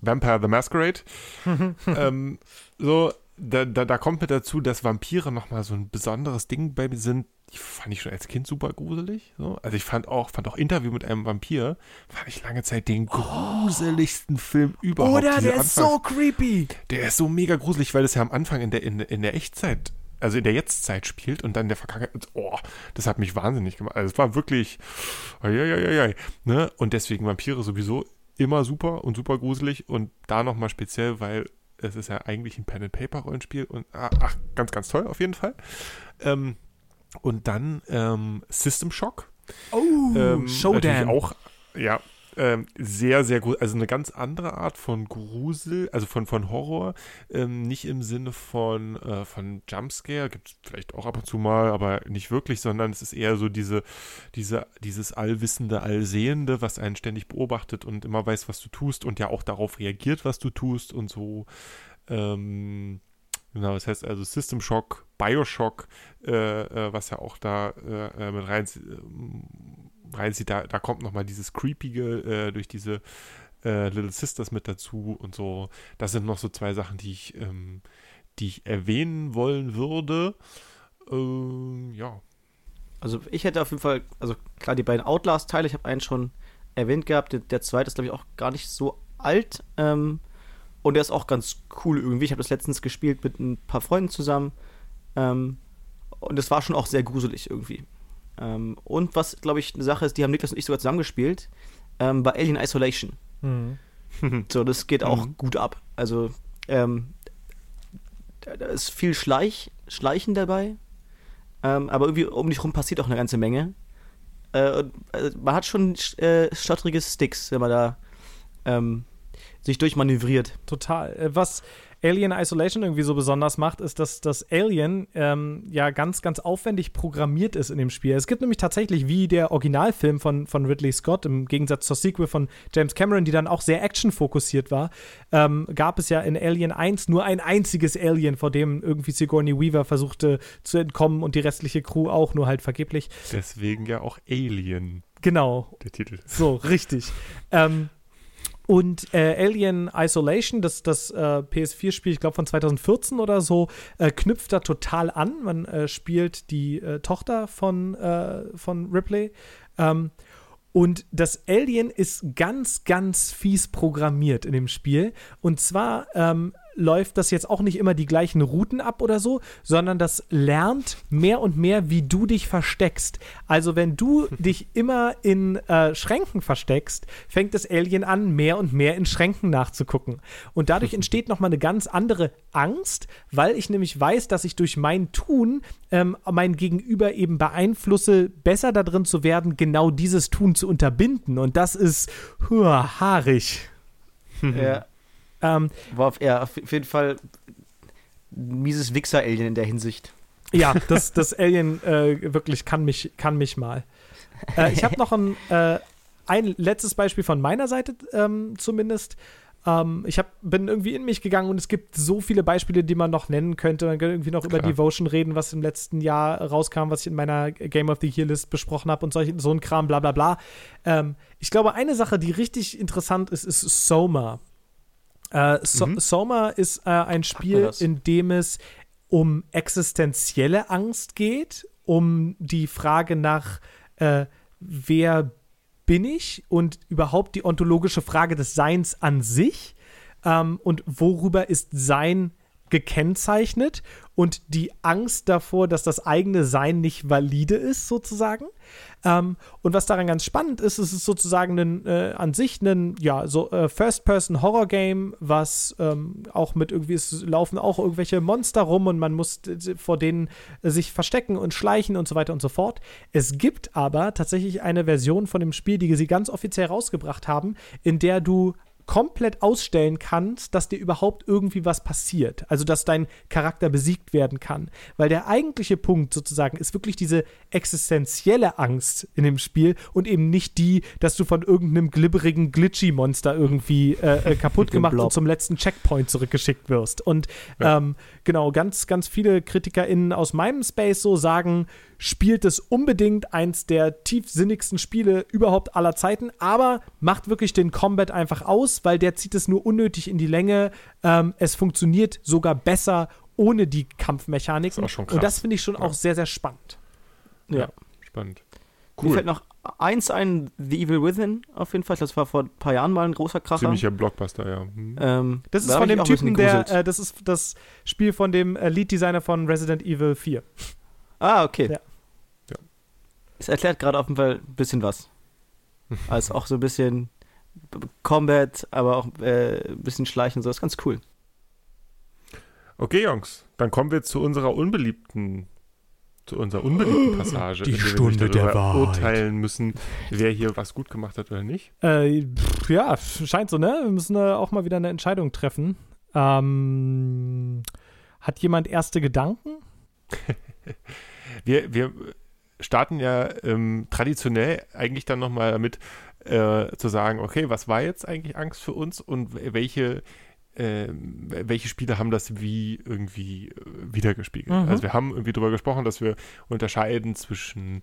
Vampire the Masquerade. ähm, so, da, da, da kommt mit dazu, dass Vampire nochmal so ein besonderes Ding bei mir sind. Die fand ich schon als Kind super gruselig. So. Also ich fand auch, fand auch Interview mit einem Vampir, fand ich lange Zeit den gruseligsten Film überhaupt. Oder der ist Anfangs- so creepy. der ist so mega gruselig, weil es ja am Anfang in der, in, in der Echtzeit, also in der Jetztzeit spielt und dann der Vergangenheit. Oh, das hat mich wahnsinnig gemacht. Also es war wirklich. Eieieiei, ne? Und deswegen Vampire sowieso immer super und super gruselig und da nochmal speziell, weil es ist ja eigentlich ein Pen-and-Paper-Rollenspiel und ah, ach, ganz, ganz toll auf jeden Fall. Ähm, und dann ähm, System Shock. Oh, Ähm, Showdown. Auch, ja, ähm, sehr, sehr gut. Also eine ganz andere Art von Grusel, also von, von Horror. Ähm, nicht im Sinne von, äh, von Jumpscare, gibt es vielleicht auch ab und zu mal, aber nicht wirklich, sondern es ist eher so diese, diese, dieses allwissende, allsehende, was einen ständig beobachtet und immer weiß, was du tust und ja auch darauf reagiert, was du tust und so. Ähm, Genau, das heißt also System Shock, Bioshock, äh, äh, was ja auch da äh, äh, mit rein, reinzieht, da, da kommt nochmal dieses Creepige äh, durch diese äh, Little Sisters mit dazu und so. Das sind noch so zwei Sachen, die ich, ähm, die ich erwähnen wollen würde. Ähm, ja. Also ich hätte auf jeden Fall, also klar, die beiden Outlast-Teile, ich habe einen schon erwähnt gehabt, der, der zweite ist, glaube ich, auch gar nicht so alt. Ähm, und der ist auch ganz cool irgendwie. Ich habe das letztens gespielt mit ein paar Freunden zusammen. Ähm, und es war schon auch sehr gruselig irgendwie. Ähm, und was, glaube ich, eine Sache ist, die haben Niklas und ich sogar zusammengespielt, ähm, war Alien Isolation. Mhm. So, das geht auch Mhm. gut ab. Also, ähm, da, ist viel Schleich, Schleichen dabei. Ähm, aber irgendwie um dich rum passiert auch eine ganze Menge. Äh, äh, man hat schon äh, stotterige Sticks, wenn man da ähm, sich durchmanövriert. Total. Äh, Was Alien Isolation irgendwie so besonders macht, ist, dass das Alien ähm, ja ganz, ganz aufwendig programmiert ist in dem Spiel. Es gibt nämlich tatsächlich, wie der Originalfilm von, von Ridley Scott, im Gegensatz zur Sequel von James Cameron, die dann auch sehr actionfokussiert war, ähm, gab es ja in Alien 1 nur ein einziges Alien, vor dem irgendwie Sigourney Weaver versuchte zu entkommen und die restliche Crew auch, nur halt vergeblich. Deswegen ja auch Alien, Genau, der Titel. so, richtig. ähm, und äh, Alien Isolation, das, das äh, PS4-Spiel, ich glaube von 2014 oder so, äh, knüpft da total an. Man äh, spielt die äh, Tochter von, äh, von Ripley. Ähm, und das Alien ist ganz, ganz fies programmiert in dem Spiel. Und zwar ähm, läuft das jetzt auch nicht immer die gleichen Routen ab oder so, sondern das lernt mehr und mehr, wie du dich versteckst. Also wenn du dich immer in äh, Schränken versteckst, fängt das Alien an, mehr und mehr in Schränken nachzugucken. Und dadurch entsteht nochmal eine ganz andere Angst, weil ich nämlich weiß, dass ich durch mein Tun ähm, mein Gegenüber eben beeinflusse, besser darin zu werden, genau dieses Tun zu unterbinden. Und das ist hua, haarig. Ja, Ähm, war auf, ja, auf jeden Fall ein mieses Wichser-Alien in der Hinsicht. Ja, das, das Alien äh, wirklich kann mich, kann mich mal. Äh, ich habe noch ein, äh, ein letztes Beispiel von meiner Seite ähm, zumindest. Ähm, ich hab, bin irgendwie in mich gegangen und es gibt so viele Beispiele, die man noch nennen könnte. Man könnte irgendwie noch über Klar. Devotion reden, was im letzten Jahr rauskam, was ich in meiner Game of the Year List besprochen habe und solch, so ein Kram, bla bla bla. Ähm, ich glaube, eine Sache, die richtig interessant ist, ist Soma. Äh, so Mhm. Soma ist äh, ein Spiel, in dem es um existenzielle Angst geht, um die Frage nach, äh, wer bin ich und überhaupt die ontologische Frage des Seins an sich ähm, und worüber ist Sein gekennzeichnet und die Angst davor, dass das eigene Sein nicht valide ist, sozusagen. Ähm, und was daran ganz spannend ist, es ist sozusagen ein, äh, an sich ein ja, so äh, First-Person-Horror-Game, was ähm, auch mit irgendwie, es laufen auch irgendwelche Monster rum und man muss vor denen äh, sich verstecken und schleichen und so weiter und so fort. Es gibt aber tatsächlich eine Version von dem Spiel, die sie ganz offiziell rausgebracht haben, in der du komplett ausstellen kannst, dass dir überhaupt irgendwie was passiert. Also, dass dein Charakter besiegt werden kann. Weil der eigentliche Punkt sozusagen ist wirklich diese existenzielle Angst in dem Spiel und eben nicht die, dass du von irgendeinem glibberigen Glitchy-Monster irgendwie äh, äh, kaputt gemacht und zum letzten Checkpoint zurückgeschickt wirst. Und ähm, genau, ganz, ganz viele KritikerInnen aus meinem Space so sagen, spielt es unbedingt eins der tiefsinnigsten Spiele überhaupt aller Zeiten, aber macht wirklich den Combat einfach aus, weil der zieht es nur unnötig in die Länge. Ähm, es funktioniert sogar besser ohne die krass. Und das finde ich schon Ja. auch sehr, sehr spannend. Ja. Spannend. Mir fällt noch eins ein, The Evil Within auf jeden Fall. Das war vor ein paar Jahren mal ein großer Kracher. Ziemlicher Blockbuster, ja. Hm. Ähm, Das ist von dem Typen, der, äh, das ist das Spiel von dem äh, Lead-Designer von Resident Evil 4. Ah, okay. Ja. Ja. Es erklärt gerade auf jeden Fall ein bisschen was. Also auch so ein bisschen Combat, aber auch äh, ein bisschen Schleichen und so. Das ist ganz cool. Okay, Jungs, dann kommen wir zu unserer unbeliebten, zu unserer unbeliebten Passage, Die Stunde der Wahrheit. urteilen müssen, wer hier was gut gemacht hat oder nicht. Äh, pff, ja, scheint so, ne? Wir müssen äh, auch mal wieder eine Entscheidung treffen. Ähm, hat jemand erste Gedanken? Wir, wir starten ja ähm, traditionell eigentlich dann nochmal damit äh, zu sagen, okay, was war jetzt eigentlich Angst für uns und welche, ähm, welche Spiele haben das wie irgendwie äh, wiedergespiegelt. Mhm. Also wir haben irgendwie darüber gesprochen, dass wir unterscheiden zwischen,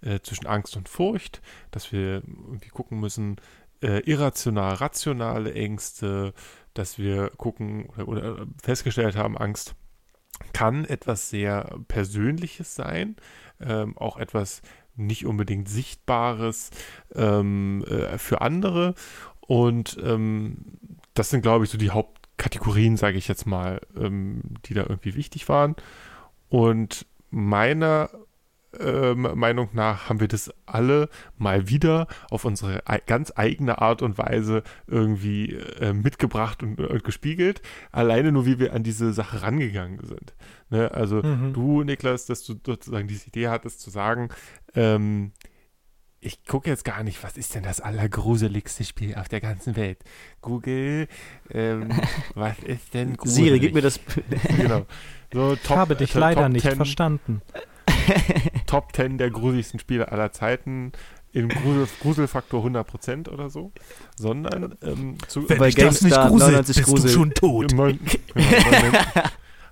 äh, zwischen Angst und Furcht, dass wir irgendwie gucken müssen, äh, irrational, rationale Ängste, dass wir gucken oder, oder festgestellt haben, Angst kann etwas sehr Persönliches sein, ähm, auch etwas nicht unbedingt Sichtbares ähm, äh, für andere. Und ähm, das sind, glaube ich, so die Hauptkategorien, sage ich jetzt mal, ähm, die da irgendwie wichtig waren. Und meiner ähm, Meinung nach haben wir das alle mal wieder auf unsere ganz eigene Art und Weise irgendwie äh, mitgebracht und, und gespiegelt. Alleine nur, wie wir an diese Sache rangegangen sind. Ne? Also Mhm. du, Niklas, dass du sozusagen diese Idee hattest zu sagen, ähm, ich gucke jetzt gar nicht, was ist denn das allergruseligste Spiel auf der ganzen Welt? Google, ähm, was ist denn gruselig? Siri, gib mir das. Genau. So, Ich habe dich äh, leider Top nicht 10 verstanden. Top 10 der gruseligsten Spiele aller Zeiten im Grusel, Gruselfaktor 100% oder so, sondern ähm, zu Wenn Bei dich das nicht 99 bist du Grusel. schon tot. Neun- genau,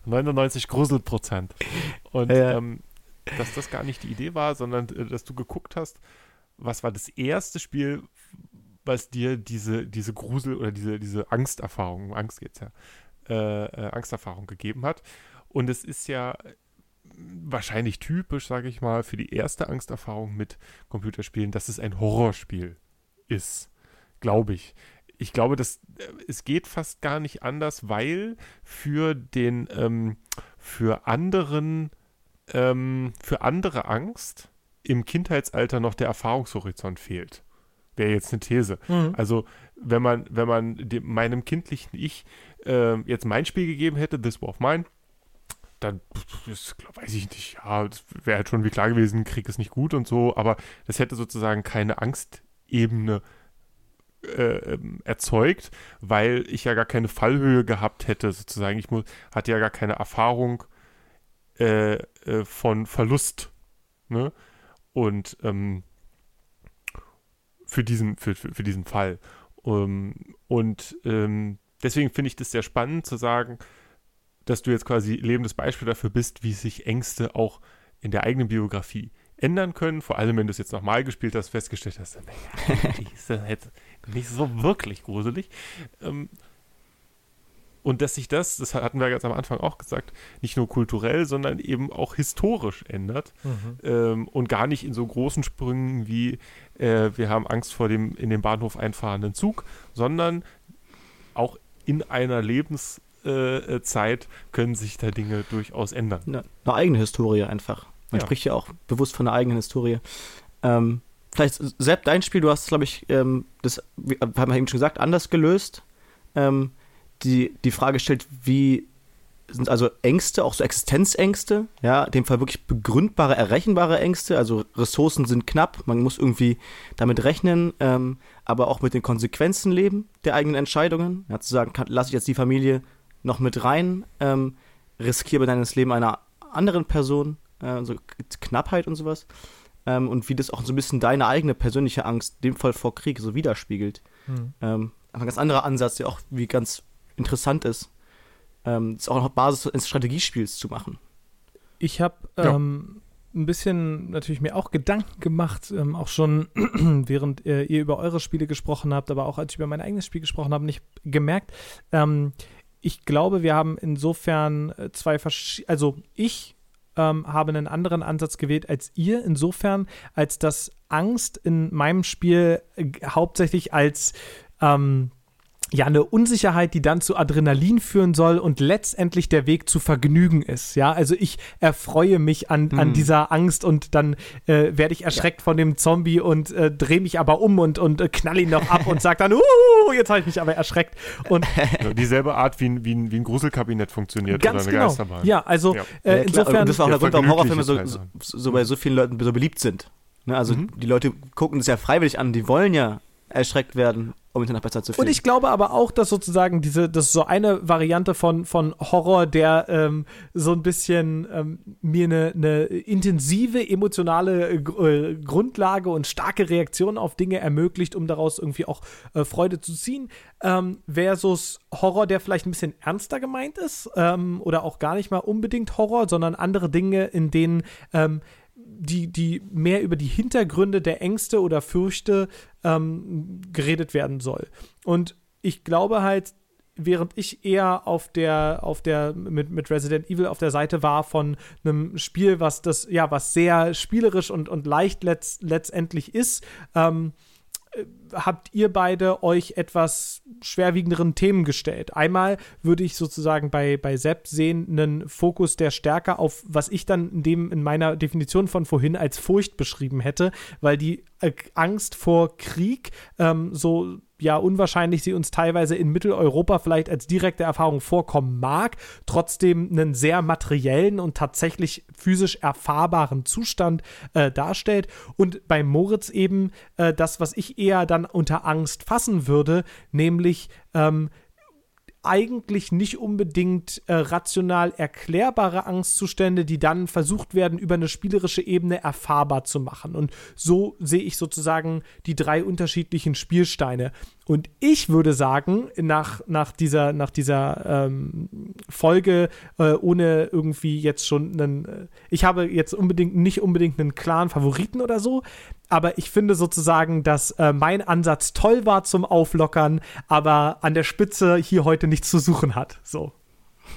99 Gruselprozent. Und Ja. ähm, dass das gar nicht die Idee war, sondern äh, dass du geguckt hast, was war das erste Spiel, was dir diese, diese Grusel oder diese, diese Angsterfahrung, um Angst geht's ja, äh, äh, Angsterfahrung gegeben hat. Und es ist ja wahrscheinlich typisch, sage ich mal, für die erste Angsterfahrung mit Computerspielen, dass es ein Horrorspiel ist. Glaube ich. ich glaube, dass äh, es geht fast gar nicht anders, weil für den, ähm, für anderen, für andere Angst im Kindheitsalter noch der Erfahrungshorizont fehlt. Wäre jetzt eine These. Mhm. Also, wenn man, wenn man dem, meinem kindlichen Ich äh, jetzt mein Spiel gegeben hätte, This War of Mine, dann das, weiß ich nicht, ja, wäre halt schon wie klar gewesen, Krieg ist nicht gut und so, aber das hätte sozusagen keine Angstebene äh, ähm, erzeugt, weil ich ja gar keine Fallhöhe gehabt hätte, sozusagen. Ich muss, hatte ja gar keine Erfahrung äh, äh, von Verlust. Ne? Und ähm, für, diesen, für, für, für diesen Fall. Um, und ähm, deswegen finde ich das sehr spannend zu sagen, dass du jetzt quasi lebendes Beispiel dafür bist, wie sich Ängste auch in der eigenen Biografie ändern können. Vor allem, wenn du es jetzt nochmal gespielt hast, festgestellt hast, naja, die ist jetzt nicht so wirklich gruselig. Ähm, und dass sich das, das hatten wir ganz am Anfang auch gesagt, nicht nur kulturell, sondern eben auch historisch ändert mhm. ähm, und gar nicht in so großen Sprüngen wie äh, wir haben Angst vor dem in den Bahnhof einfahrenden Zug, sondern auch in einer Lebenszeit äh, können sich da Dinge durchaus ändern. Eine, eine eigene Historie einfach. Man ja. spricht ja auch bewusst von einer eigenen Historie. Ähm, vielleicht, Sepp, dein Spiel, du hast, glaube ich, ähm, das haben wir eben schon gesagt, anders gelöst. Ähm, die, die Frage stellt, wie sind also Ängste, auch so Existenzängste, ja, in dem Fall wirklich begründbare, errechenbare Ängste, also Ressourcen sind knapp, man muss irgendwie damit rechnen, ähm, aber auch mit den Konsequenzen leben der eigenen Entscheidungen, ja, zu sagen, lasse ich jetzt die Familie noch mit rein, ähm, riskiere das Leben einer anderen Person, äh, so Knappheit und sowas, ähm, und wie das auch so ein bisschen deine eigene persönliche Angst, in dem Fall vor Krieg, so widerspiegelt. Hm. Ähm, ein ganz anderer Ansatz, der auch wie ganz interessant ist, ähm, das auch noch Basis eines Strategiespiels zu machen. Ich habe ja. ähm, ein bisschen natürlich mir auch Gedanken gemacht, ähm, auch schon während äh, ihr über eure Spiele gesprochen habt, aber auch als ich über mein eigenes Spiel gesprochen habe, nicht gemerkt. Ähm, ich glaube, wir haben insofern äh, zwei verschiedene, also ich ähm, habe einen anderen Ansatz gewählt als ihr, insofern, als dass Angst in meinem Spiel äh, hauptsächlich als ähm, ja eine Unsicherheit, die dann zu Adrenalin führen soll und letztendlich der Weg zu Vergnügen ist. Ja, also ich erfreue mich an, an mhm. dieser Angst und dann äh, werde ich erschreckt ja. von dem Zombie und äh, drehe mich aber um und, und äh, knall ihn noch ab und sage dann, uh, jetzt habe ich mich aber erschreckt. Und ja, dieselbe Art, wie ein, wie ein, wie ein Gruselkabinett funktioniert ganz oder eine genau. Geisterbahn. Ja, also ja. Äh, insofern. Und das war auch der Grund, warum Horrorfilme so, so, so, bei so vielen Leuten so beliebt sind. Ne, also mhm. die Leute gucken das ja freiwillig an, die wollen ja erschreckt werden um danach besser zu fühlen. Und ich glaube aber auch, dass sozusagen diese, das ist so eine Variante von, von Horror, der ähm, so ein bisschen ähm, mir eine, eine intensive emotionale äh, Grundlage und starke Reaktion auf Dinge ermöglicht, um daraus irgendwie auch äh, Freude zu ziehen, ähm, versus Horror, der vielleicht ein bisschen ernster gemeint ist ähm, oder auch gar nicht mal unbedingt Horror, sondern andere Dinge, in denen ähm, die, die mehr über die Hintergründe der Ängste oder Fürchte ähm, geredet werden soll. Und ich glaube halt, während ich eher auf der, auf der, mit, mit Resident Evil auf der Seite war von einem Spiel, was das, ja, was sehr spielerisch und, und leicht letzt, letztendlich ist, ähm, habt ihr beide euch etwas schwerwiegenderen Themen gestellt. Einmal würde ich sozusagen bei, bei Sepp sehen einen Fokus, der stärker auf, was ich dann in, dem, in meiner Definition von vorhin als Furcht beschrieben hätte, weil die Angst vor Krieg ähm, so ja unwahrscheinlich sie uns teilweise in Mitteleuropa vielleicht als direkte Erfahrung vorkommen mag, trotzdem einen sehr materiellen und tatsächlich physisch erfahrbaren Zustand äh, darstellt. Und bei Moritz eben äh, das, was ich eher dann unter Angst fassen würde, nämlich ähm, eigentlich nicht unbedingt äh, rational erklärbare Angstzustände, die dann versucht werden, über eine spielerische Ebene erfahrbar zu machen. Und so sehe ich sozusagen die drei unterschiedlichen Spielsteine. Und ich würde sagen, nach, nach dieser, nach dieser ähm, Folge, äh, ohne irgendwie jetzt schon einen, äh, ich habe jetzt unbedingt nicht unbedingt einen klaren Favoriten oder so, aber ich finde sozusagen, dass äh, mein Ansatz toll war zum Auflockern, aber an der Spitze hier heute nichts zu suchen hat. So.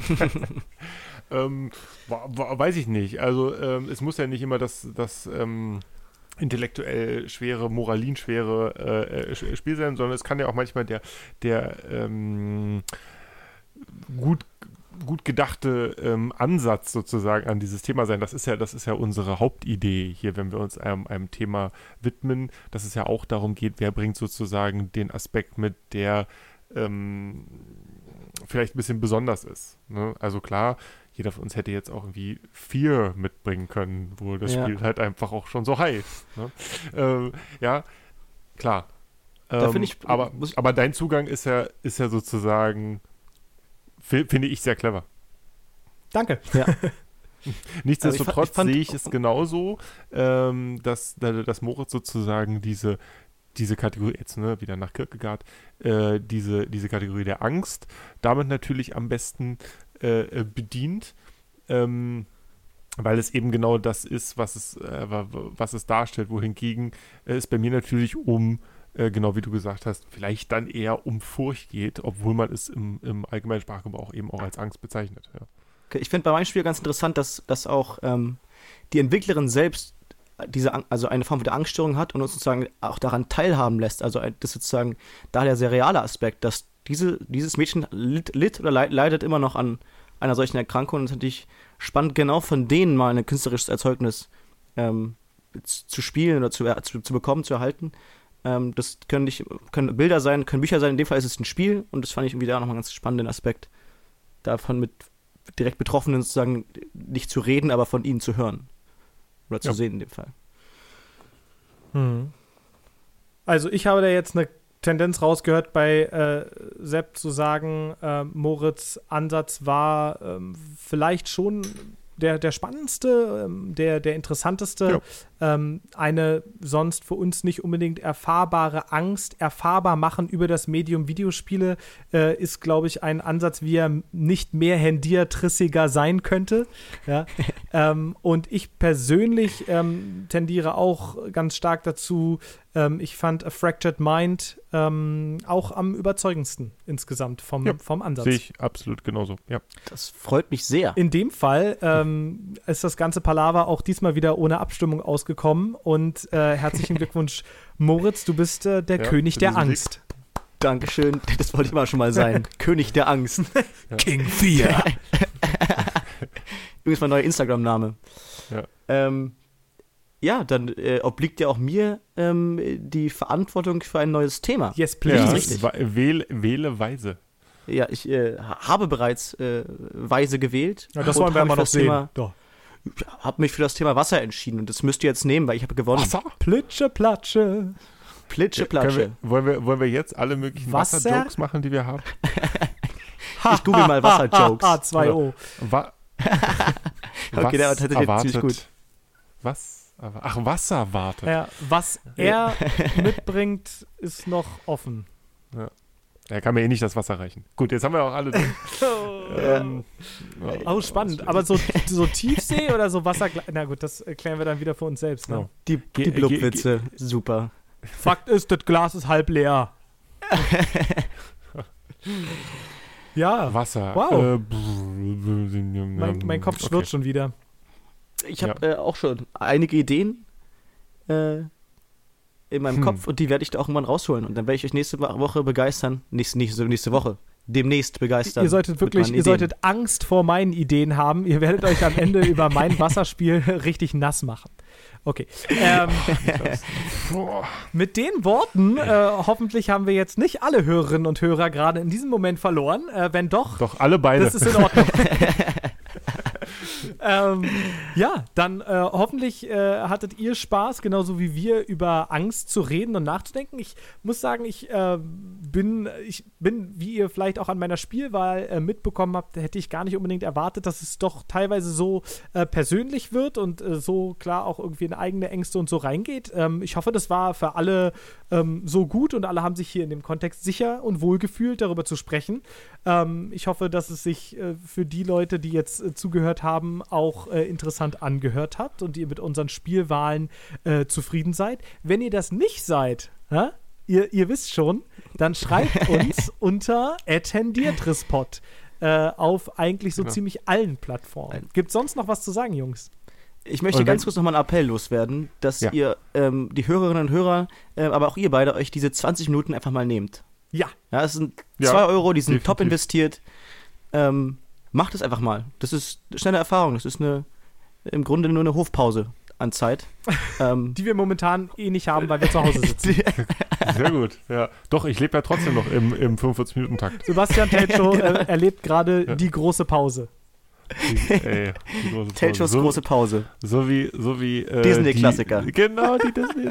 ähm, weiß ich nicht. Also ähm, es muss ja nicht immer das, das ähm intellektuell schwere, moralinschwere äh, äh, Spiel sein, sondern es kann ja auch manchmal der, der ähm, gut, gut gedachte ähm, Ansatz sozusagen an dieses Thema sein. Das ist ja, das ist ja unsere Hauptidee hier, wenn wir uns einem, einem Thema widmen, dass es ja auch darum geht, wer bringt sozusagen den Aspekt mit, der ähm, vielleicht ein bisschen besonders ist. Ne? Also klar, jeder von uns hätte jetzt auch irgendwie Fear mitbringen können, wo das Ja. Spiel halt einfach auch schon so heißt. Ne? ähm, ja, klar. Da Ähm, ich- aber, aber dein Zugang ist ja, ist ja sozusagen, finde ich sehr clever. Danke. Nichtsdestotrotz Also sehe ich es genauso, ähm, dass, dass Moritz sozusagen diese, diese Kategorie, jetzt ne, wieder nach Kierkegaard, äh, diese, diese Kategorie der Angst damit natürlich am besten äh, äh, bedient, ähm, weil es eben genau das ist, was es, äh, wa- wa- was es darstellt, wohingegen es bei mir natürlich um, äh, genau wie du gesagt hast, vielleicht dann eher um Furcht geht, obwohl man es im, im allgemeinen Sprachgebrauch eben auch als Angst bezeichnet. Ja. Okay, Ich finde bei meinem Spiel ganz interessant, dass, dass auch ähm, die Entwicklerin selbst diese, also eine Form der Angststörung hat und uns sozusagen auch daran teilhaben lässt. Also ein- das ist sozusagen da der sehr reale Aspekt, dass diese, dieses Mädchen litt, litt oder leid- leidet immer noch an einer solchen Erkrankung und es ist natürlich spannend, genau von denen mal ein künstlerisches Erzeugnis ähm, z- zu spielen oder zu, er- zu, zu bekommen, zu erhalten. Ähm, das können, nicht, können Bilder sein, können Bücher sein, in dem Fall ist es ein Spiel und das fand ich irgendwie da nochmal einen ganz spannenden Aspekt, davon mit direkt Betroffenen sozusagen nicht zu reden, aber von ihnen zu hören. Oder zu Ja. sehen in dem Fall. Hm. Also ich habe da jetzt eine Tendenz rausgehört bei äh, Sepp zu sagen, äh, Moritz Ansatz war ähm, vielleicht schon der, der spannendste, ähm, der, der interessanteste, ähm, eine sonst für uns nicht unbedingt erfahrbare Angst erfahrbar machen über das Medium Videospiele, äh, ist, glaube ich, ein Ansatz, wie er nicht mehr hendiertrissiger sein könnte. Ja? ähm, und ich persönlich ähm, tendiere auch ganz stark dazu, ähm, ich fand A Fractured Mind ähm, auch am überzeugendsten insgesamt vom, Ja, vom Ansatz. Sehe ich absolut genauso. Ja. Das freut mich sehr. In dem Fall ähm, ist das ganze Palaver auch diesmal wieder ohne Abstimmung ausgekommen und äh, herzlichen Glückwunsch, Moritz, du bist äh, der Ja, König der Angst. Dankeschön. Das wollte ich mal schon mal sein. König der Angst. King 4. Übrigens mein neuer Instagram-Name. Ja. Ähm, ja, dann äh, obliegt ja auch mir ähm, die Verantwortung für ein neues Thema. Yes, Ja, please. richtig. wa- wähle, wähle weise. Ja, ich äh, ha- habe bereits äh, weise gewählt. Ja, das wollen wir mich noch für das sehen. Thema, Doch. habe mich für das Thema Wasser entschieden und das müsst ihr jetzt nehmen, weil ich habe gewonnen. Wasser? Plitsche, Platsche. Plitsche, Platsche. wir, wollen, wir, wollen wir jetzt alle möglichen Wasser? Wasser-Jokes machen, die wir haben? Ich google mal Wasserjokes. A2O. Wa Okay, der tatsächlich ziemlich gut. Was? Ach, Wasser wartet. Ja, was er mitbringt, ist noch offen. Er kann mir eh nicht das Wasser reichen. Gut, jetzt haben wir auch alle. ähm, Oh, spannend. Aber so, so Tiefsee oder so Wasser. Na gut, das erklären wir dann wieder für uns selbst. Ne? Ja. Die, Ge- die ge- Blubwitze. Super. Fakt ist, das Glas ist halb leer. ja, Wasser. Wow. Äh, mein, mein Kopf okay. schwirrt schon wieder. Ich habe äh, auch schon einige Ideen äh, in meinem Hm. Kopf und die werde ich da auch irgendwann rausholen. Und dann werde ich euch nächste Wo- Woche begeistern. Nicht, nicht so nächste Woche. Demnächst begeistern. Ihr solltet wirklich, ihr solltet Angst vor meinen Ideen haben. Ihr werdet euch am Ende über mein Wasserspiel richtig nass machen. Okay. Ähm, mit den Worten, äh, hoffentlich haben wir jetzt nicht alle Hörerinnen und Hörer gerade in diesem Moment verloren. Äh, wenn doch, Doch, alle beide. Das ist in Ordnung. Ähm, ja, dann äh, hoffentlich äh, hattet ihr Spaß, genauso wie wir, über Angst zu reden und nachzudenken. Ich muss sagen, ich äh, bin, ich bin, wie ihr vielleicht auch an meiner Spielwahl äh, mitbekommen habt, hätte ich gar nicht unbedingt erwartet, dass es doch teilweise so äh, persönlich wird und äh, so klar auch irgendwie in eigene Ängste und so reingeht. Ähm, ich hoffe, das war für alle ähm, so gut und alle haben sich hier in dem Kontext sicher und wohl gefühlt, darüber zu sprechen. Ähm, ich hoffe, dass es sich für die Leute, die jetzt zugehört haben, auch äh, interessant angehört hat und ihr mit unseren Spielwahlen äh, zufrieden seid. Wenn ihr das nicht seid, hä? Ihr, ihr wisst schon, dann schreibt uns unter attendiertrispot äh, auf eigentlich so Genau. ziemlich allen Plattformen. Gibt sonst noch was zu sagen, Jungs? Ich möchte ganz kurz nochmal einen Appell loswerden, dass Ja. ihr, ähm, die Hörerinnen und Hörer, äh, aber auch ihr beide, euch diese 20 Minuten einfach mal nehmt. Ja, Ja, das sind Ja, 2 Euro, die sind definitiv. top investiert. Ähm, macht es einfach mal. Das ist eine schnelle Erfahrung. Das ist eine, im Grunde nur eine Hofpause an Zeit. ähm, die wir momentan eh nicht haben, weil wir zu Hause sitzen. Sehr gut. Ja. Doch, ich lebe ja trotzdem noch im, im 45-Minuten-Takt. Sebastian Telcho äh, erlebt gerade Ja. die große Pause. Die- Ey, die große Telchos so, große Pause. So wie, so wie äh, Disney-Klassiker. Genau, die Disney.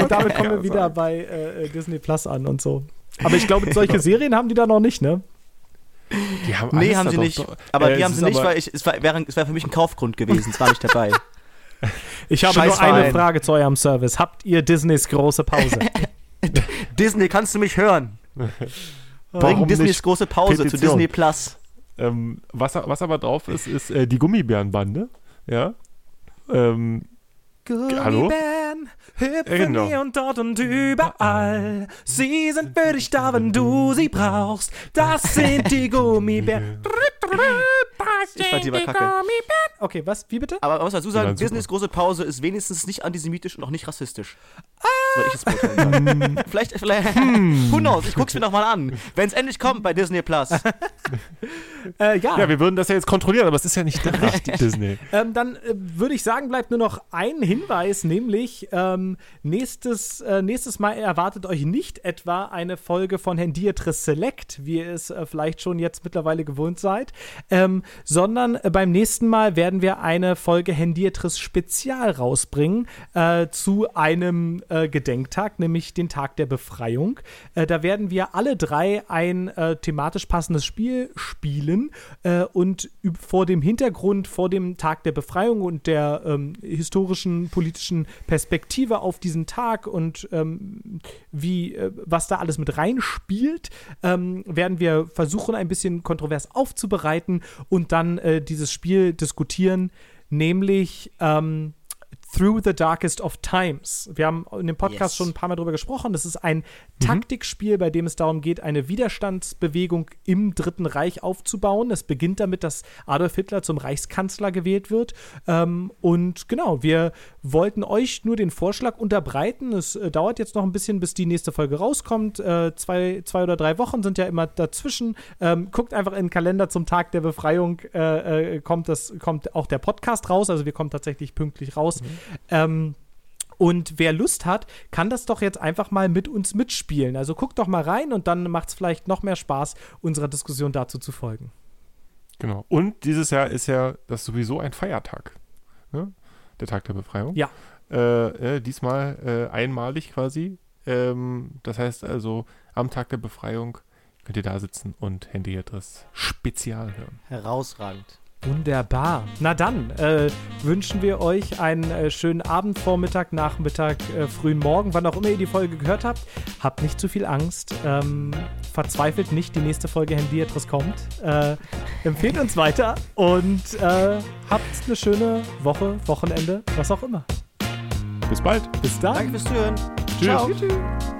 Und damit kommen wir wieder bei äh, Disney Plus an und so. Aber ich glaube, solche Serien haben die da noch nicht, ne? Die haben Nee, haben sie doch- nicht. doch- Aber Äh, die haben sie nicht, weil ich, es, war, wäre, es für mich ein Kaufgrund gewesen. Es war nicht dabei. Ich habe Scheiß nur eine Verein. Frage zu eurem Service. Habt ihr Disneys große Pause? Disney, kannst du mich hören? Bring Disneys große Pause zu Petition. Disney Plus. Ähm, was, was aber drauf ist, ist äh, die Gummibärenbande. Ja. Ähm, Hallo? Gummibären hüpfen Genau. hier und dort und überall. Sie sind für dich da, wenn du sie brauchst. Das sind die Gummibären. Ich fand die war kacke. Gummibären. Okay, was? Wie bitte? Aber man muss dazu Die sagen. Disneys große Pause ist wenigstens nicht antisemitisch und auch nicht rassistisch. Soweit ich es beurteilen vielleicht, vielleicht, who knows, ich guck's mir nochmal an. Wenn es endlich kommt bei Disney Plus. Äh, ja, ja, wir würden das ja jetzt kontrollieren, aber es ist ja nicht da, Disney. Ähm, dann äh, würde ich sagen, bleibt nur noch ein Hinweis, nämlich ähm, nächstes, äh, nächstes Mal erwartet euch nicht etwa eine Folge von Hendiatris Select, wie ihr es äh, vielleicht schon jetzt mittlerweile gewohnt seid, ähm, sondern äh, beim nächsten Mal werden wir eine Folge Hendiatris Spezial rausbringen äh, zu einem äh, Gedenktag, nämlich den Tag der Befreiung. Äh, da werden wir alle drei ein thematisch passendes Spiel spielen und vor dem Hintergrund, vor dem Tag der Befreiung und der ähm, historischen, politischen Perspektive auf diesen Tag und ähm, wie, äh, was da alles mit reinspielt, ähm, werden wir versuchen, ein bisschen kontrovers aufzubereiten und dann äh, dieses Spiel diskutieren, nämlich ähm, Through the Darkest of Times. Wir haben in dem Podcast Yes. schon ein paar Mal drüber gesprochen. Das ist ein Taktikspiel, bei dem es darum geht, eine Widerstandsbewegung im Dritten Reich aufzubauen. Es beginnt damit, dass Adolf Hitler zum Reichskanzler gewählt wird. Ähm, und genau, wir wollten euch nur den Vorschlag unterbreiten. Es äh, dauert jetzt noch ein bisschen, bis die nächste Folge rauskommt. Äh, zwei, zwei oder drei Wochen sind ja immer dazwischen. Ähm, guckt einfach in den Kalender zum Tag der Befreiung, äh, äh, kommt, das, kommt auch der Podcast raus. Also wir kommen tatsächlich pünktlich raus. Ähm, und wer Lust hat, kann das doch jetzt einfach mal mit uns mitspielen. Also guckt doch mal rein und dann macht es vielleicht noch mehr Spaß, unserer Diskussion dazu zu folgen. Genau. Und dieses Jahr ist ja das sowieso ein Feiertag. Ne? Der Tag der Befreiung. Ja. Äh, äh, diesmal äh, einmalig quasi. Ähm, das heißt also, am Tag der Befreiung könnt ihr da sitzen und Handy Adress Spezial hören. Herausragend. Wunderbar. Na dann äh, wünschen wir euch einen äh, schönen Abend, Vormittag, Nachmittag, äh, frühen Morgen, wann auch immer ihr die Folge gehört habt. Habt nicht zu viel Angst. Ähm, verzweifelt nicht, die nächste Folge Handyadress kommt. Äh, empfehlt uns weiter und äh, habt eine schöne Woche, Wochenende, was auch immer. Bis bald. Bis dann. Danke fürs Zuhören. Tschüss. Ciao. Tschüss.